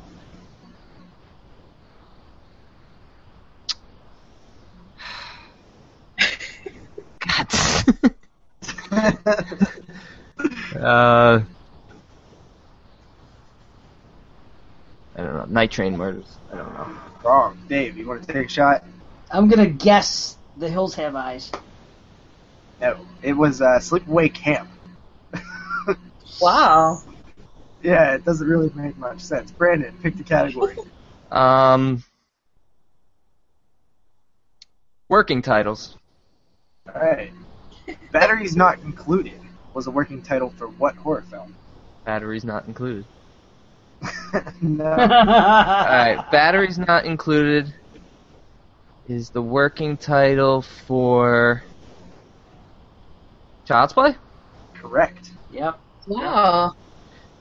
Uh. I don't know. Night Train Murders. I don't know. Wrong, Dave. You want to take a shot? I'm gonna guess The Hills Have Eyes. No, it was uh, Sleepaway Camp. Wow. Yeah, it doesn't really make much sense. Brandon, pick the category. Um. Working titles. All right, batteries not included. was a working title for what horror film? Batteries not included. no. Alright, batteries not included is the working title for Child's Play? Correct. Yep. Wow.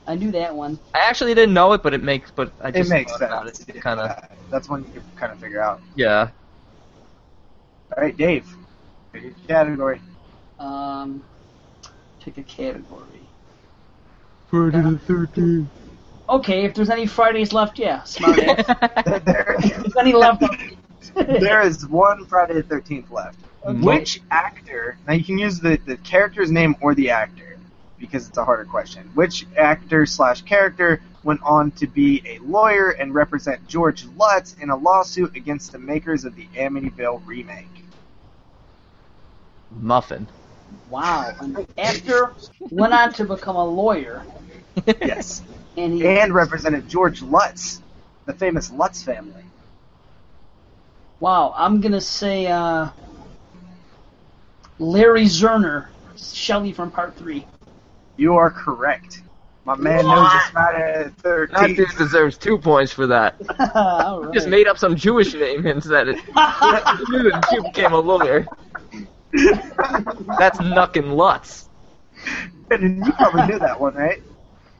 I knew that one. I actually didn't know it, but it makes but I It just makes sense. about it. Kind of That's one you can kind of figure out. yeah. All right, Dave. Pick your category. Um, pick a category. Friday the Thirteenth. Okay, if there's any Fridays left, yeah, smart ass. there, if there's any left, there is one Friday the Thirteenth left. Okay. Which actor? Now you can use the the character's name or the actor because it's a harder question. Which actor slash character went on to be a lawyer and represent George Lutz in a lawsuit against the makers of the Amityville remake? Muffin. wow. An actor went on to become a lawyer, yes. and he And represented George Lutz, the famous Lutz family. Wow, I'm gonna say uh, Larry Zerner, Shelly from Part Three. You are correct. My man knows it's Friday the That dude deserves two points for that. All right. just made up some Jewish name and said it. He knew that Jew became a lawyer. That's Nuckin' Lutz. And you probably knew that one, right?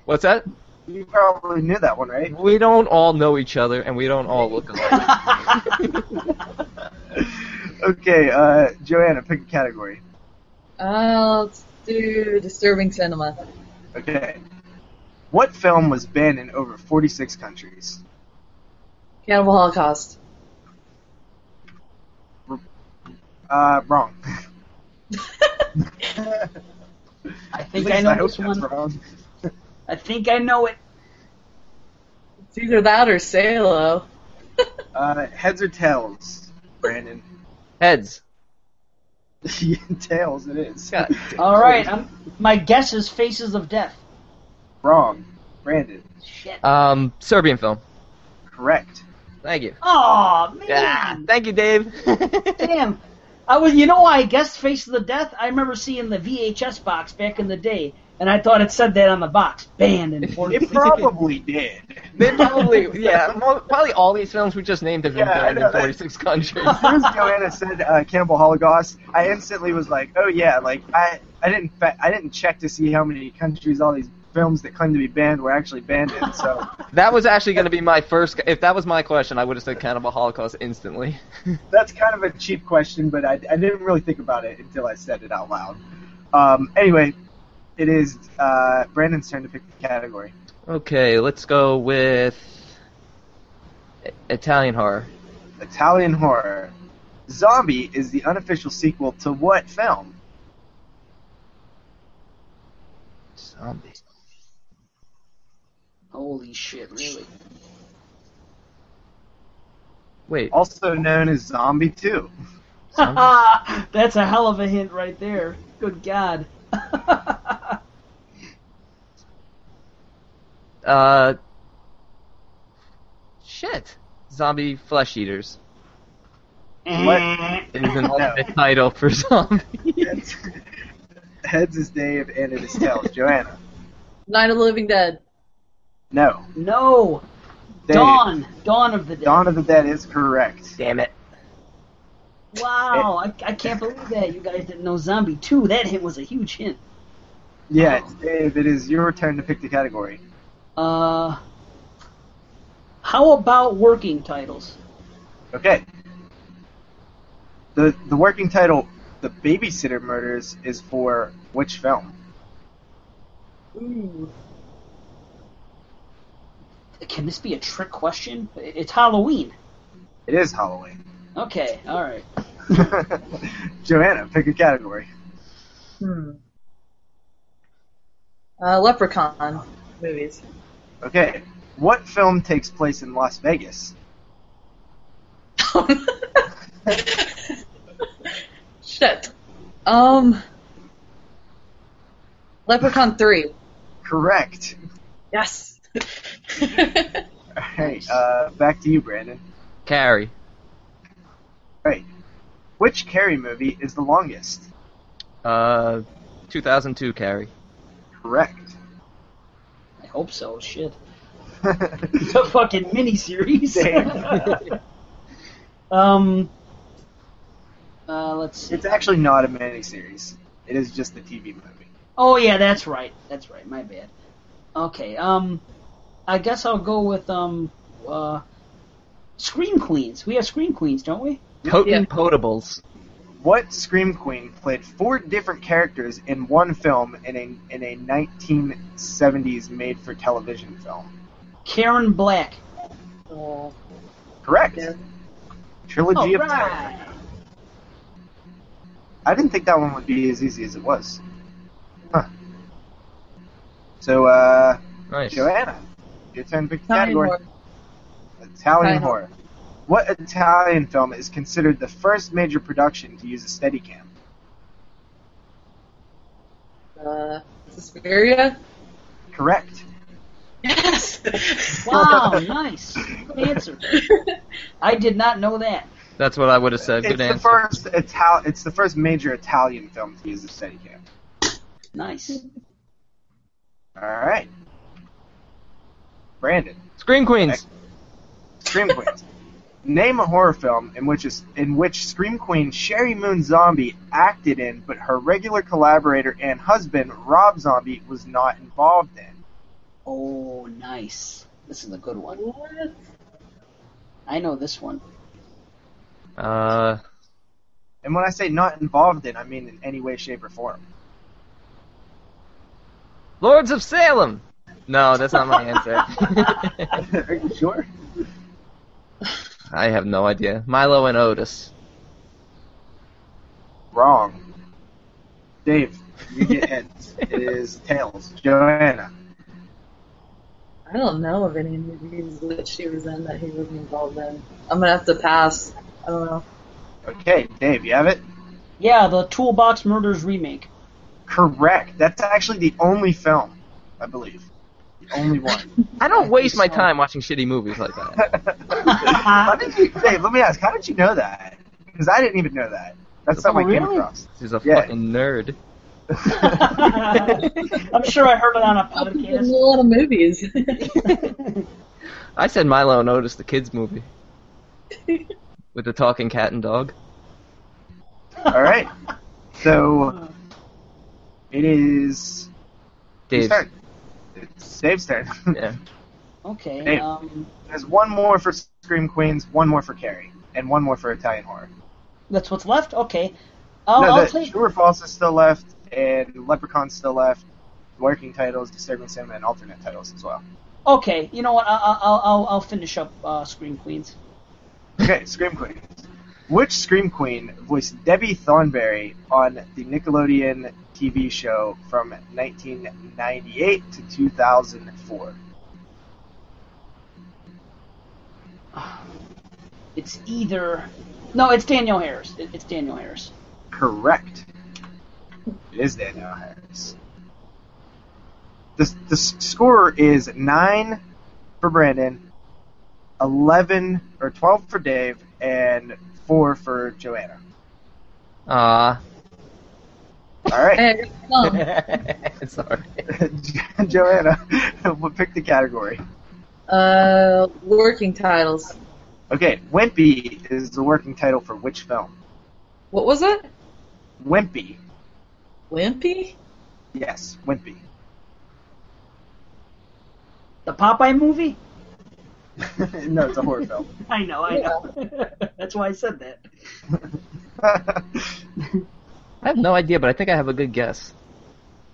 What's that? You probably knew that one, right? We don't all know each other, and we don't all look alike. Okay, uh, Joanna, pick a category. Uh, let's do disturbing cinema. Okay. What film was banned in over 46 countries? Cannibal Holocaust. Uh, wrong. I think I know hope this one. Wrong. I think I know it. It's either that or Salo. Uh, heads or tails, Brandon? Heads. tails, it is. All right, I'm, my guess is Faces of Death. Wrong. Brandon. Shit. Um, Serbian film. Correct. Thank you. Oh man. Yeah, thank you, Dave. Damn. I was, you know why I guessed Face of the Death? I remember seeing the VHS box back in the day, and I thought it said that on the box. Banned in 40 It probably did. They probably, yeah, probably all these films we just named have been Yeah, banned in 46 countries. As soon as Joanna said uh, Cannibal Holocaust, I instantly was like, "Oh yeah!" Like I, I didn't, fa- I didn't check to see how many countries all these films that claim to be banned were actually banned in. So That was actually going to be my first. If that was my question, I would have said Cannibal Holocaust instantly. that's kind of a cheap question, but I, I didn't really think about it until I said it out loud. Um, anyway, it is uh, Brandon's turn to pick the category. Okay, let's go with Italian horror. Italian horror. Zombie is the unofficial sequel to what film? Zombie. Holy shit, really? Wait, Also known as Zombie 2. That's a hell of a hint right there. Good God. uh, shit. Zombie flesh eaters What? is an alternate title for zombies? Heads, heads is Dave and it is tails. Joanna. Night of the Living Dead. No. no. Dave. Dawn. Dawn of the Dead. Dawn of the Dead is correct. Damn it. Wow, I, I can't believe that you guys didn't know Zombie 2. That hint was a huge hint. Yeah, it's Dave. It is your turn to pick the category. Uh, how about working titles? Okay. The the working title, The Babysitter Murders, is for which film? Ooh. Can this be a trick question? It's Halloween. It is Halloween. Okay, all right. Joanna, pick a category. Hmm. Uh, Leprechaun movies. Okay. What film takes place in Las Vegas? Shit. Um. Leprechaun 3. Correct. Yes. Alright, uh, back to you, Brandon. Carrie. Right. Which Carrie movie is the longest? Uh, 2002, Carrie. Correct. I hope so. Shit. it's a fucking miniseries. um. Uh, let's see. It's actually not a miniseries. It is just the TV movie. Oh yeah, that's right. That's right. My bad. Okay. Um, I guess I'll go with um, uh, Scream Queens. We have Scream Queens, don't we? Potent Potables. What Scream Queen played four different characters in one film in a in a 1970s made-for-television film? Karen Black. Oh, Correct. Trilogy of Terror. I didn't think that one would be as easy as it was. Huh. So, uh, Nice. Joanna, your turn to pick the Italian category. horror. Italian Italian horror. What Italian film is considered the first major production to use a Steadicam? Uh, Suspiria? Correct. Yes! Wow, nice. Good answer. I did not know that. That's what I would have said. Good It's Good the first Ital- It's the first major Italian film to use a Steadicam. Nice. All right, Brandon. Scream Queens. Scream Queens. Name a horror film in which is, in which Scream Queen Sheri Moon Zombie acted in, but her regular collaborator and husband Rob Zombie was not involved in. Oh, nice. This is a good one. What? I know this one. Uh, And when I say not involved in, I mean in any way, shape, or form. Lords of Salem. No, that's not my answer. Are you sure? I have no idea. Milo and Otis. Wrong. Dave, you get hints. it is Tails. Joanna. I don't know of any movies that she was in that he wasn't involved in. I'm gonna have to pass. I don't know. Okay, Dave, you have it? Yeah, the Toolbox Murders remake. Correct. That's actually the only film, I believe. The only one. I don't waste my time watching shitty movies like that. how did you, Dave, let me ask, how did you know that? Because I didn't even know that. That's Oh, something I came really? across. He's a Yeah. fucking nerd. I'm sure I heard it on a There's a podcast. lot of movies. I said Milo and Otis, the kids movie. With the talking cat and dog. All right. So it is Dave's. Whose turn? It's Dave's turn. Yeah. Okay. Dave. Um, There's one more for Scream Queens, one more for Carrie, and one more for Italian horror. that's what's left. Okay. I'll, no, I'll the take. True or False is still left, and Leprechaun's still left. Working titles, Disturbing Cinema, and alternate titles as well. Okay. You know what? I'll I'll I'll, I'll finish up uh, Scream Queens. Okay, Scream Queens. Which Scream Queen voiced Debbie Thornberry on the Nickelodeon TV show from 1998 to 2004? It's either. No, it's Danielle Harris. It's Danielle Harris. Correct. It is Danielle Harris. The, the score is 9 for Brandon, 11 or 12 for Dave, and 4 for Joanna. Ah. All right. Hey, I got. Sorry. Joanna, we'll pick the category. Uh, working titles. Okay, Wimpy is the working title for which film? What was it? Wimpy. Wimpy? Yes, Wimpy. The Popeye movie? no, it's a horror film. I know. I know. That's why I said that. I have no idea, but I think I have a good guess.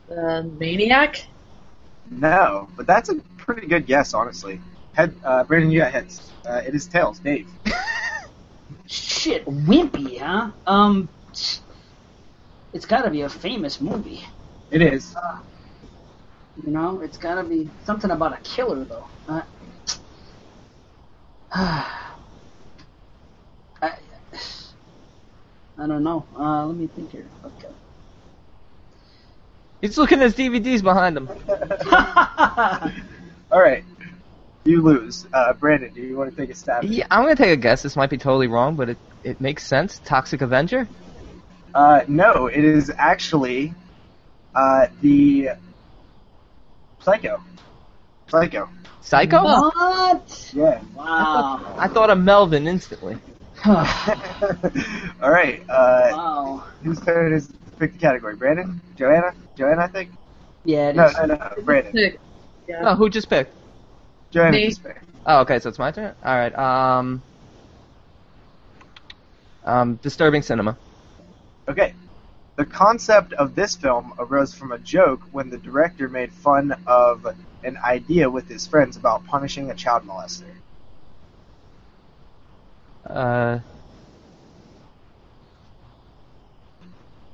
Uh, Maniac? No, but that's a pretty good guess, honestly. Head, uh, Brandon, you got heads. Uh, it is tails. Dave. Shit, Wimpy, huh? Um, it's got to be a famous movie. It is. Uh, You know, it's got to be something about a killer, though. Uh, I don't know. Uh, let me think here. Okay. He's looking at his DVDs behind him. All right. You lose. Uh, Brandon, do you want to take a stab? at it? Yeah, I'm gonna take a guess. This might be totally wrong, but it, it makes sense. Toxic Avenger? Uh, no, it is actually Uh, the Psycho. Psycho. Psycho? What? Yeah. Wow. I thought of Melvin instantly. All right. Uh, wow. whose turn is pick the category? Brandon, Joanna, Joanna, I think. Yeah. It No, is. no, no, Brandon. Oh, who just picked? Joanna Me. just picked. Oh, okay, so it's my turn. All right. Um, um, disturbing cinema. Okay. The concept of this film arose from a joke when the director made fun of an idea with his friends about punishing a child molester. Uh,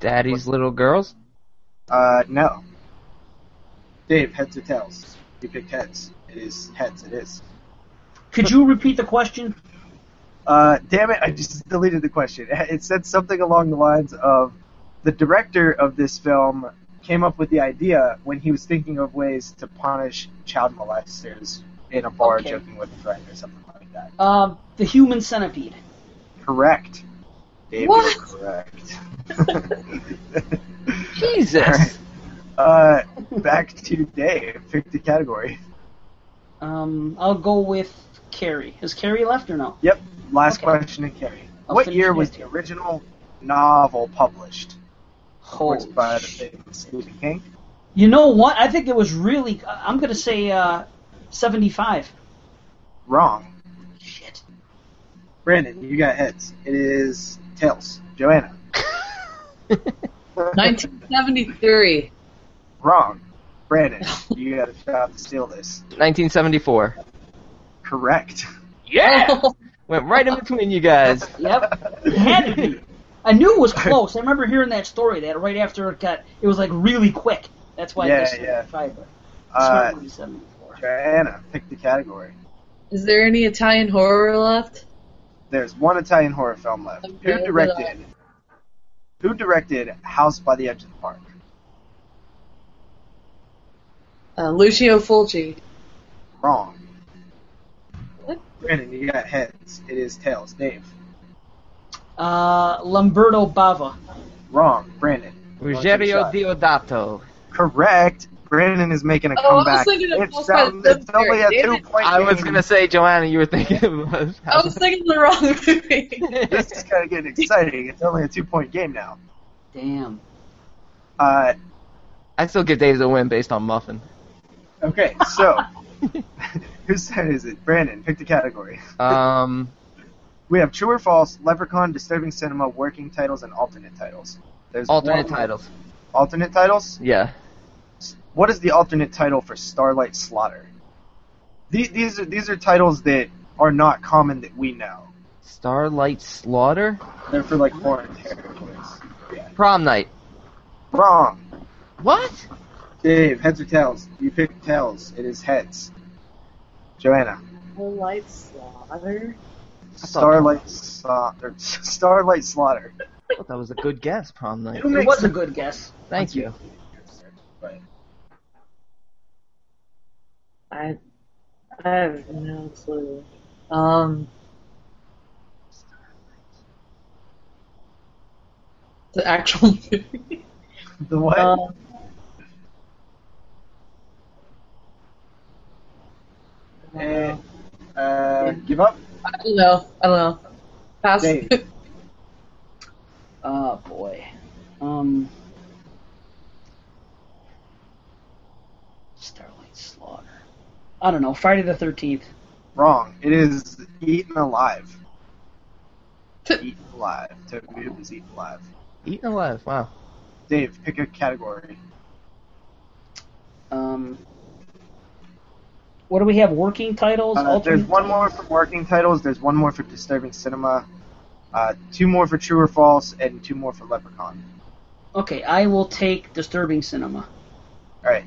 Daddy's little girls. Uh, no. Dave, heads or tails? You picked heads. It is heads. It is. Could you repeat the question? Uh, damn it! I just deleted the question. It said something along the lines of the director of this film came up with the idea when he was thinking of ways to punish child molesters in a bar, Okay. joking with a friend or something Um, the human centipede. Correct. Dave, What? correct. Jesus. Uh, back to Dave. Pick the category. Um, I'll go with Carrie. Is Carrie left or no? Yep. Last question to Carrie. I'll what year was the original novel published? Holy by the famous Stephen King. You know what? I think it was really. I'm gonna say uh, 75. Wrong. Shit. Brandon, you got heads. It is tails. Joanna. 1973. Wrong. Brandon, you got a shot to steal this. 1974. Correct. Yeah. Went right in between you guys. Yep. It had to be. I knew it was close. I remember hearing that story that right after it got, it was like really quick. That's why I Yeah, guessed yeah. 75. but Uh, smart one, 74. Joanna, pick the category. Is there any Italian horror left? There's one Italian horror film left. Okay, Who directed? Who directed House by the Edge of the Park? Uh, Lucio Fulci. Wrong. What? Brandon, you got heads. It is tails. Dave. Uh, Lamberto Bava. Wrong. Brandon. Ruggero Deodato. Correct. Brandon is making a Oh, I was comeback. thinking of it's, House by sound- the it's only a two point. I was gonna say, Joanna, you were thinking of I was thinking the wrong movie. this is kind of getting exciting. It's only a two point game now. Damn. Uh, I still give Dave the win based on Muffin. okay, so whose turn is it? Brandon, pick the category. Um, We have true or false, Leprechaun, Disturbing Cinema, working titles, and alternate titles. There's alternate one- titles. Alternate titles? Yeah. What is the alternate title for Starlight Slaughter? These, these are these are titles that are not common that we know. Starlight Slaughter. They're for like foreign territories. Yeah. Prom night. Wrong. What? Dave, heads or tails? You pick tails. It is heads. Joanna. The light slaughter. Starlight Slaughter. Starlight Slaughter. I thought that was a good guess. Prom night. It was a good guess. Thank you. Right. I I have no clue. Um, the actual movie. The what? Um, Eh, uh, give up. I don't know. I don't know. Pass. Dave. Oh boy. Um. Starlight Slaughter. I don't know. Friday the Thirteenth. Wrong. It is Eaten Alive. Eaten Alive. Tobe was Eaten Alive. Eaten alive. Wow. Dave, pick a category. Um. What do we have? Working titles. Uh, there's alternate one more for working titles. There's one more for Disturbing Cinema. Uh, two more for True or False, and two more for Leprechaun. Okay, I will take Disturbing Cinema. All right.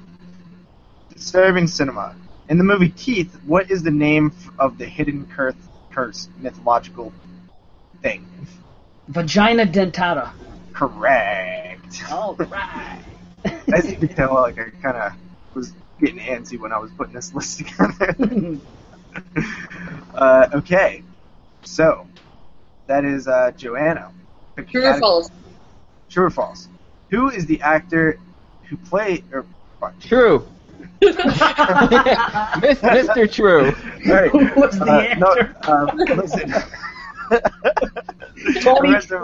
Disturbing Cinema. In the movie Teeth, what is the name of the hidden curse, curse mythological thing? Vagina dentata. Correct. All right. As you can tell, like I kind of was getting antsy when I was putting this list together. uh, okay, so that is uh, Joanna. Pick a True or false? True or false? Who is the actor who played? or fuck. True. Miss- Mr. True. All right. What's the uh, no, answer? um, listen. I Tony read the,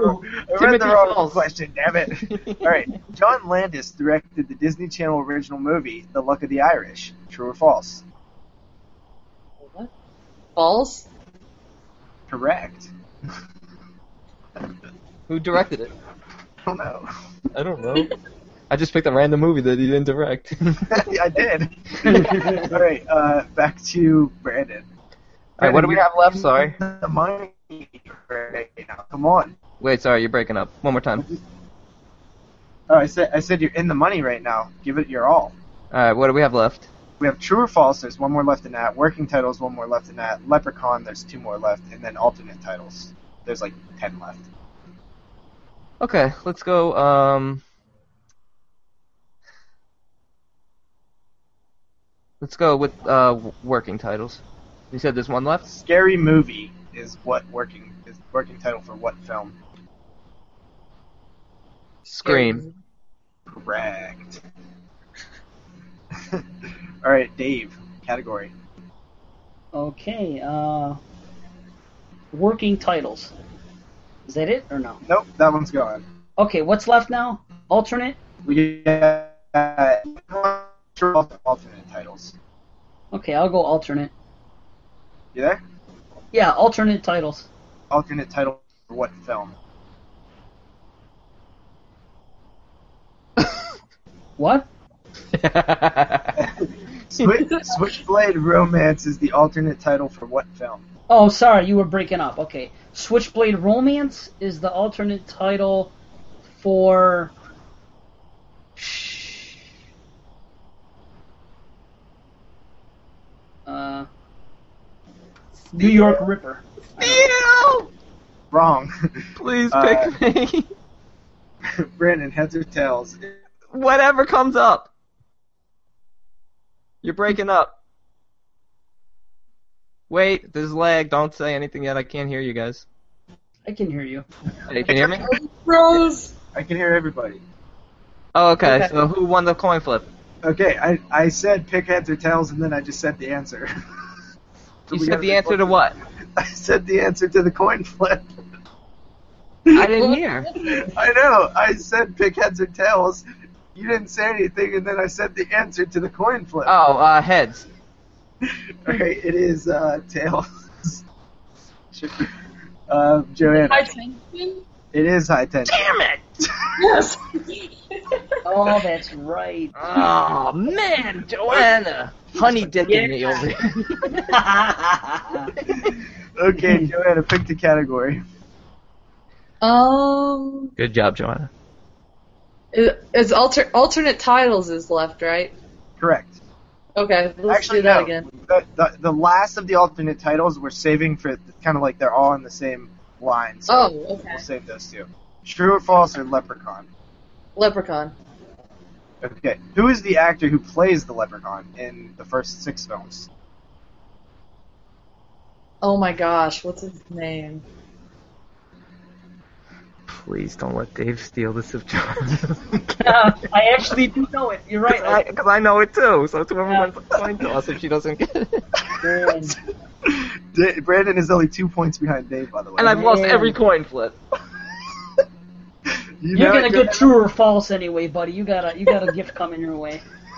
I read the wrong Falls. question, damn it. All right. John Landis directed the Disney Channel original movie, The Luck of the Irish. True or false? False? Correct. Who directed it? I don't know. I don't know. I just picked a random movie that he didn't direct. I did. All right. Uh, back to Brandon. Alright, what do we have left? Sorry. The money right now. Come on. Wait, sorry, you're breaking up. One more time. Oh, I said I said you're in the money right now. Give it your all. Alright, what do we have left? We have true or false. There's one more left in that. Working titles, one more left in that. Leprechaun, there's two more left, and then alternate titles. There's like ten left. Okay, let's go. Um, let's go with uh, working titles. You said there's one left. Scary movie is what working is working title for what film? Scream. Correct. All right, Dave. Category. Okay, uh, working titles. Is that it or no? Nope, that one's gone. Okay, what's left now? Alternate? We got uh, alternate titles. Okay, I'll go alternate. You there? Yeah, alternate titles. Alternate title for what film? What? Switch, Switchblade Romance is the alternate title for what film? Oh, sorry, you were breaking up. Okay. Switchblade Romance is the alternate title for. Uh, New York Ripper. Wrong. Please Uh, pick me. Brandon, heads or tails? Whatever comes up. You're breaking up. Wait, there's lag. Don't say anything yet. I can't hear you guys. I can hear you. Hey, can you hear me? Rose. I can hear everybody. Oh, okay. Okay. So who won the coin flip? Okay, I, I said pick heads or tails, and then I just said the answer. So You said the answer to what? I said the answer to the coin flip. I didn't hear. I know. I said pick heads or tails. You didn't say anything, and then I said the answer to the coin flip. Oh, uh, heads. Alright, it is uh, tails. uh, Joanna. High tension? It is high tension. Damn it! Yes. Oh, that's right. Oh man, Joanna, honey dicking me over here. Okay, Joanna, pick the category. Um, Good job, Joanna. it- it's alter alternate titles is left, right? Correct. Okay, let's Actually, do that no. again. The, the, the last of the alternate titles we're saving for kind of like they're all in the same line. So Oh, okay. We'll save those two. True or false or Leprechaun? Leprechaun. Okay. Who is the actor who plays the Leprechaun in the first six films? Oh my gosh, what's his name? Please don't let Dave steal this of John. Uh, I actually do know it. You're right. Because I, know it too. So it's whoever wins the coin toss if she doesn't get it. Man. Brandon is only two points behind Dave, by the way. And I've lost every coin flip. You You're know gonna get true or false anyway, buddy. You got a you got a gift coming your way.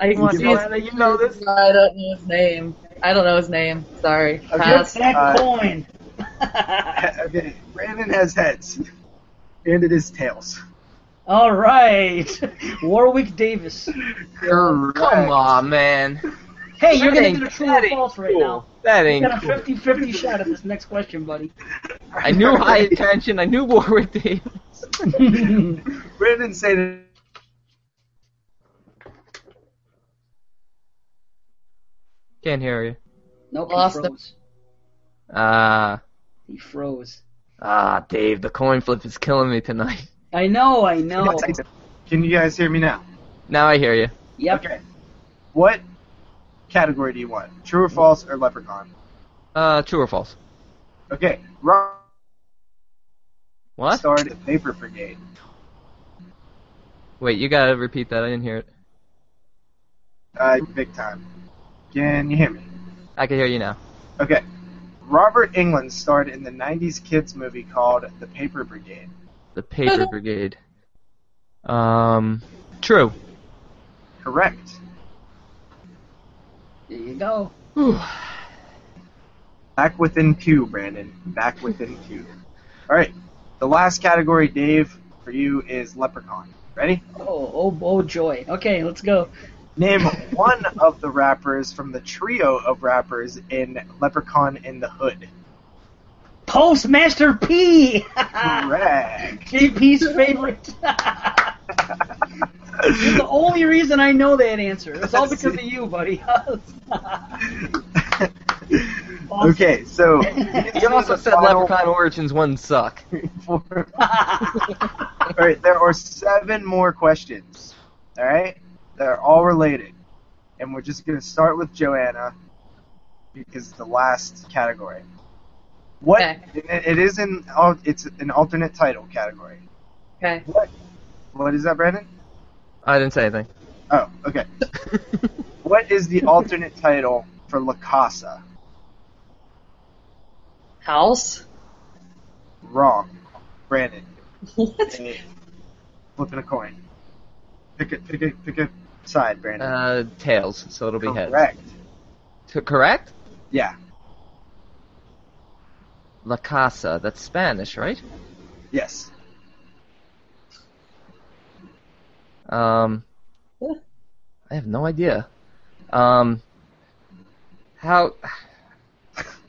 I Come on, see his- Joanna, you know this. I don't know his name. I don't know his name. Sorry. Okay. Pass. that Uh, coin. okay. Brandon has heads, and it is tails. All right, Warwick Davis. Come on, man. Hey, you're gonna get a true or ain't false right now. That You ain't got a cool. 50-50 shot at this next question, buddy. I knew high attention. I knew Warwick Davis. Brandon said Can't hear you. Nope, he Lost him. froze. Ah, He froze. ah, Dave, the coin flip is killing me tonight. I know, I know. Can you guys hear me now? Now I hear you. Yep. Okay. What category do you want? True or false or Leprechaun? Uh, true or false? Okay. Rock What? started the Paper Brigade. Wait, you gotta repeat that. I didn't hear it. Uh, big time. Can you hear me? I can hear you now. Okay. Robert Englund starred in the 90s kids movie called The Paper Brigade. The Paper Brigade. Um, true. Correct. There you go. Back within Q, Brandon. Back within Q. Alright. The last category, Dave, for you is Leprechaun. Ready? Oh, oh, oh, joy. Okay, let's go. Name one of the rappers from the trio of rappers in Leprechaun in the Hood. Postmaster P. Correct. JP's favorite. It's the only reason I know that answer. It's all because of you, buddy. Okay, so You also said Leprechaun Origins 1 suck. Alright, there are seven more questions. Alright? They're all related. And we're just gonna start with Joanna because it's the last category. What it, it is in it's an alternate title category. Okay. What what is that, Brandon? I didn't say anything. Oh, okay. what is the alternate title for La Casa? House? Wrong. Brandon. What? Flipping a coin. Pick a pick a pick a side, Brandon. Uh, tails, so it'll be heads. Correct. T- correct? Yeah. La Casa, that's Spanish, right? Yes. Um, I have no idea. Um, how?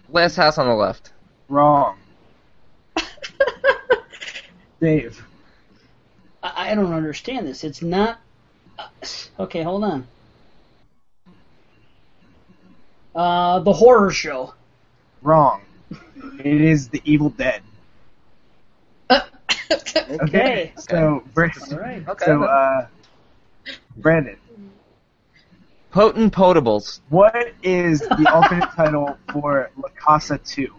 Last house on the left. Wrong. Dave. I I don't understand this. It's not. uh, Okay, hold on. Uh, the horror show. Wrong. It is the Evil Dead. Okay. So, Bra- Alright. so uh, Brandon, Potent Potables. what is the alternate title for La Casa 2? You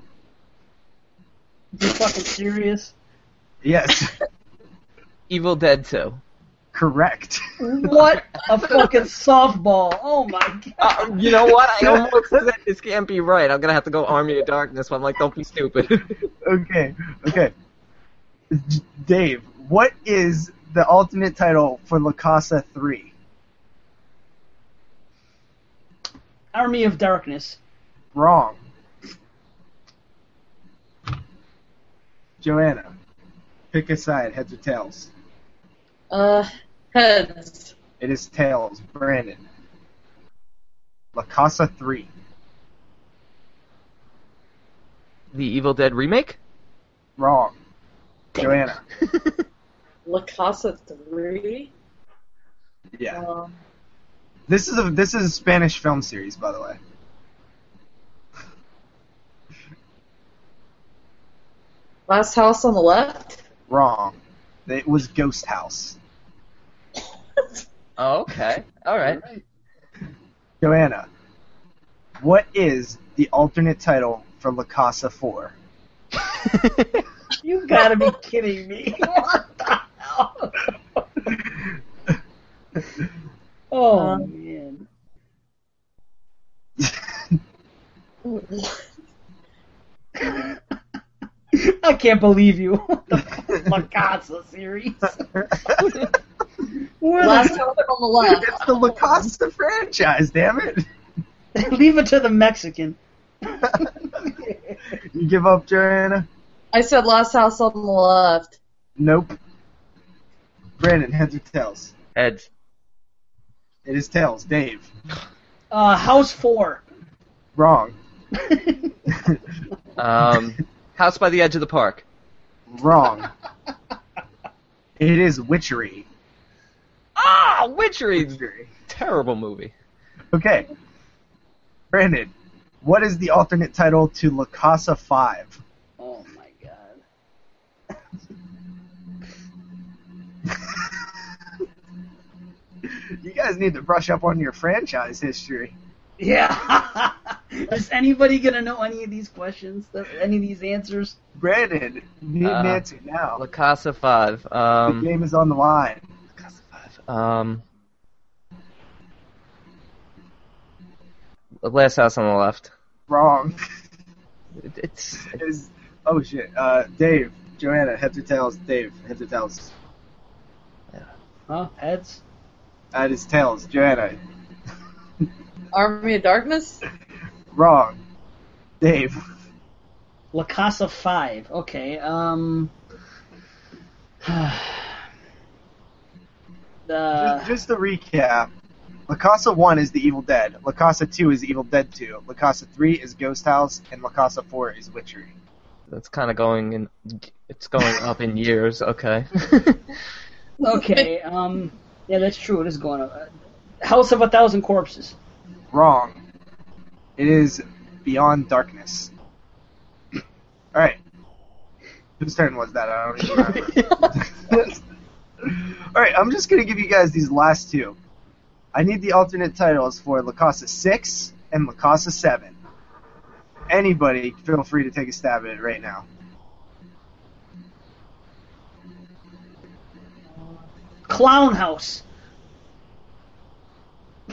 fucking serious? Yes, Evil Dead 2. correct. What a fucking softball! Oh my god! Uh, you know what? I almost said this can't be right. I'm gonna have to go Army of Darkness, but I'm like, don't be stupid. Okay, okay. J- Dave, what is the ultimate title for La Casa 3? Army of Darkness. Wrong. Joanna, pick a side, heads or tails. Uh, heads. It is tails. Brandon. La Casa 3. the Evil Dead remake? Wrong. Joanna. La Casa 3? Yeah. Um, This is a this is a Spanish film series, by the way. last house on the left? Wrong. It was Ghost House. Oh, okay. Alright. Joanna. What is the alternate title for La Casa 4? You gotta be kidding me! What the hell? Oh Um, man. I can't believe you. the La Casa series. Where Last the- house on the left. It's the La Casa franchise, damn it. Leave it to the Mexican. You give up, Joanna? I said last house on the left. Nope. Brandon, heads or tails? Heads. It is tails. Dave. Uh, House Four. Wrong. Um, House by the Edge of the Park. Wrong. It is Witchery. Ah, Witchery! Terrible movie. Okay. Brandon, what is the alternate title to La Casa 5? Oh my god. You guys need to brush up on your franchise history. Yeah. Is anybody gonna know any of these questions? Any of these answers? Brandon, you need an Uh, answer now. La Casa 5. the Um, game is on the line. Um, last house on the left. Wrong. It- It's It is, oh shit. Uh, Dave, Joanna, heads or tails? Dave, heads or tails? Yeah. Huh? Heads? That is tails. Joanna, Army of Darkness? wrong. Dave, La Casa 5. Okay, um. the. just, just to recap, La Casa 1 is The Evil Dead, La Casa 2 is Evil Dead 2, La Casa 3 is Ghost House, and La Casa 4 is Witchery. that's kind of going in. It's going up in years. Okay. Okay, um. Yeah, that's true. It is going up. Uh, House of a Thousand Corpses. Wrong. It is Beyond Darkness. Alright. Whose turn was that? I don't even remember. Alright, I'm just gonna give you guys these last two. I need the alternate titles for La Casa 6 and La Casa 7. Anybody, feel free to take a stab at it right now. Clown House.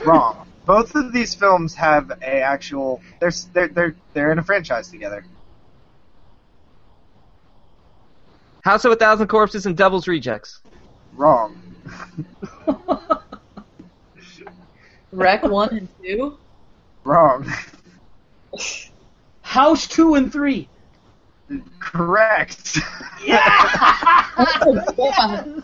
Wrong. Both of these films have a actual. They're they're they're they're in a franchise together. House of a Thousand Corpses and Devil's Rejects. Wrong. REC 1 and 2? Wrong. House 2 and 3. Correct. Yeah.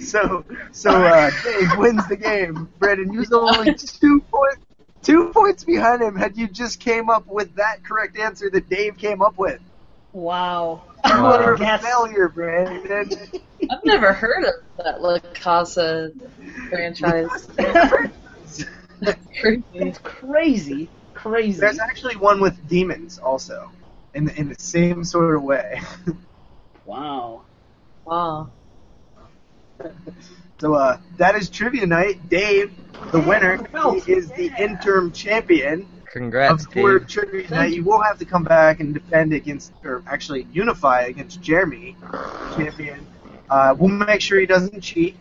so so uh, Dave wins the game. Brandon, you was only two points two points behind him. Had you just came up with that correct answer that Dave came up with. Wow. What a Yes. failure, Brandon. I've never heard of that La Casa franchise. That's crazy. It's crazy. Crazy. There's actually one with demons also, in the, in the same sort of way. Wow. Wow. So uh, that is trivia night. Dave, the winner, is the interim champion Congrats, of Horror Dave. Trivia Night. You will have to come back and defend against, or actually unify against Jeremy, champion. Uh, we'll make sure he doesn't cheat.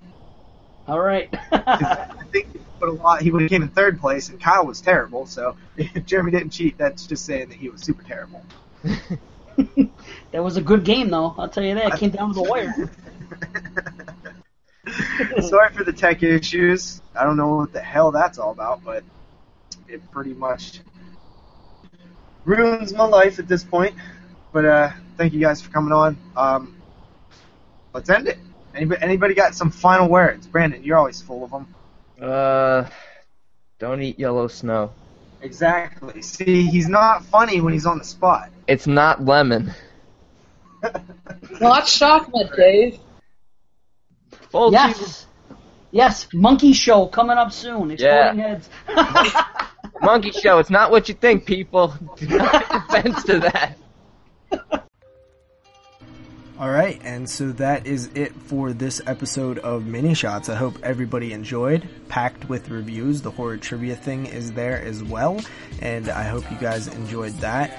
All right. I think he put a lot. He would have came in third place, and Kyle was terrible. So if Jeremy didn't cheat, that's just saying that he was super terrible. that was a good game, though. I'll tell you that. It came down to the wire. Sorry for the tech issues. I don't know what the hell that's all about, but it pretty much ruins my life at this point. But uh, thank you guys for coming on. Um, let's end it. Anybody, anybody got some final words? Brandon, you're always full of them. Uh, don't eat yellow snow. Exactly. See, he's not funny when he's on the spot. It's not lemon. Watch chocolate, Dave. Full yes. Yes, Monkey Show coming up soon. Exploding Heads. Monkey show. It's not what you think, people. Do not offense to that. All right, and so that is it for this episode of Mini Shots. I hope everybody enjoyed. Packed with reviews. The horror trivia thing is there as well, and I hope you guys enjoyed that.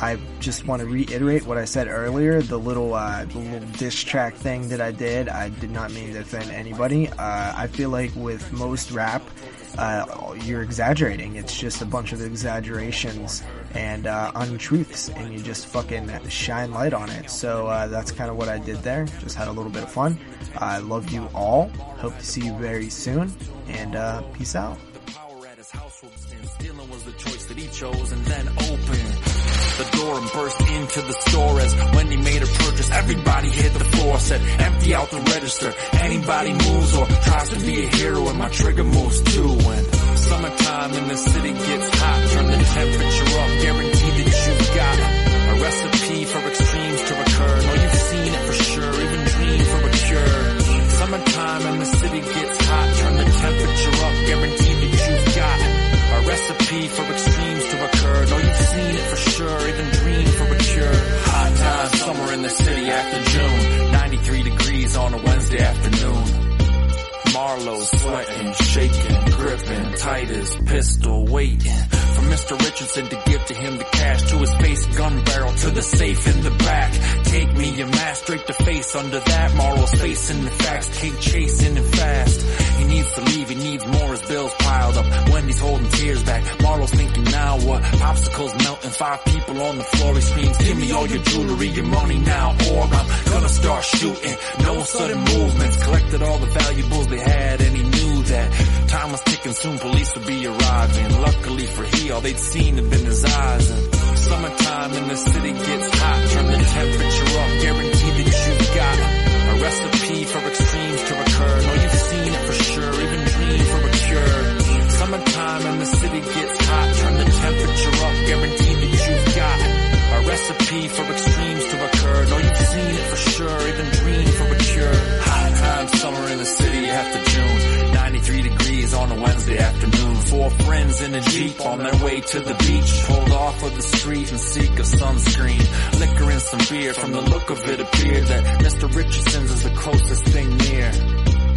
I just want to reiterate what I said earlier. The little, uh, the little diss track thing that I did, I did not mean to offend anybody. Uh, I feel like with most rap, uh, you're exaggerating. It's just a bunch of exaggerations and uh, untruths, and you just fucking shine light on it. So uh, that's kind of what I did there. Just had a little bit of fun. I love you all. Hope to see you very soon, and uh, peace out. The and door and burst into the store as Wendy made her purchase. Everybody hit the floor, said empty out the register. Anybody moves or tries to be a hero and my trigger moves too. When summertime in the city gets hot, turn the temperature up, guarantee Marlowe sweating, shaking, gripping, tight pistol waiting for Mr. Richardson to give to him the cash to his face, gun barrel to the safe in the back. Take me a mask draped the face under that. Marlo's facing the facts, Kate chasing and fast. He needs to leave, he needs more, his bills piled up. Wendy's holding tears back. Marlo's thinking now what? Popsicles melting, five people on the floor. He screams, give me all your jewelry, your money now, or I'm gonna start shooting. No sudden movements, collected all the valuables they had, and he knew that time was ticking, soon police would be arriving. Luckily for he, all they'd seen had been his eyes. And summertime in the city gets hot, turn the temperature up, guarantee that you've got a recipe for extremes to Four friends in a Jeep on their way to the beach. Pulled off of the street and seek a sunscreen. Liquor and some beer. From the look of it appeared that Mr. Richardson's is the closest thing near.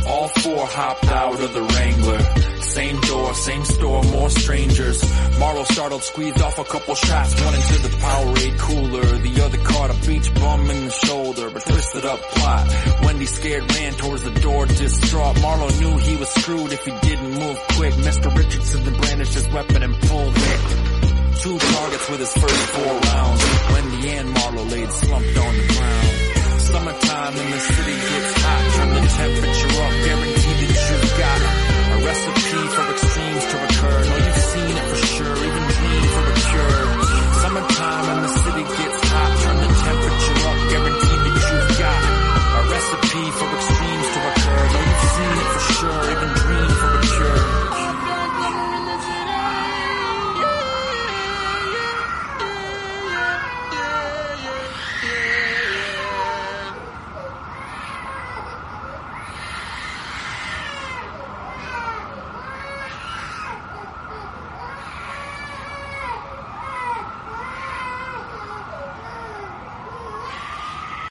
All four hopped out of the Wrangler. Same door, same store, more strangers. Marlowe startled, squeezed off a couple shots, one into the Powerade cooler. The other caught a beach bum in the shoulder, but twisted up plot. Wendy scared ran towards the door, distraught. Marlowe knew he was screwed if he didn't move quick. Mr. Richardson then brandished his weapon and pulled it. Two targets with his first four rounds. Wendy and Marlowe laid slumped on the ground. Summertime in the city gets hot, turn the temperature up, to